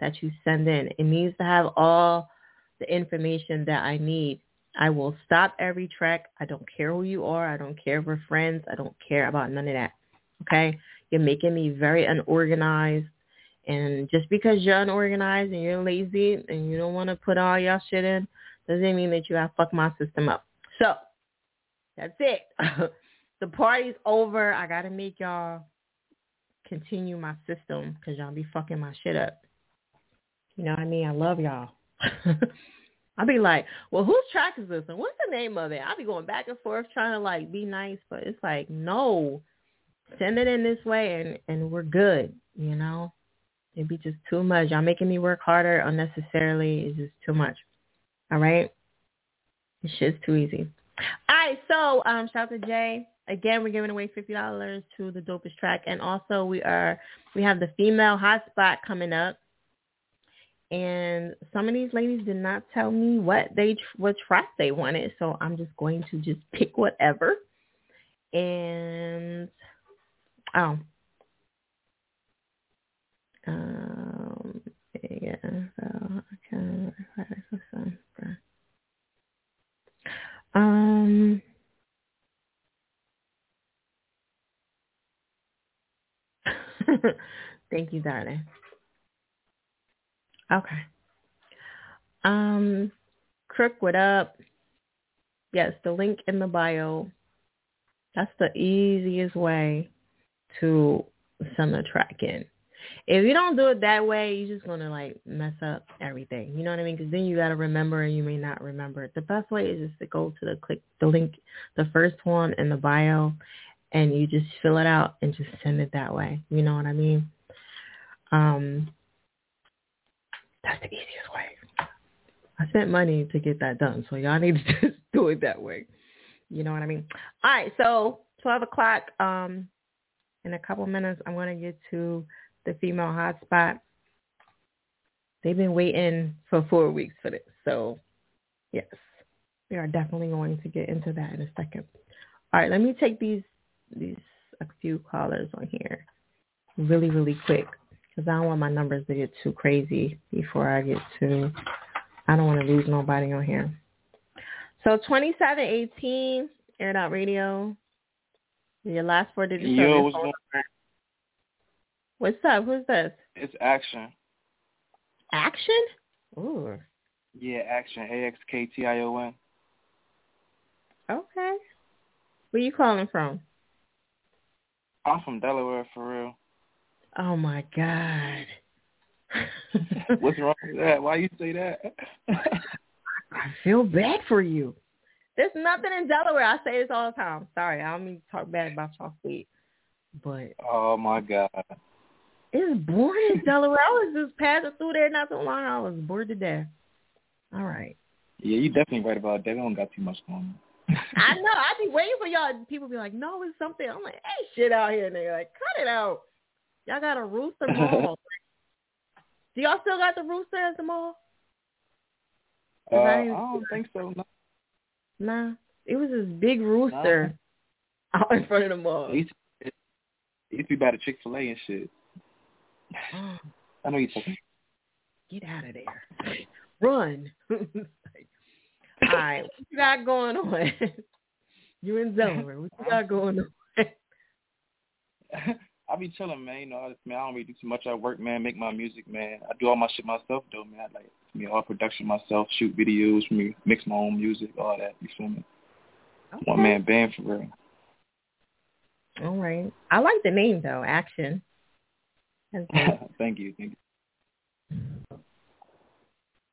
that you send in. It needs to have all the information that I need. I will stop every track. I don't care who you are. I don't care if we're friends. I don't care about none of that. Okay? You're making me very unorganized. And just because you're unorganized and you're lazy and you don't want to put all your shit in, doesn't mean that you have fuck my system up. So that's it. <laughs> the party's over. I gotta make y'all continue my system because y'all be fucking my shit up. You know what I mean? I love y'all. <laughs> I'll be like, well, whose track is this? And what's the name of it? I'll be going back and forth trying to like be nice, but it's like, no, send it in this way and, and we're good, you know? It'd be just too much. Y'all making me work harder unnecessarily is just too much. All right? This shit's too easy. All right, so um, shout out to Jay. Again, we're giving away fifty dollars to the dopest track, and also we are we have the female hotspot coming up. And some of these ladies did not tell me what they what track they wanted, so I'm just going to just pick whatever. And oh, um, yeah, so okay, um. <laughs> Thank you, darling. Okay. Um, Crook, what up? Yes, the link in the bio. That's the easiest way to send a track in. If you don't do it that way, you're just gonna like mess up everything. You know what I mean? Because then you gotta remember, and you may not remember. The best way is just to go to the click the link, the first one in the bio, and you just fill it out and just send it that way. You know what I mean? Um, that's the easiest way. I spent money to get that done, so y'all need to <laughs> just do it that way. You know what I mean? All right, so 12 o'clock, um, in a couple minutes, I'm to get to the female hotspot. They've been waiting for four weeks for this, so yes, we are definitely going to get into that in a second. All right, let me take these these a few callers on here really, really quick because I don't want my numbers to get too crazy before I get to. I don't want to lose nobody on here. So twenty seven eighteen Air Dot Radio. Your last four digits. Yo, what's going on? What's up? Who's this? It's Action. Action? Ooh. Yeah, Action. A X K T I O N. Okay. Where you calling from? I'm from Delaware for real. Oh my God. <laughs> What's wrong with that? Why you say that? <laughs> I feel bad for you. There's nothing in Delaware. I say this all the time. Sorry, I don't mean to talk bad about y'all state. But Oh my God. It's born in Delaware. I was just passing through there not so long. I was bored to death. All right. Yeah, you definitely right about that. We don't got too much going on. I <laughs> know. I be waiting for y'all. People be like, "No, it's something." I'm like, "Hey, shit out here," and they're like, "Cut it out." Y'all got a rooster <laughs> mall. Do y'all still got the rooster at the mall? Uh, I, I don't think so. No. Nah, it was this big rooster no. <laughs> out in front of the mall. It used, it used to be by the Chick Fil A and shit. <gasps> I know you talking. Get out of there. Run. <laughs> All right, what you got going on? <laughs> you in Delaware. What you got going on? <laughs> I be chilling, man. You know, I, man, I don't really do too much at work, man. Make my music, man. I do all my shit myself, though, man. I like me all production myself, shoot videos for me, mix my own music, all that. You feel me? Okay. One man band for real. All right. I like the name though. Action. <laughs> thank you. Thank you.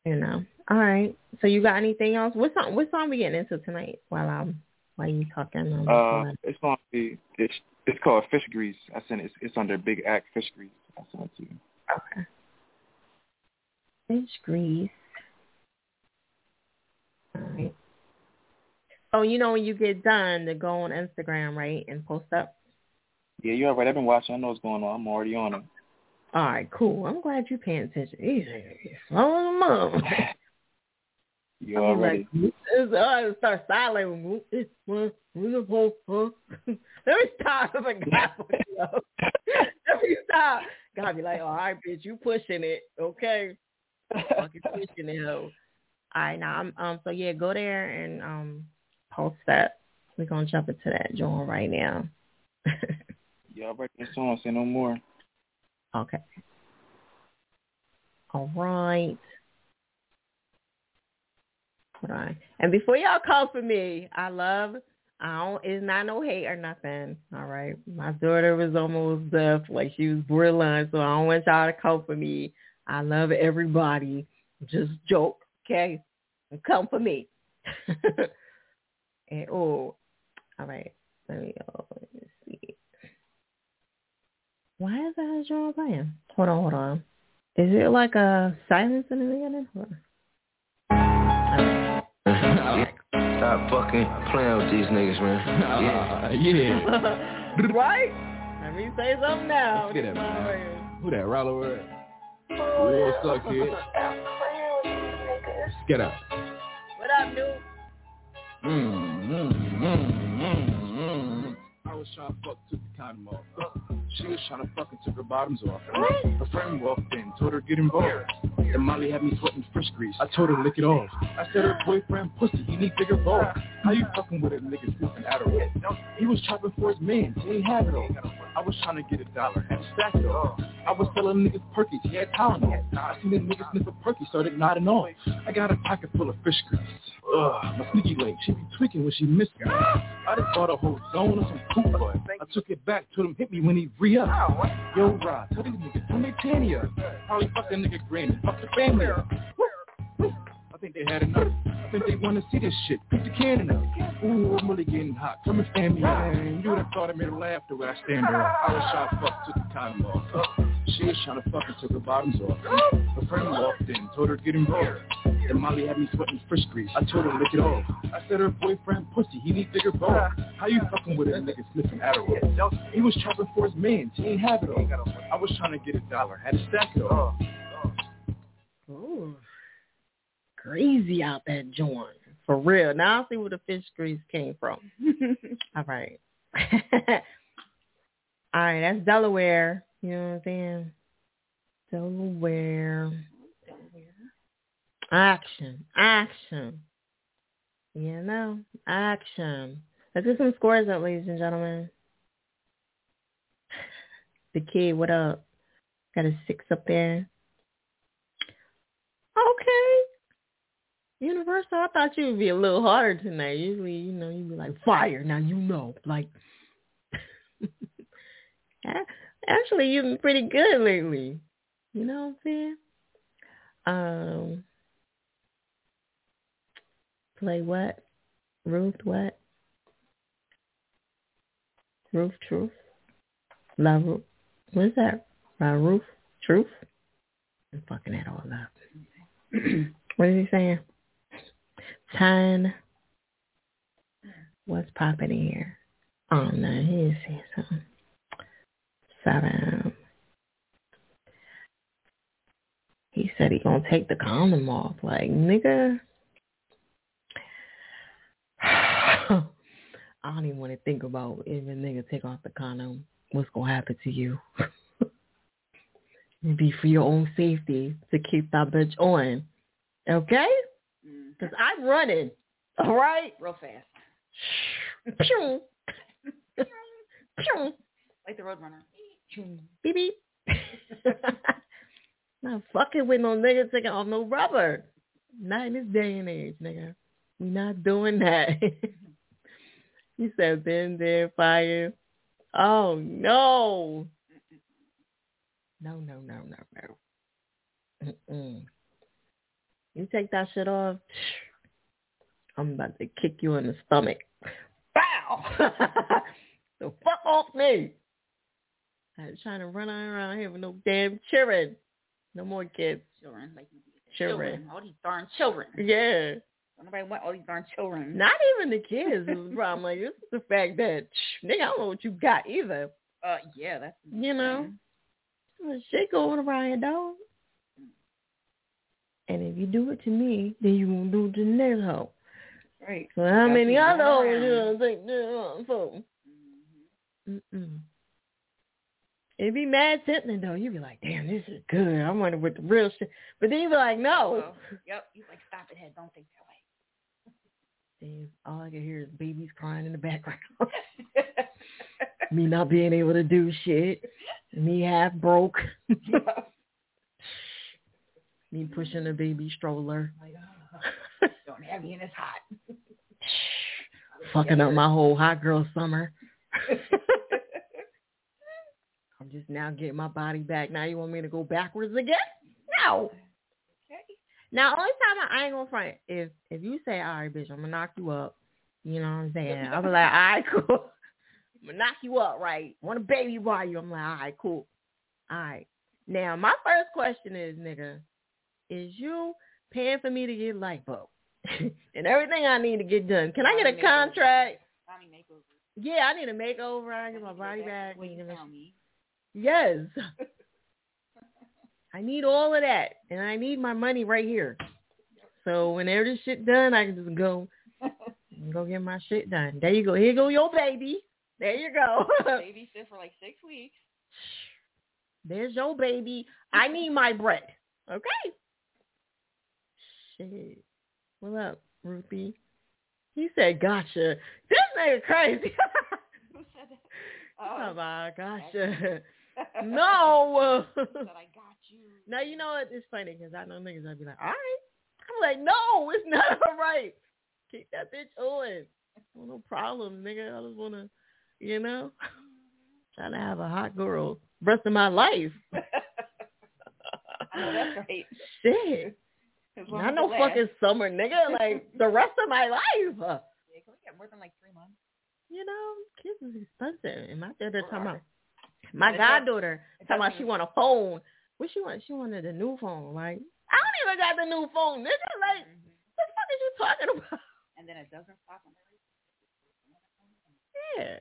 You know. All right. So you got anything else? What song? What song we getting into tonight? While I'm while you talking. Um, uh, it's gonna be it's it's called Fish Grease. I sent it. It's, it's under Big Act Fish Grease. I sent it to you. Okay. Fish Grease. All right. Oh, you know when you get done to go on Instagram, right, and post up. Yeah, you're right. I've been watching. I know what's going on. I'm already on it. All right, cool. I'm glad you're paying attention. These niggas slow mom. <laughs> <laughs> You already. Like, it's, uh, start styling. It's, uh, we supposed to- Let me stop. I'm like, God, Let me stop. God be like, all right, bitch, you pushing it, okay? Fucking pushing it, ho. All right, now I'm um. So yeah, go there and um post that. We're gonna jump into that joint right now. <laughs> Y'all break this song. Say no more. Okay. All right. Hold on. And before y'all call for me, I love. I don't. It's not no hate or nothing. All right. My daughter was almost deaf, like she was borderline, so I don't want y'all to call for me. I love everybody. Just joke, okay? Come for me. <laughs> and oh, all right. Let me go. Let's see. Why is that drum playing? Hold on, hold on. Is it like a silence in the beginning? Hold on. Stop fucking playing with these niggas, man. yeah. yeah. <laughs> right? Let me say something now. Let's get that man. Who that? Rollo Word? What's up, kid? Get out. What up, dude? Mm, mm, mm, mm, mm. I was trying to fuck, took the condom off. She was trying to fuck and took her bottoms off. Her friend walked in, told her get involved. And Molly had me sweating fish grease. I told her lick it off. I said her boyfriend pussy, he need bigger balls. How you fucking with a nigga sniffing Adderall? He was chopping for his man, he ain't have it all. I was trying to get a dollar, to stack it all. I was selling niggas perky, he had Tylenol. I seen a nigga sniff a perky, started nodding off. I got a pocket full of fish grease. Ugh, my sneaky link, she be tweaking when she missed me. I just bought a whole zone of some butt. I took it back, told him hit me when he re-up. Yo, Rod, tell these niggas, their panty up. Probably fuck that nigga granny, fuck the family up. I think they had enough. I think they want to see this shit. Pick the cannon up. Ooh, I'm really getting hot. Come and stand me up. You would have thought I made her laugh the way I stand her up. I was trying to fuck, took the condom off. She was trying to fuck and took her bottoms off. Her friend walked in, told her get involved. Then Molly had me sweating fish grease. I told her lick it off. I said her boyfriend pussy, he need bigger balls. How you fucking with a nigga sniffing Adderall? He was chopping for his man, he ain't have it all. I was trying to get a dollar, had to stack it all. Ooh. Crazy out that joint. For real. Now I see where the fish grease came from. <laughs> All right. <laughs> All right, that's Delaware. You know what I'm saying? Delaware. Action. Action. You know, action. Let's get some scores up, ladies and gentlemen. <laughs> The kid, what up? Got a six up there. Okay. Universal, I thought you would be a little harder tonight. Usually, you know, you'd be like, fire. Now you know. Like, <laughs> actually, you've been pretty good lately. You know what I'm saying? Um, play what? Ruth what? Ruth Truth? La Ruth? What is that? La Ruth Truth? I'm fucking that all up. <clears throat> what is he saying? Ten. What's popping in here? Oh no, he is saying something. Seven. He said he gonna take the condom off. Like nigga. I don't even want to think about if a nigga take off the condom. What's gonna happen to you? It'd <laughs> be for your own safety to keep that bitch on. Okay? Mm. Because I'm running. All right? Real fast. Pew. Pew. Like the Roadrunner. Beep beep. <laughs> Not fucking with no nigga taking off no rubber. Not in this day and age, nigga. We not doing that. <laughs> he said, been there, fire. Oh, no. No, no, no, no, no. Mm-mm. You take that shit off, I'm about to kick you in the stomach. Bow! <laughs> so fuck off me. I was trying to run around here with no damn children. No more kids. Children, like Children. All these darn children. Yeah. Nobody want all these darn children. Not even the kids is the problem. Like it's the fact that nigga, I don't know what you got either. Uh, yeah, that's You know, shit going around, dog. And if you do it to me, then you gonna do it to the next hoe. right. So how Gotta many other hoes you gonna think this for? Mm-mm. It'd be mad tempting though. You'd be like, damn, this is good. I wonder what the real shit. But then you'd be like, no. So, yep. He's like, stop it, head. Don't think that. All I can hear is babies crying in the background. <laughs> me not being able to do shit. Me half broke. <laughs> me pushing a baby stroller. Don't have me in this hot. <laughs> Fucking up my whole hot girl summer. I'm just now getting my body back. Now you want me to go backwards again? No. Now only time I, I ain't gonna front if if you say, all right, bitch, I'm gonna knock you up. You know what I'm saying? Be like, all right, cool. <laughs> I'm gonna knock you up, right? Want a baby by you? I'm like, all right, cool. All right. Now my first question is, nigga, is you paying for me to get light <laughs> bulb and everything I need to get done? Can I get a contract? Mommy makeover. Yeah, I need a makeover. I get my body back. Wait, you tell me. Yes. <laughs> I need all of that, and I need my money right here. So whenever this shit done, I can just go <laughs> go get my shit done. There you go. Here go your baby. There you go. <laughs> <laughs> Babysit for like six weeks. There's your baby. I need my bread. Okay. Shit. What up, Ruthie? He said, "Gotcha." This nigga crazy. Who said that? Oh my gotcha. no. Said I. Now you know what? It's funny because I know niggas. I'd be like, all right. I'm like, no, it's <laughs> not all right. Keep that bitch on. Oh, no problem, nigga. I just wanna, you know, <laughs> trying to have a hot girl rest of my life. I <laughs> know oh, that's right. Shit. Not no fucking summer, nigga. Like the rest of my life. Yeah, can we get more than like three months? You know, kids is expensive. And my daughter talking about my goddaughter talking about she want a phone. What she want? She wanted a new phone. Like I don't even got the new phone, nigga. Like mm-hmm. what the fuck is you talking about? And then it doesn't stop on Yeah.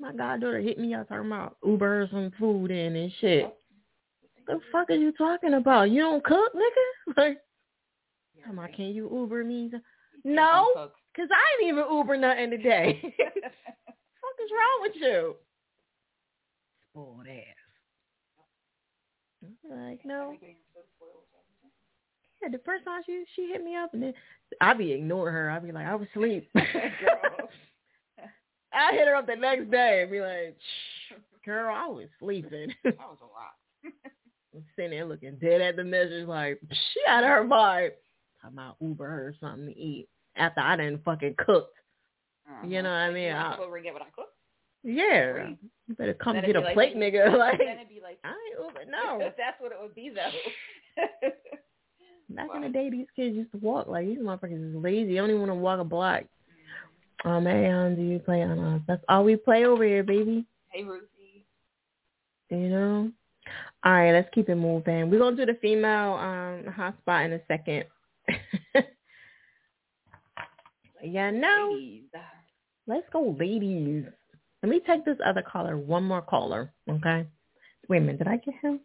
My goddaughter hit me up talking about Uber some food in and shit. What the fuck are you talking about? You don't cook, nigga? <laughs> Like, talking about, can you Uber me? No, because I ain't even Uber nothing today. what <laughs> <laughs> the fuck is wrong with you? Spoiled ass. Like, no. Yeah, the first time she she hit me up and then I be ignoring her. I be like, I was asleep. <laughs> I hit her up the next day and be like, "Shh, girl, I was sleeping. <laughs> That was a lot. <laughs> I'm sitting there looking dead at the message like, she out of her mind. Talking about Uber her or something to eat after I didn't fucking cook. You uh-huh. know what I mean? I- over and get what I cook. Yeah. Free. You better come Then get a it'd plate, <laughs> like, nigga. Like, then it'd be like, I ain't Uber. No. <laughs> that's what it would be though. <laughs> Back in the day, these kids used to walk. Like, these motherfuckers is lazy. They don't even want to walk a block. Oh, man, do you play on us? That's all we play over here, baby. hey Ruthie. You know? All right, let's keep it moving. We're going to do the female um hotspot in a second. yeah, no. Ladies. Let's go, ladies. Let me take this other caller. One more caller, okay? Wait a minute. Did I get him?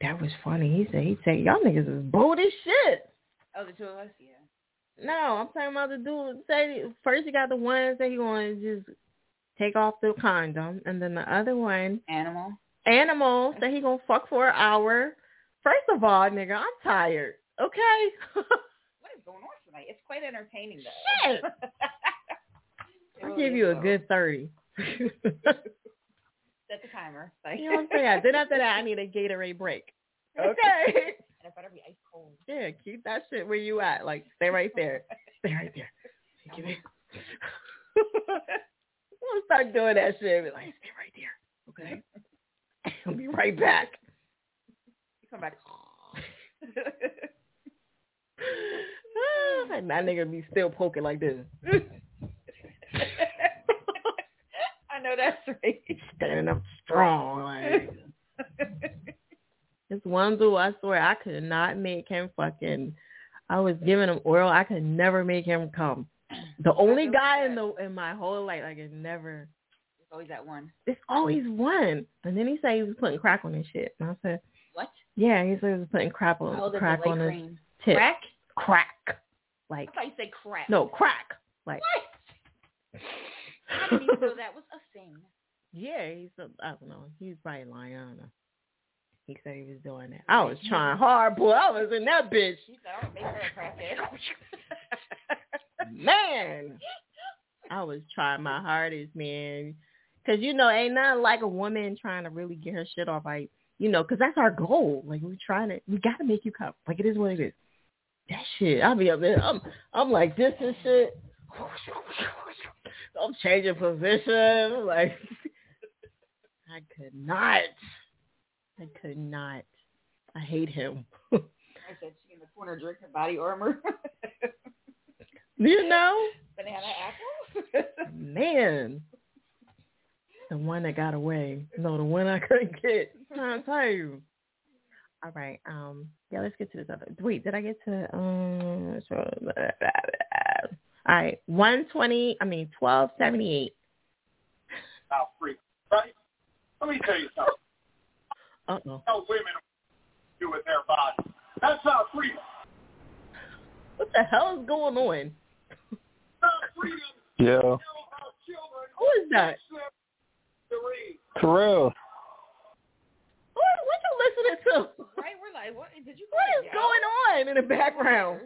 That was funny. He said, he said, y'all niggas is bold as shit. Oh, the two of us, yeah. No, I'm talking about the dude. Say first you got the one that he going to just take off the condom, and then the other one, Animal. animal, that he gonna fuck for an hour. First of all, nigga, I'm tired. Okay. <laughs> What is going on tonight? It's quite entertaining though. Shit. <laughs> I'll give you a good thirty. Set the timer. Like, you know what I'm saying? Then after that, I need a Gatorade break. Okay. <laughs> And it better be ice cold. Yeah, keep that shit where you at. Like, stay right there. Stay right there. Give it. <laughs> We'll start doing that shit. Be like, stay right there. Okay. <laughs> I'll be right back. You come back. <sighs> and that nigga be still poking like this. <laughs> I know that's right. Standing up strong. Like, <laughs> it's one dude, I swear, I could not make him fucking. I was giving him oil. I could never make him come. The only guy in the in my whole life I could never. It's always that one. It's always one. And then he said he was putting crack on his shit, and I said, What? Yeah, he said he was putting crap on Oh, crack on his cream. tip. Crack? Crack. Like I said crap. no crack. Like I didn't even know that was a thing. <laughs> Yeah, he's a, I don't know. He's probably lying. I don't know. He said he was doing that. I was trying hard, boy. I was in that bitch. She said, "I'm make her a crackhead." <laughs> Man, I was trying my hardest, man. Cause you know, ain't nothing like a woman trying to really get her shit off. Like you know, cause that's our goal. Like we're trying to, we gotta make you come. Like it is what it is. That shit, I'll be up there. I'm, I'm like this and shit. I'm changing position. Like <laughs> I could not. I could not. I hate him. <laughs> I said she in the corner drinking body armor. <laughs> you know, Banana apple. man. The one that got away. No, the one I couldn't get. To tell you. All right. Um. Yeah. Let's get to this other. Wait. Did I get to? Um. So, all right. One twenty. I mean, twelve seventy eight. Now free, right? Let me tell you something. <laughs> Uh oh. How women do with their bodies. That's not freedom. What the hell is going on? Not freedom. Yeah. Who is that? Terrell. What? What you listening to? right? We're like, what? Did you? What is going on in the background?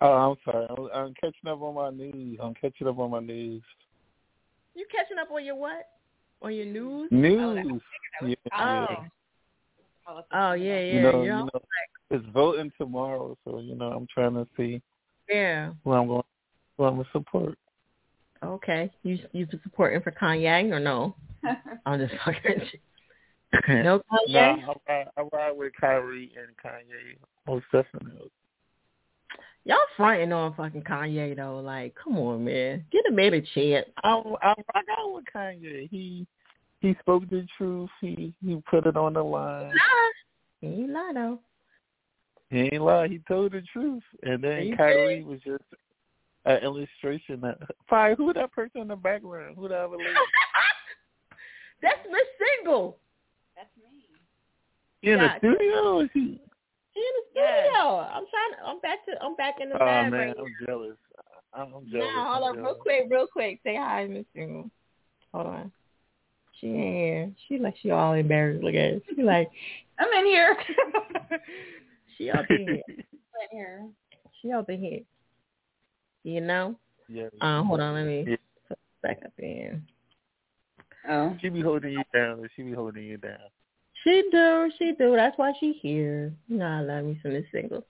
Oh, I'm sorry. I'm, I'm catching up on my news. I'm catching up on my news. You catching up on your what? On your news? News. Oh, yeah. Oh. oh. Oh yeah, yeah. You know, You're you know, it's voting tomorrow, so you know, I'm trying to see yeah. who I'm going, who I'm gonna support. Okay. You you supporting for Kanye or no? <laughs> I'm just fucking. no Kanye. no, I, ride- I ride with Kyrie and Kanye most definitely. Y'all fronting on fucking Kanye though. Like, come on, man. Get a man a chance. I'm I'm I got with Kanye. He he spoke the truth. He he put it on the line. Nah. He ain't lie though. He ain't lie. He told the truth. And then He Kyrie did. was just an illustration. That, Fire, who that person in the background? Who that other lady? <laughs> That's Miss Single. That's me. In Yeah. the studio? Is he? She in the studio. I'm trying. To, I'm back to. I'm back in the Oh man, right I'm jealous. I'm I'm jealous. Now, hold I'm on, real quick, real quick. Say hi, Miss Single. Hold on. She ain't here. She like she all embarrassed. Look at her. She like I'm in here. <laughs> she up in here. <laughs> In here. She up in here. You know. Yeah. Um, hold on. Let me Yeah. put back up in. Oh. She be holding you down. She be holding you down. She do. She do. That's why she here. You know, I love me some this Single.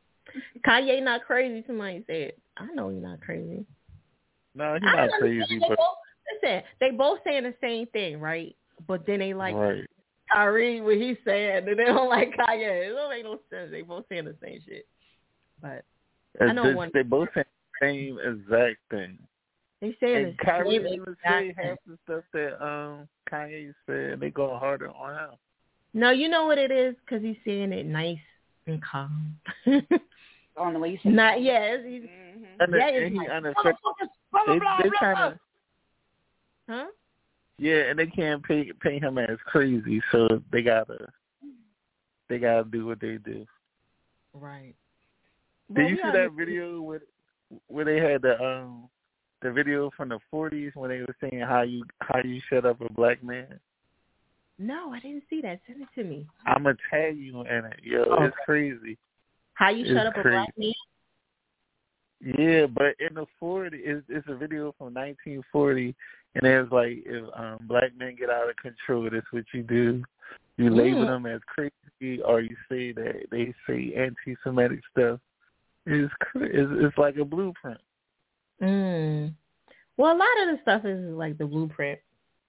Kanye not crazy. Somebody said. I know he's not crazy. No, he's not crazy, but both, listen, they both saying the same thing, right? But then they like right. Kyrie what he's saying, and they don't <laughs> like Kanye. It don't make no sense. They both saying the same shit. But I know one. They both say the same exact thing. They saying And the Kyrie same even exact say half the stuff that um Kanye said. They go harder on him. No, you know what it is? Because he's saying it nice and calm. <laughs> On the way you said. Not yes. He's, And, yeah, the, it's and like, unaffected. blah, blah, They, blah, they blah, kind blah. of Huh? yeah, and they can't pay pay him as crazy, so they gotta they gotta do what they do. Right. Did you see that video where where they had the um the video from the forties when they were saying how you how you shut up a black man? No, I didn't see that. Send it to me. I'ma tag you in it. Yo, Oh. it's crazy. How you It's shut up a black man? Yeah, but in the forty, it's, it's a video from 1940, and it's like if um black men get out of control, that's what you do. You label Mm. them as crazy, or you say that they say anti-Semitic stuff. It's it's, it's like a blueprint. Mm. Well, a lot of the stuff is like the blueprint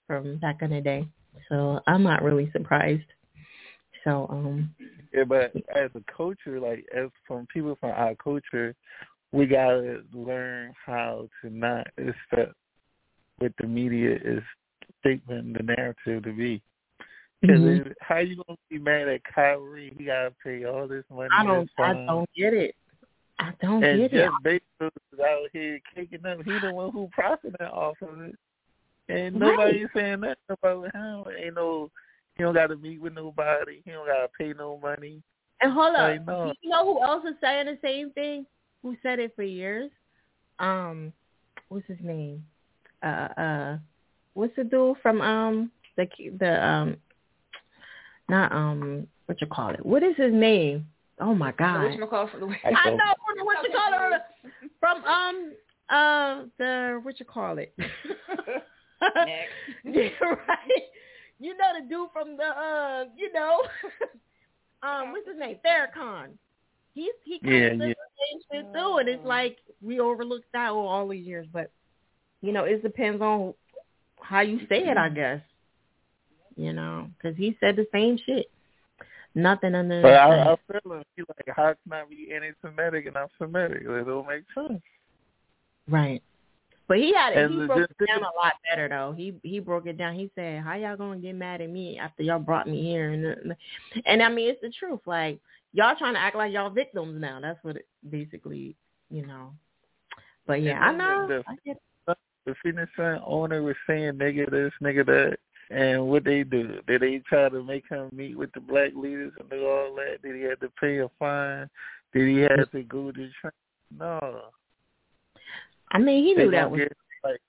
from back in the day, so I'm not really surprised. So, um, Yeah, but as a culture, like as from people from our culture, we gotta learn how to not accept what the media is shaping the narrative to be. Cause Mhm. it- how you gonna be mad at Kyrie? He gotta pay all this money. I don't. I don't get it. I don't and get it. Jeff Bezos is out here kicking up. He the one who profited off of it, and Right. nobody's saying nothing about him. Ain't no, he don't got to meet with nobody. He don't got to pay no money. And hold up, Like, no. you know who else is saying the same thing? Who said it for years? Um, what's his name? Uh, uh, what's the dude from um the the um, not um what you call it? What is his name? Oh my God! Whatchamacallit from the I know what you call it from um uh the what you call it. <laughs> Yeah, <laughs> right. You know the dude from the uh you know <laughs> um what's his name? Farrakhan. He's he kind Yeah, of yeah. the same shit too, and it's like we overlooked that all all these years, but you know it depends on how you say it, I guess. You know, because he said the same shit. Nothing under. But I, I feel him. He like, how can I be anti-Semitic and I'm Semitic? It don't make sense. Right. But he had it. And He broke it down a lot better though. He he broke it down. He said, "How y'all gonna get mad at me after y'all brought me here?" And uh, and I mean, it's the truth. Like y'all trying to act like y'all victims now. That's what it basically, you know. But yeah, I know. The, I the, Phoenix Sun owner was saying nigga this, nigga that, and what they do? Did they try to make him meet with the black leaders and do all that? Did he have to pay a fine? Did he have to go to train? No. I mean, he knew that was. like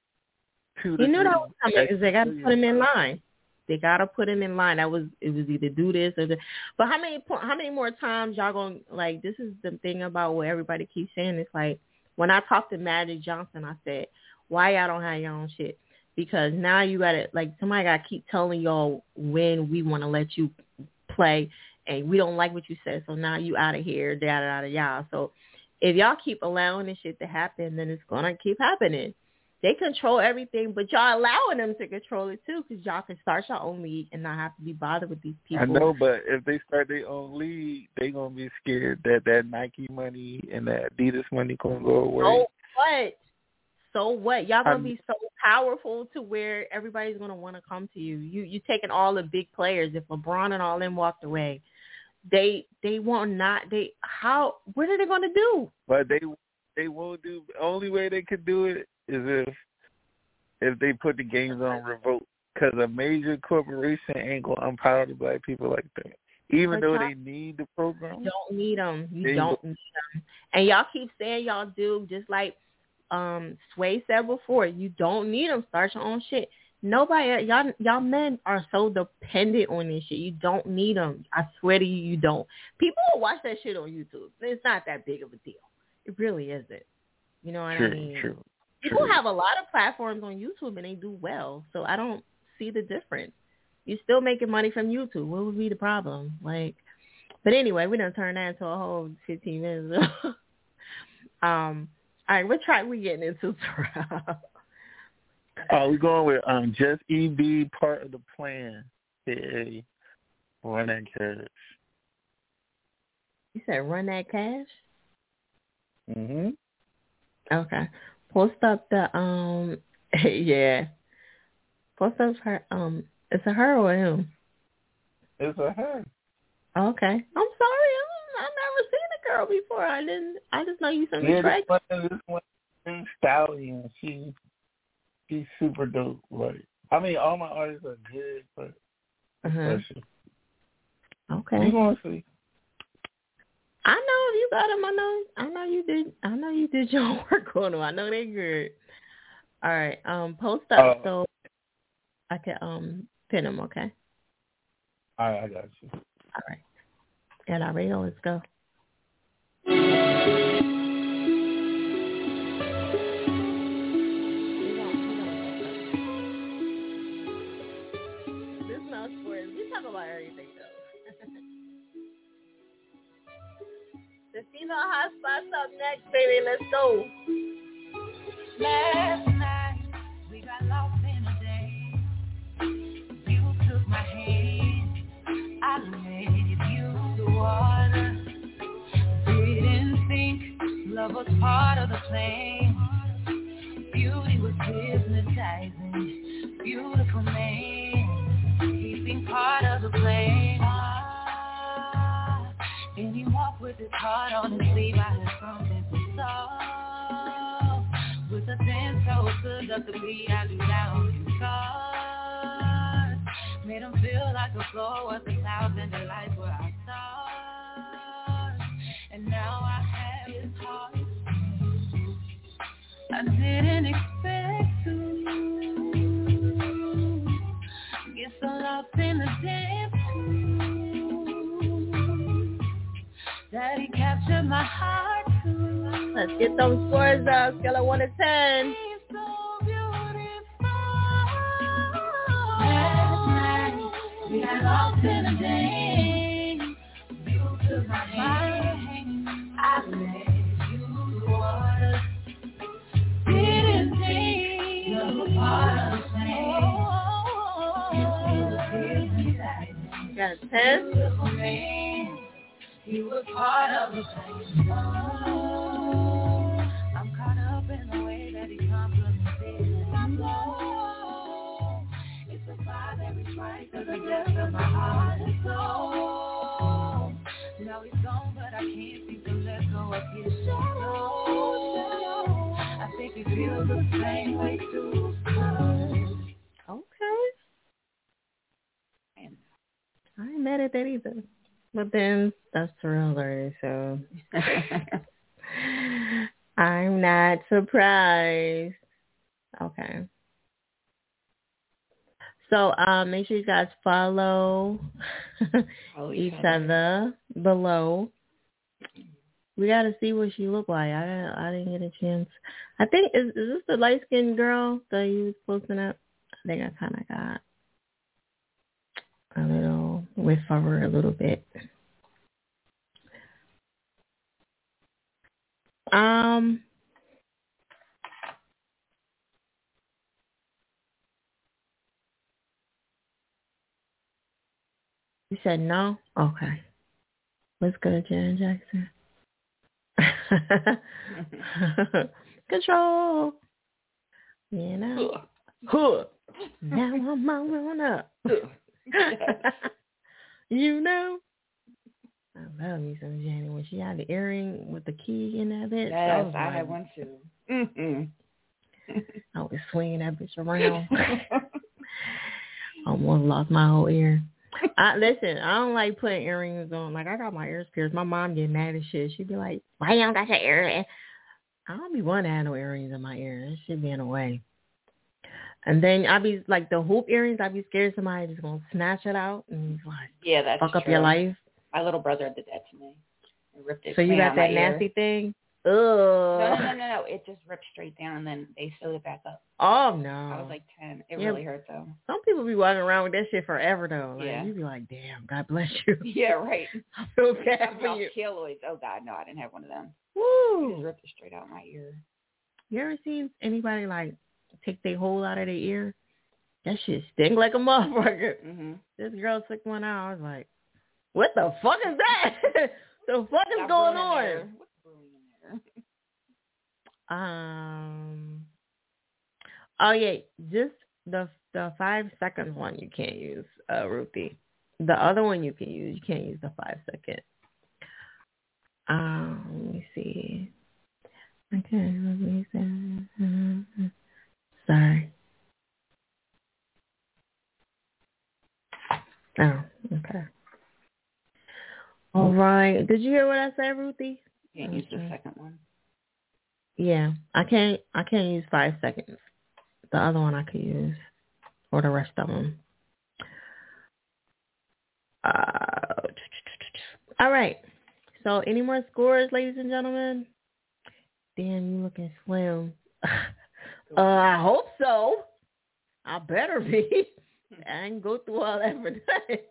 two He knew that was coming because they got to put him in line. They got to put him in line. That was it was either do this or that. But how many po- how many more times y'all gonna like? This is the thing about what everybody keeps saying. It's like when I talked to Magic Johnson, I said, "Why y'all don't have your own shit?" Because now you got to like somebody got to keep telling y'all when we want to let you play, and we don't like what you said, so now you out of here, da da da da. So if y'all keep allowing this shit to happen, then it's gonna keep happening. They control everything, but y'all allowing them to control it too, because y'all can start your own league and not have to be bothered with these people. I know, but if they start their own league, they gonna be scared that that Nike money and that Adidas money gonna go away. So what? So what? Y'all gonna I'm- be so powerful to where everybody's gonna want to come to you. You you taking all the big players. If LeBron and all them walked away, they they won't not they how what are they gonna do? But they they won't do. Only way they could do it is if if they put the games on revolt. Because a major corporation ain't gonna empower the black people like that. Even though they need the program, don't need them. You don't need them. And y'all keep saying y'all do, just like um Sway said before. You don't need them. Start your own shit. Nobody, y'all, y'all men are so dependent on this shit. You don't need them. I swear to you, you don't. People will watch that shit on YouTube. It's not that big of a deal. It really isn't. You know what true, I mean? true. People have a lot of platforms on YouTube and they do well. So I don't see the difference. You're still making money from YouTube. What would be the problem? Like, but anyway, we done turned that into a whole 15 minutes. <laughs> um, all right, what track we getting into? <laughs> Terrell? Oh, we going with um just EB part of the plan. Hey, run that cash. you said run that cash. Mhm. Okay, post up the um, <laughs> yeah, post up her um, it's a her or him. It's a her. Okay, I'm sorry, I'm, I've never seen a girl before. I didn't. I just know you sent me Yeah, track. this one, this one, Stallion. She, she's super dope. Like, I mean, all my artists are good, but Uh-huh. Okay. You gonna see? I know you got them. I know. I know you did. I know you did <laughs> your work on them. I know they're good. All right. Um, post up Uh, so I can um pin them. Okay. All right, I got you. All right. And I ready? Let's go. The female hot spots up next, baby. Let's go. Last night we got lost in a day. You took my hand, I you water. Didn't think love was part of the plan. Beauty was hypnotizing, beautiful man. Part of the heart on his sleeve, I had something to solve. With a thin so good beat, I do down his scars. Made him feel like the floor was a thousand where Let's get those scores up. Scale of one to ten. Last night we got a dance. You took my hand, I led you to water. Didn't think you were part of the plan. You still give me that. Got a ten. You were part of the plan. I'm caught up in the way that he complimented my flow. It's a vibe that we try to the depth of my heart and soul. Now he's gone, but I can't seem to let go of his shadow. I think he feels the same way too. Okay. I ain't mad at that either. But then that's Thriller, so <laughs> I'm not surprised. Okay. So um, make sure you guys follow <laughs> each other below. We got to see what she looked like. I didn't, I didn't get a chance. I think is, is this the light skinned girl that you was posting up? I think I kind of got a little with her a little bit. Um. You said no? Okay. Let's go to Janet Jackson. <laughs> Control. You know. Huh. Now I'm on up. <laughs> you know. I love me some Janet when she had the earring with the key in that bitch. Yes, that was I like- had one too. Mm-hmm. <laughs> I was swinging that bitch around. <laughs> I almost lost my whole ear. I listen, I don't like putting earrings on. Like I got my ears pierced. My mom get mad as shit. She'd be like, "Why you don't got your earring?" I don't be wanting to have no earrings in my ear. That should be in the way. And then I be like the hoop earrings. I be scared somebody just gonna snatch it out and like Yeah, that's fuck up your life. My little brother did that to me. He ripped it. So you got that ear. nasty thing? Ugh. No, no, no, no, no. It just ripped straight down, and then they sewed it back up. Oh no. I was like ten. It Yeah. really hurt though. Some people be walking around with that shit forever though. Like, Yeah. You be like, damn, God bless you. <laughs> Yeah, right. <laughs> I feel bad for you. keloids. Oh God, no, I didn't have one of them. Woo. It just ripped it straight out my ear. You ever seen anybody like take their hole out of their ear? That shit stink like a motherfucker. <laughs> Mm-hmm. This girl took one out. I was like, what the fuck is that? <laughs> the fuck is going on? there. What's brewing in there? <laughs> Um. Oh yeah, just the the five second one you can't use, uh, Ruthie. The other one you can use. You can't use the five second. Um. Let me see. Okay. Let me see. Sorry. Oh. Okay. All right. Did you hear what I said, Ruthie? Can't use the second one. Yeah, I can't. I can't use five seconds. The other one I could use, or the rest of them. Uh, all right. So, any more scores, ladies and gentlemen? Damn, you looking slim. <laughs> uh, I hope so. I better be. I didn't go through all that for <laughs> nothing.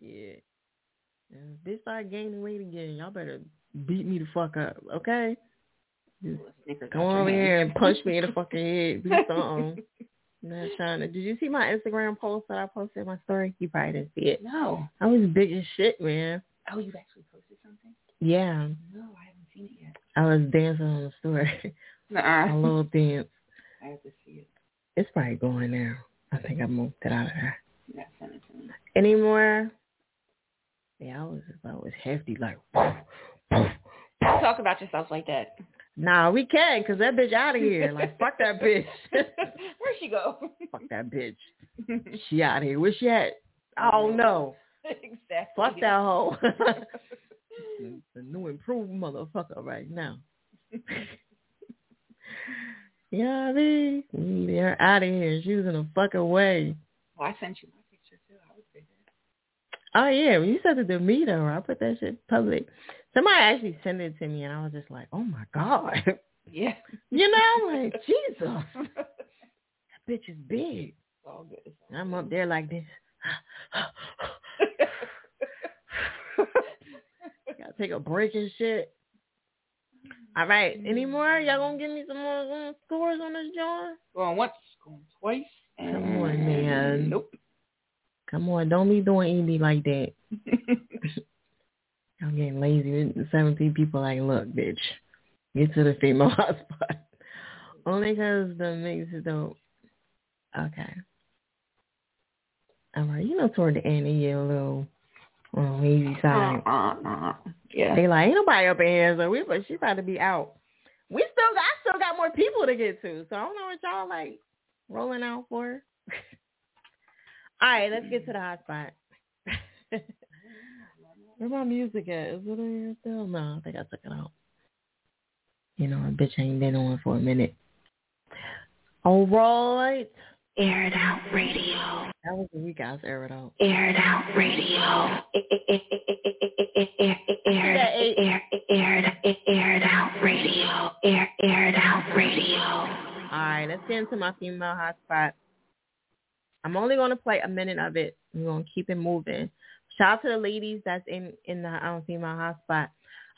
Shit. If they start gaining weight again, y'all better beat me the fuck up, okay? Just Come over here and punch me in the <laughs> fucking head. Do something. Not trying to. Did you see my Instagram post that I posted my story? You probably didn't see it. No. I was big as shit, man. Oh, you actually posted something? Yeah. No, I haven't seen it yet. I was dancing on the story. <laughs> Nuh-uh. a little dance. I have to see it. It's probably going now. I think I moved it out of there. Yeah, send it to me. Any more Yeah, I was I was hefty like. Talk about yourself like that. Nah, we can because that bitch out of here. Like fuck that <laughs> bitch. Where'd she go? fuck that bitch. She out of here. Where she at? I don't know. exactly. Fuck that hoe. <laughs> the new improved motherfucker right now. <laughs> yeah, I mean, we need her out of here. She was in a fucking way. Oh, I sent you my picture too. I was bigger. Oh yeah, when you sent it to me though, I put that shit public. Somebody actually sent it to me, and I was just like, oh my god. <laughs> Yeah. You know, like Jesus, <laughs> that bitch is big. All good. And I'm up there like this. <laughs> Gotta take a break and shit. All right. Mm-hmm. Any more? Y'all gonna give me some more scores on this joint? Going once, going twice. Come on, man. Nope. Come on, don't be doing ED like that. <laughs> I'm getting lazy. Seventeen people like, look, bitch, get to the female <laughs> hotspot. Only because the mix don't. Okay. All right, you know, toward the end, they get a little on lazy side. Uh, yeah. They like, ain't nobody up in here, so we, but she about to be out. We still, got, I still got more people to get to, so I don't know what y'all like rolling out for. <laughs> All right, let's get to the hotspot. <laughs> Where my music at? Is it in here still? No, I think I took it out. You know, a bitch ain't been on for a minute. All right. Air it out radio. That was the week I was air it out. Air it out radio. Air, it out radio. Air, air it out radio. All right, let's get into my female hotspot. I'm only going to play a minute of it. We're going to keep it moving. Shout out to the ladies that's in in the um, female hotspot.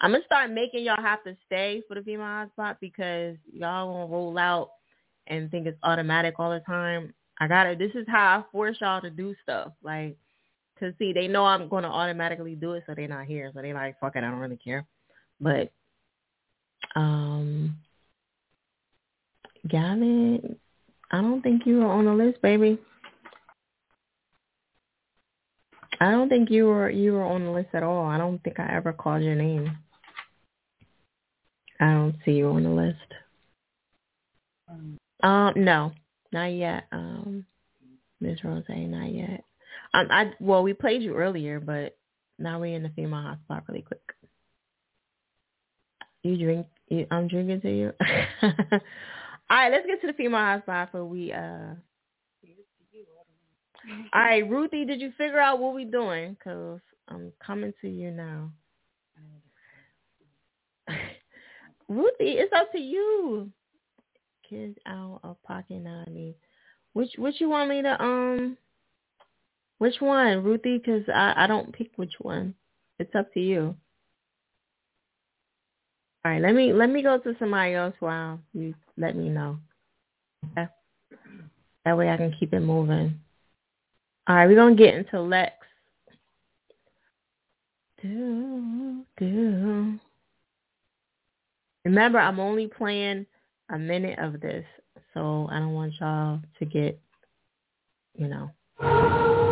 I'm gonna start making y'all have to stay for the female hotspot because y'all gonna roll out and think it's automatic all the time. I gotta. This is how I force y'all to do stuff. Like, cause see, they know I'm gonna automatically do it, so they're not here. So they like, fuck it, I don't really care. But, um, Gavin, I don't think you were on the list, baby. I don't think you were you were on the list at all. I don't think I ever called your name. I don't see you on the list. Um, no, not yet. Um, Miss Rose, not yet. Um, I well, we played you earlier, but now we're in the female hotspot really quick. You drink. You, I'm drinking to you. <laughs> all right, let's get to the female hotspot for we uh all right, Ruthie, did you figure out what we doing? Cause I'm coming to you now. <laughs> Ruthie, it's up to you. Kids out of pocket ninety. Which which you want me to um? Which one, Ruthie? Cause I I don't pick which one. It's up to you. All right, let me let me go to somebody else while you let me know. Okay. That way I can keep it moving. All right, we're gonna get into Lex. Do, do. Remember, I'm only playing a minute of this, so I don't want y'all to get, you know. <laughs>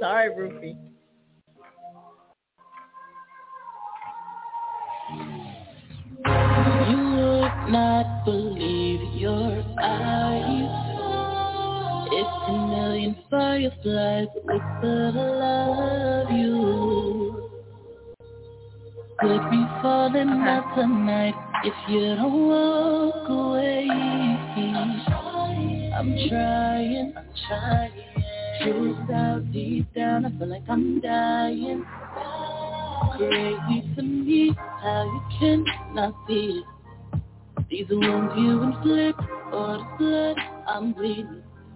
Sorry, Ruthie. You would not believe your eyes. If a million fireflies whispered I love you. Could be falling out tonight if you don't walk away. I'm trying, I'm trying. Truth out deep down, I feel like I'm dying. Crazy to me how you cannot see it. These wounds you inflict or the blood I'm bleeding.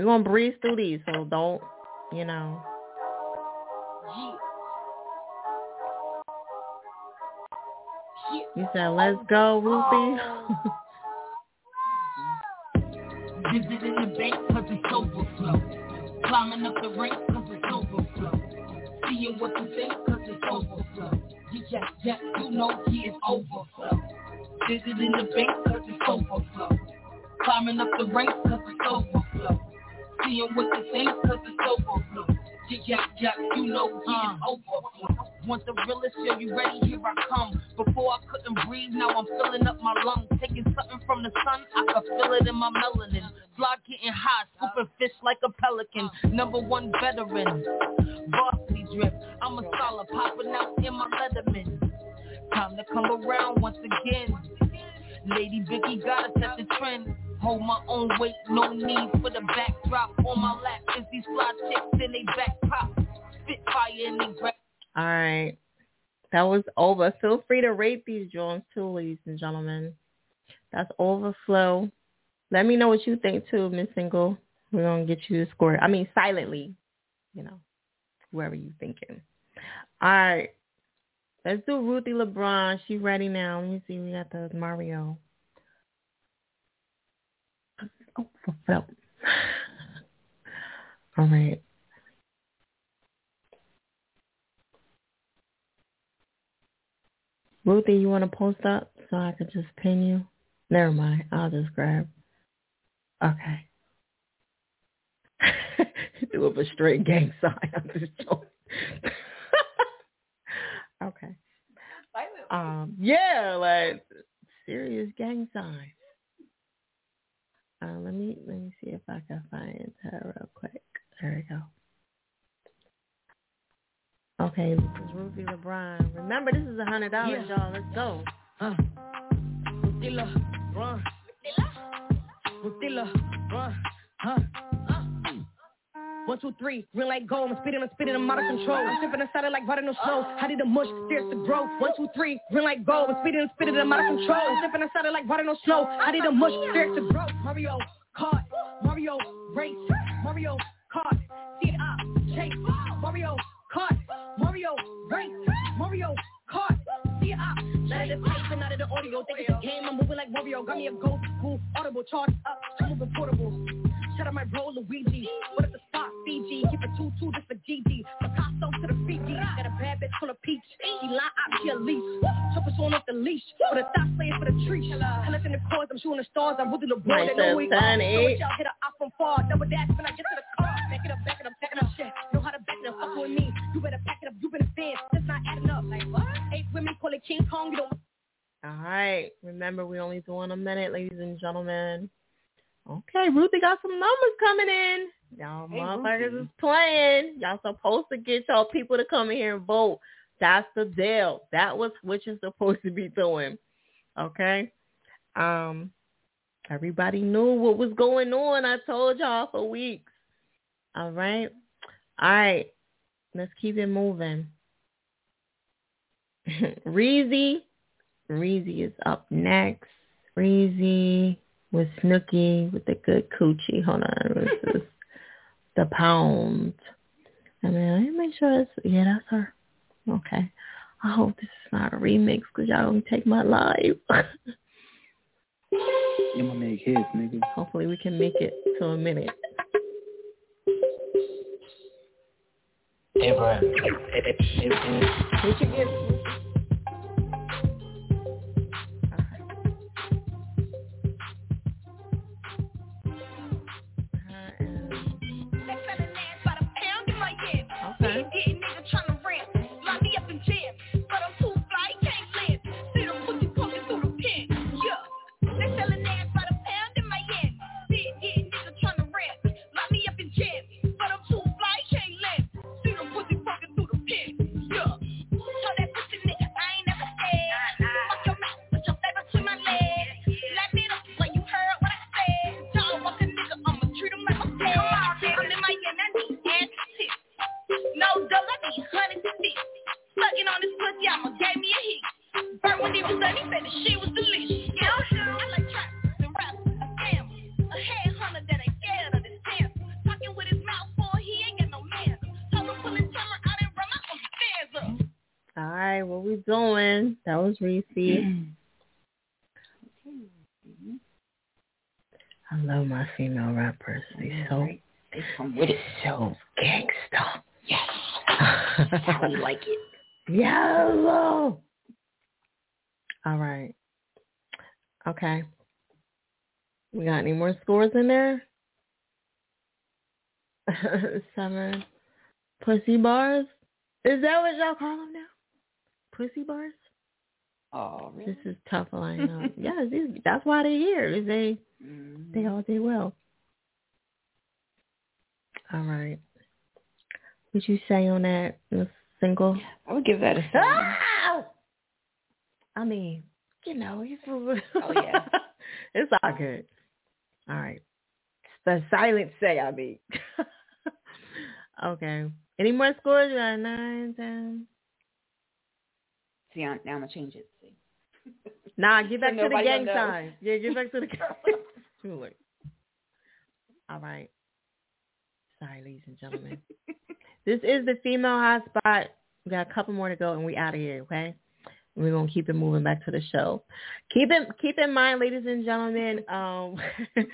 We're gonna breeze through these, so don't, you know. You said, "Let's go, Ruthie." Visiting the bank cause it's <laughs> overflow. Climbing up the rank cause it's overflow. Seeing what you think cause it's overflow. You jack jack, you know he is overflow. Visiting the bank cause it's overflow. Climbing up the rank cause it's overflow. Seeing what you think cause it's. You jack jack, you know he is uh. overflow. Want the realest, yeah, you ready? Here I come. Before I couldn't breathe, now I'm filling up my lungs. Taking something from the sun, I can feel it in my melanin. Fly getting high, scooping fish like a pelican. Number one veteran, varsity drip. I'm a solid popping out in my Leatherman. Time to come around once again. Lady Vicky gotta set the trend. Hold my own weight, no need for the backdrop. On my lap is these fly chicks in they back pop. Spit fire in they grab. All right. That was over. Feel free to rate these joints too, ladies and gentlemen. That's overflow. Let me know what you think too, Miss Single. We're gonna get you the score. I mean silently, you know, whoever you thinking. All right. Let's do Ruthie LeBron. She ready now. Let me see. We got the Mario. Overflow. All right. Ruthie, you want to post up so I could just pin you? Never mind. I'll just grab. Okay. <laughs> Do up a straight gang sign. <laughs> I'm just joking. <laughs> okay. Um. Yeah, like serious gang sign. Uh, let me let me see if I can find her real quick. There we go. Okay, this is Ruthie LeBron. Remember, this is a hundred dollars, Yeah. y'all. Let's go. Uh. Rutila, run. Rutila, run. Huh. One, two, three, green light go. I'm spitting, I'm spitting, I'm out of control. I'm sipping inside it like water no snow. How did the mush stairs to grow? One, two, three, green light go. I'm spitting, I'm spitting, I'm out of control. I'm sipping inside it like water no snow. How did the mush stairs to grow? Mario Kart, Mario race, Mario Kart, see it up, chase, Mario Kart, Mario race, Mario Kart, see it up. Let it tape and out of the audio. Think it's a game. I'm moving like Mario. Got me a gold cool audible chart up. I'm moving portable. Shout out my bro Luigi. What if the spot Fiji? Keep it two two just for GG. Picasso to the Fiji. Got a bad bitch full of peach. She lie out, she a leash. Chopper showing off the leash. With a thought playing for the tree. Hella in the chords, I'm shooting the stars. I'm with the boy. They know we are. So eight. y'all hit a off from far. Double dash when I get to the car. Back it up, back it up, back it up. Shit. Know how to back it up. Fuck with me. You better back it up. You better fans. That's not adding up. Like what? Eight women call it King Kong. You don't All right. Remember, we only doing a minute, ladies and gentlemen. Okay, Ruthie got some numbers coming in. Y'all Hey, motherfuckers Ruthie. is playing. Y'all supposed to get y'all people to come in here and vote. That's the deal. That was what you're supposed to be doing. Okay? Um everybody knew what was going on. I told y'all for weeks. All right. All right. Let's keep it moving. <laughs> Reezy. Reezy is up next. Reezy with Snooky with the good coochie. Hold on. <laughs> This is the pound. And then let me make sure it's, yeah, that's her. Okay. I hope this is not a remix because y'all don't take my life. You gonna make hits, nigga. Hopefully we can make it to a minute. Hey, bro. Hey, hey, hey. We doing? That was Reese. I love my female rappers. They so They come with it. so gangsta. Yes. That's how we like it. Yellow. All right. Okay. We got any more scores in there? <laughs> Seven. Pussy bars? Is that what y'all call them now? Pussy bars? Oh, really? This is tough line. <laughs> yeah, these, that's why they're here. is They Mm-hmm. they all did well. All right. What you say on that Miss single? I would give that a seven. Ah! I mean, you know, he's Oh, yeah. <laughs> it's all good. All right. The silent say, I mean. <laughs> okay. Any more scores? You got nine, ten. See, I'm- now I'm gonna change it. Nah, get back So to the gang sign. Yeah, get back to the <laughs> gang Too late. All right. Sorry, ladies and gentlemen. this is the female hotspot. We got a couple more to go and we out of here, okay? We're gonna keep it moving back to the show. Keep it keep in mind, ladies and gentlemen, um <laughs>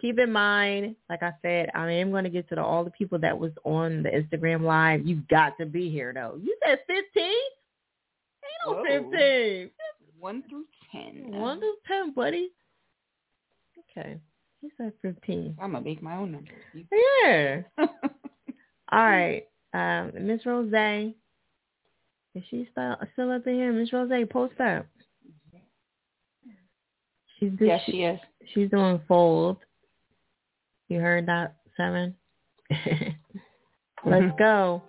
keep in mind, like I said, I am gonna get to the, all the people that was on the Instagram live. You got to be here though. You said fifteen? Ain't no Whoa. fifteen. One through ten. One to ten, buddy. Okay. He said fifteen. I'm gonna make my own number. You- Yeah. <laughs> All right. Um, Miss Rose. Is she still still up in here? Miss Rose, post up. She's do- Yes, she is. She's doing fold. You heard that, seven? <laughs> Let's <laughs> go.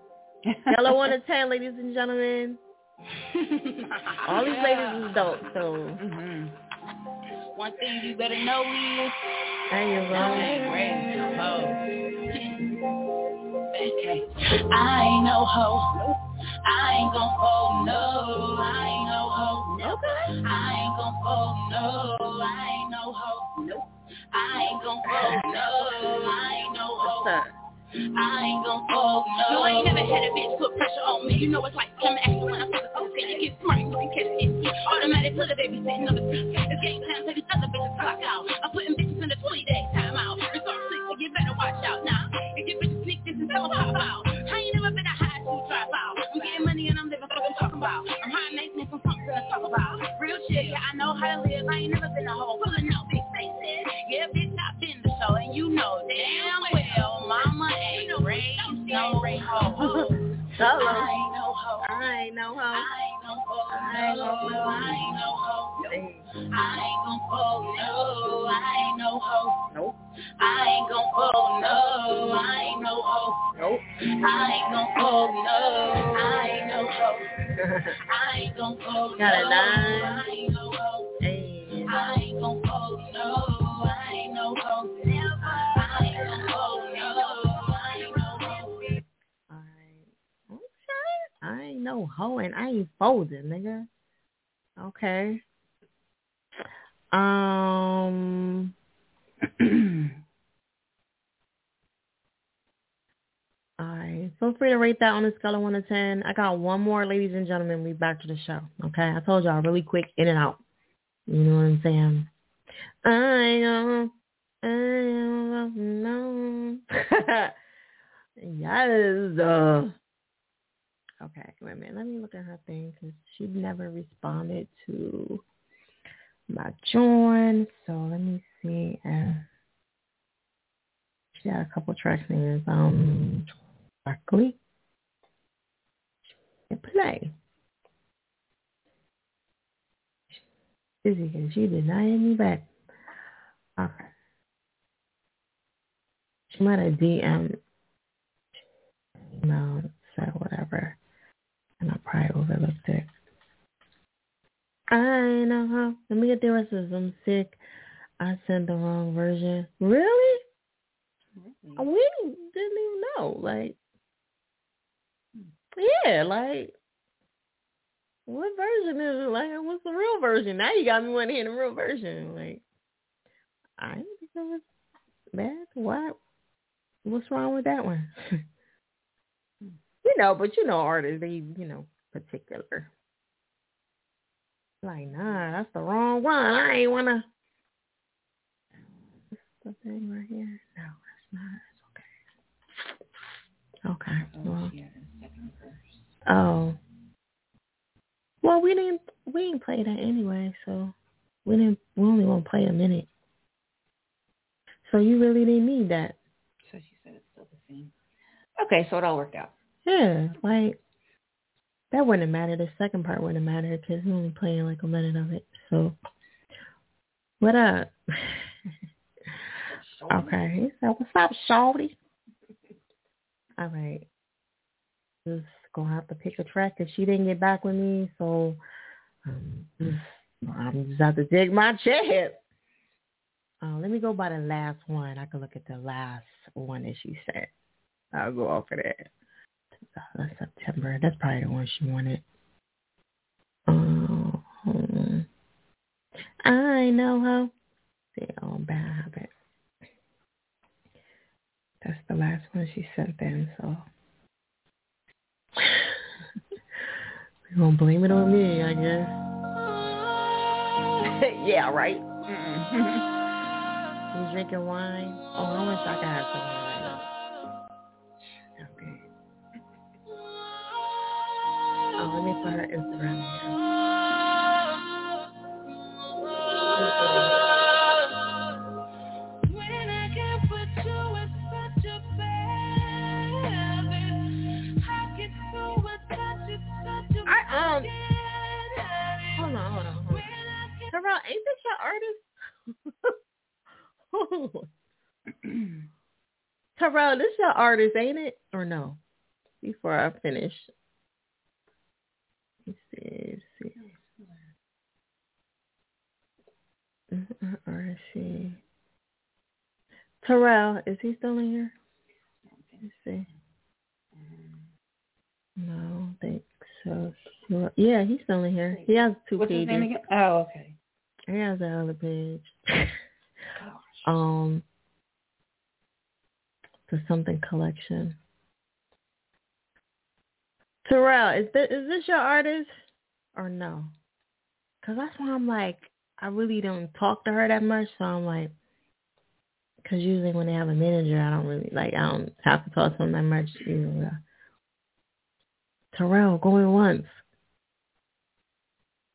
Yellow one to ten, ladies and gentlemen. <laughs> All these ladies is dope, so Mm-hmm. One thing you better know is I ain't go. ready to fold. Okay. I ain't no hoe. I ain't gon' fold no. I ain't no hoe. Nope. I ain't gon' fold no. I ain't no hoe. Nope. I ain't gon' fold no. I ain't no hoe. I ain't gon' fold no. No, I ain't never had a bitch put pressure on me. You know it's like I'm action when I'm okay. You get smart, you can catch it. Automatic put a baby sitting on the seat. It's game so these other bitches clock out. I'm putting bitches in the 20 day time out. Resort six, so you better watch out now. If you bitches sneak this and don't pop out. I ain't never been a high school dropout. I'm getting money and I'm living what I'm talking about. I'm high maintenance and something to talk about. Real shit, yeah, I know how to live. I ain't never been a hoe. Pulling out big faces. Yeah, bitch, I've been the show, and you know damn well, no hoe. Hello. I ain't no hoe. I ain't no hoe. I ain't no hoe. I ain't no hoe. I ain't gon' fold no. I ain't no hoe. Nope. I ain't gon' fold no. I ain't no hoe. Nope. I ain't gon' fold no. I ain't no hoe. I ain't gon' fold Got a no. nine. I ain't no hoe. Hey. I ain't no hoe and I ain't folding, nigga. Okay. Um. <clears throat> Alright. Feel free to rate that on a scale of one to ten. I got one more, ladies and gentlemen. We back to the show. Okay. I told y'all really quick, in and out. You know what I'm saying? I know. I don't know. <laughs> yes. Uh, okay. Wait a minute. Let me look at her thing because she never responded to my join. So let me see. Uh, she had a couple tracks names. Um, Barkley. Play. Busy because she hit me back. Okay. She might have DM'd email said whatever. And I probably overlooked it. I know how. Let me get the rest of this. I'm sick. I sent the wrong version. Really? We didn't even know. Like, yeah, like, what version is it? Like, what's the real version? Now you got me wanting to hear the real version. Like, I didn't think it was bad. What? What's wrong with that one? <laughs> you know, but you know, artists, they, you know, particular. Like, nah, that's the wrong one. I ain't wanna. The thing right here. No, that's not. It's okay. Okay. Well. Oh. Well, we didn't. We didn't play that anyway, so we didn't. We only want to play a minute. So you really didn't need that. So she said it's still the same. Okay, so it all worked out. Yeah, like that wouldn't matter. The second part wouldn't matter because we only playing like a minute of it. So, what up? okay, said, "What's up, Shorty?" All right, just gonna have to pick a track because she didn't get back with me, so um, I'm just have to dig my chest. Uh, let me go by the last one. I can look at the last one that she said. I'll go off of that. That's September. That's probably the one she wanted. Um, I know how. See, oh, bad habit. That's the last one she sent in, so <laughs> we're gonna blame it on me, I guess. <laughs> yeah, right. <laughs> you drinking wine? Oh, I wish I could have some wine. Let me put her Instagram I um hold on, hold on, hold on. Terrell, ain't this your artist? <laughs> Terrell, this your artist, ain't it? Or no? Before I finish. Let's see, let's see. Or see. Terrell, is he still in here? Let's see. No, I think so. Yeah, he's still in here. He has two What's his name again? Oh, okay. He has the other page. um, the something collection. Terrell, is this is this your artist or no? Cause that's why I'm like, I really don't talk to her that much, so I'm like, cause usually when they have a manager, I don't really like, I don't have to talk to them that much. You know. Terrell, going once.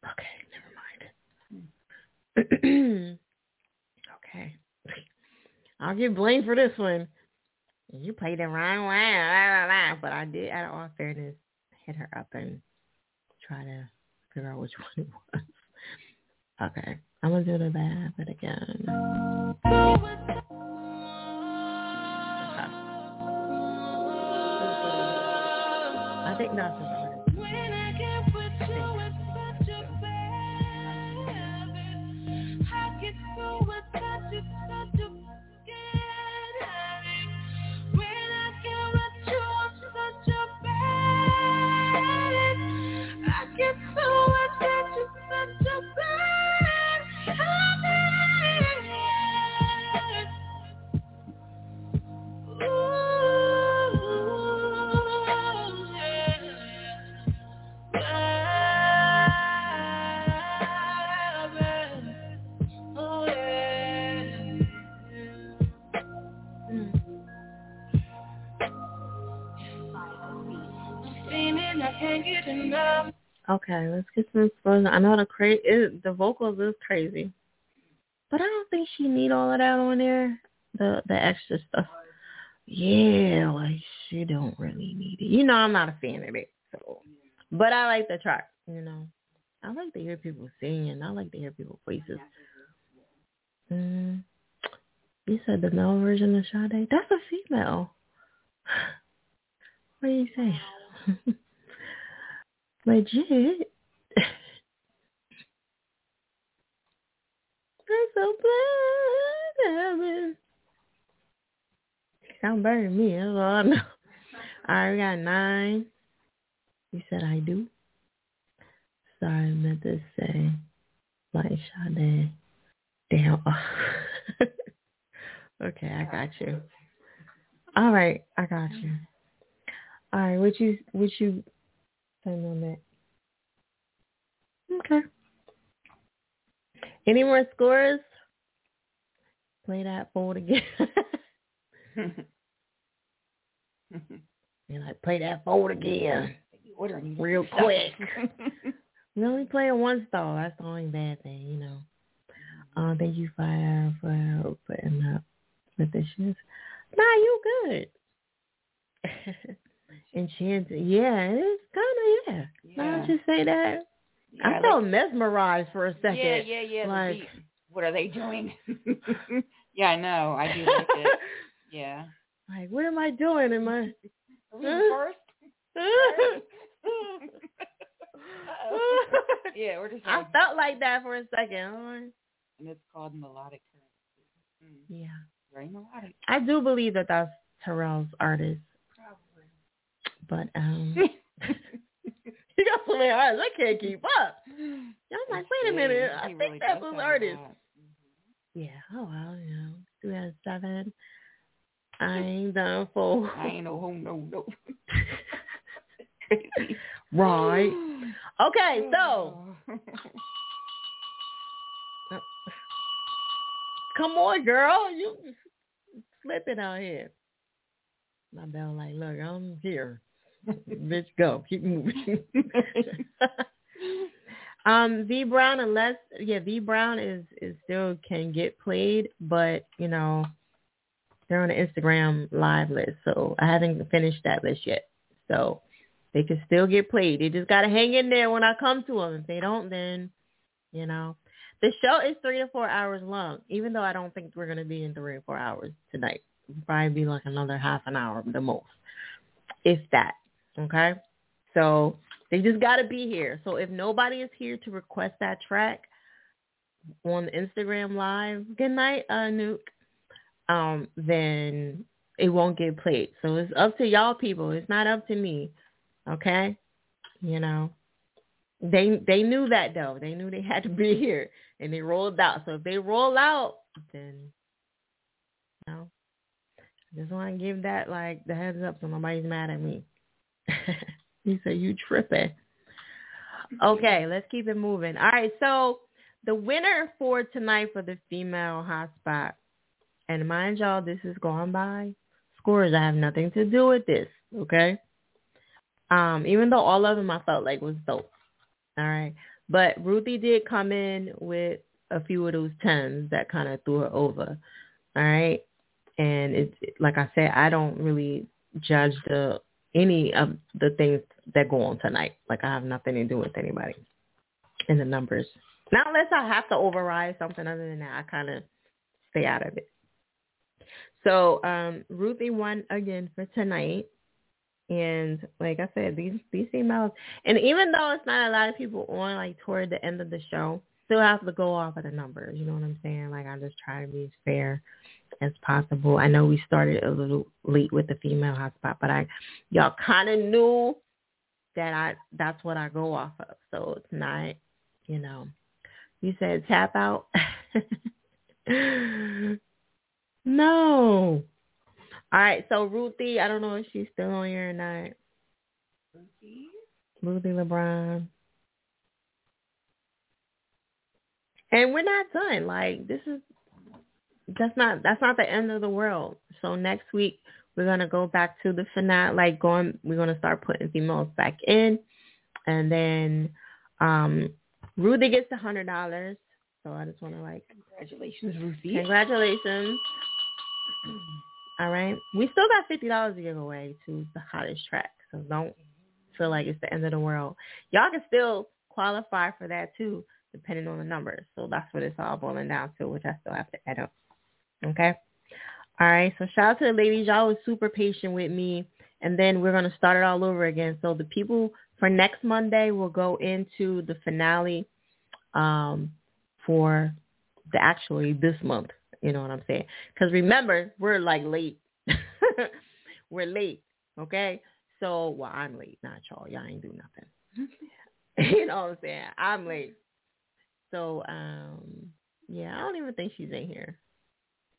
Okay, never mind. <clears throat> okay, I'll get blamed for this one. You played the wrong way, blah, blah, blah. but I did, out of all fairness, hit her up and try to figure out which <laughs> one it was. Okay, I'm gonna do the bad habit again. I think that's Okay, let's get some exposure. I know the cra- it, the vocals is crazy, but I don't think she need all of that on there. The the extra stuff. Yeah, like she don't really need it. You know, I'm not a fan of it. So, but I like the track. You know, I like to hear people singing. I like to hear people's voices. Mm. You said the male version of Sade. That's a female. What do you say? <laughs> Legit. I'm <laughs> so. Sound better than me. That's <laughs> all I know. All right, we got nine. You said I do. Sorry, I meant to say like Sade. Damn. <laughs> okay, I got you. All right, I got you. All right, what you what you Okay. Any more scores? Play that forward again. <laughs> <laughs> You're like, play that forward again. Real <laughs> quick. we only play in one stall. That's the only bad thing, you know. Uh, thank you fire for putting up with the shit. Nah, you good. Enchanted. Yeah, it's kind of, yeah. Yeah. that you say that, Yeah, I felt mesmerized for a second. Yeah, yeah, yeah. Like, what are they doing? <laughs> yeah, I know. I do like it. <laughs> Yeah. like, what am I doing? Am I? First? <laughs> yeah, we're just. I like- felt like that for a second. And it's called melodic currency. Mm. Yeah. Very melodic. I do believe that that's Terrell's artist, but um, <laughs> <laughs> he got so many artists I can't keep up. I'm like, wait a minute, I think really that's does his have a artist. Yeah. Oh well, you know, 2007. I <laughs> ain't done for. I ain't no home, no, no. Right. <sighs> Okay, so come on, girl, you slipping out here. My bell like, look, I'm here. Bitch, go. Keep moving. um, V Brown, unless yeah, V Brown is is still can get played, but you know they're on the Instagram live list, so I haven't finished that list yet. So they can still get played. They just gotta hang in there when I come to them. If they don't, then you know. The show is three to four hours long, even though I don't think we're gonna be in three or four hours tonight. It'll probably be like another half an hour the most, if that. Okay, so they just gotta be here. So if nobody is here to request that track on Instagram Live, good night, uh, Nuke. Um, then it won't get played. So it's up to y'all people. It's not up to me. Okay, you know. They they knew that though. They knew they had to be <laughs> here, and they rolled out. So if they roll out, then you know, I just want to give that like the heads up so nobody's mad at me. <laughs> he said you tripping. Okay, let's keep it moving. All right, so the winner for tonight for the female hotspot, and mind y'all, this is going by scores. I have nothing to do with this. Okay. Um, even though all of them I felt like was dope. All right. But Ruthie did come in with a few of those tens that kind of threw her over. All right. And it's like I said, I don't really judge the any of the things that go on tonight. Like I have nothing to do with anybody in the numbers. Not unless I have to override something other than that. I kind of stay out of it. So um, Ruthie won again for tonight. And like I said, these these emails, and even though it's not a lot of people on, like toward the end of the show, still have to go off of the numbers. You know what I'm saying? Like I just try to be fair as possible. I know we started a little late with the female hotspot, but I y'all kind of knew that I that's what I go off of. So it's not, you know. You said tap out. <laughs> no. All right, so Ruthie, I don't know if she's still on here or not. Ruthie? Ruthie LeBron. And we're not done. Like this is that's not that's not the end of the world. So next week we're gonna go back to the finale like going we're gonna start putting females back in and then um Ruthie gets a hundred dollars. So I just wanna like Congratulations, Ruthie. Congratulations. All right. We still got fifty dollars to give away to the hottest track. So don't feel like it's the end of the world. Y'all can still qualify for that too, depending on the numbers. So that's what it's all boiling down to, which I still have to add up. Okay. All right. So shout out to the ladies. Y'all was super patient with me. And then we're gonna start it all over again. So the people for next Monday will go into the finale um for the actually this month. You know what I'm saying? Because remember, we're like late. <laughs> we're late. Okay. So, well, I'm late, not y'all. Y'all ain't do nothing. <laughs> you know what I'm saying? I'm late. So, um, yeah, I don't even think she's in here.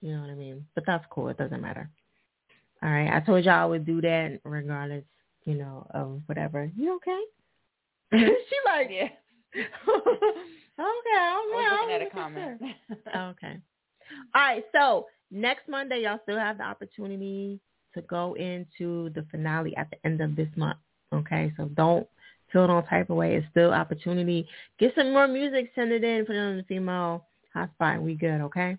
You know what I mean? But that's cool. It doesn't matter. All right. I told y'all I would do that regardless, you know, of whatever. You okay? <laughs> she like, yeah. <laughs> Okay, I was looking at a comment. look at that. okay. All right, so next Monday y'all still have the opportunity to go into the finale at the end of this month. Okay, so don't feel no type of way. It's still opportunity. Get some more music, send it in, put it on the female hotspot, and we good, okay?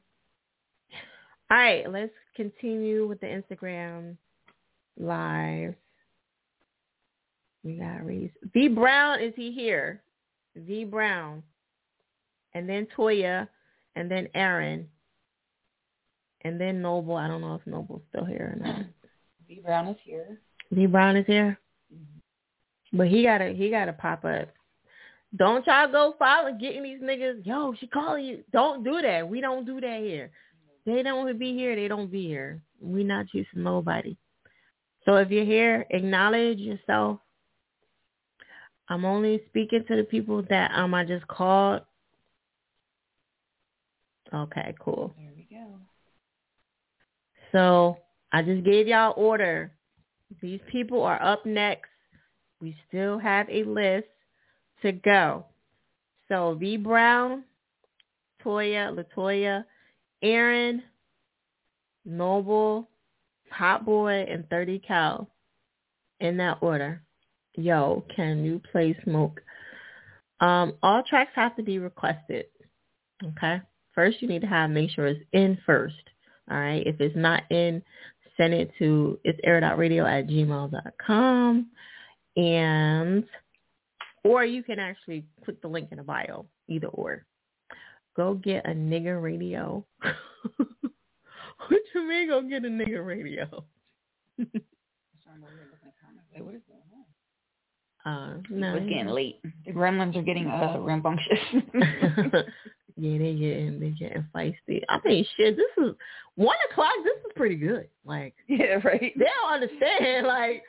All right, let's continue with the Instagram live. We got Reese. V Brown, is he here? V Brown. And then Toya. And then Aaron. And then Noble. I don't know if Noble's still here or not. V Brown is here. V Brown is here. Mm-hmm. But he gotta he gotta pop up. Don't y'all go following getting these niggas, yo, she calling you. Don't do that. We don't do that here. They don't want to be here, they don't be here. We not choosing nobody. So if you're here, acknowledge yourself. I'm only speaking to the people that um I just called. Okay, cool. There we go. So I just gave y'all order. These people are up next. We still have a list to go. So V Brown, Toya, Latoya, Aaron, Noble, Hot Boy, and 30 Cal. In that order. Yo, can you play smoke? Um, all tracks have to be requested. Okay. First, you need to have make sure it's in first. All right. If it's not in, send it to it's airoutradio at gmail.com. And or you can actually click the link in the bio, either or. Go get a nigger radio. <laughs> what you mean go get a nigger radio? What is going on? Uh, no, It's getting late. The gremlins are getting uh, rambunctious. <laughs> yeah, they getting they getting feisty. I mean, shit, this is one o'clock. This is pretty good. Like, <laughs> yeah, right. They don't understand. Like,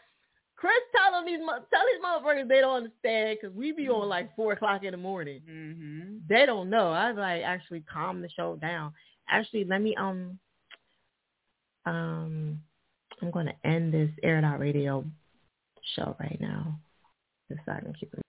Chris tell them these tell these motherfuckers they don't understand because we be on like four o'clock in the morning. Mm-hmm. They don't know. I like actually calm the show down. Actually, let me um um I'm gonna end this Air Out Radio show right now. Just so I can keep it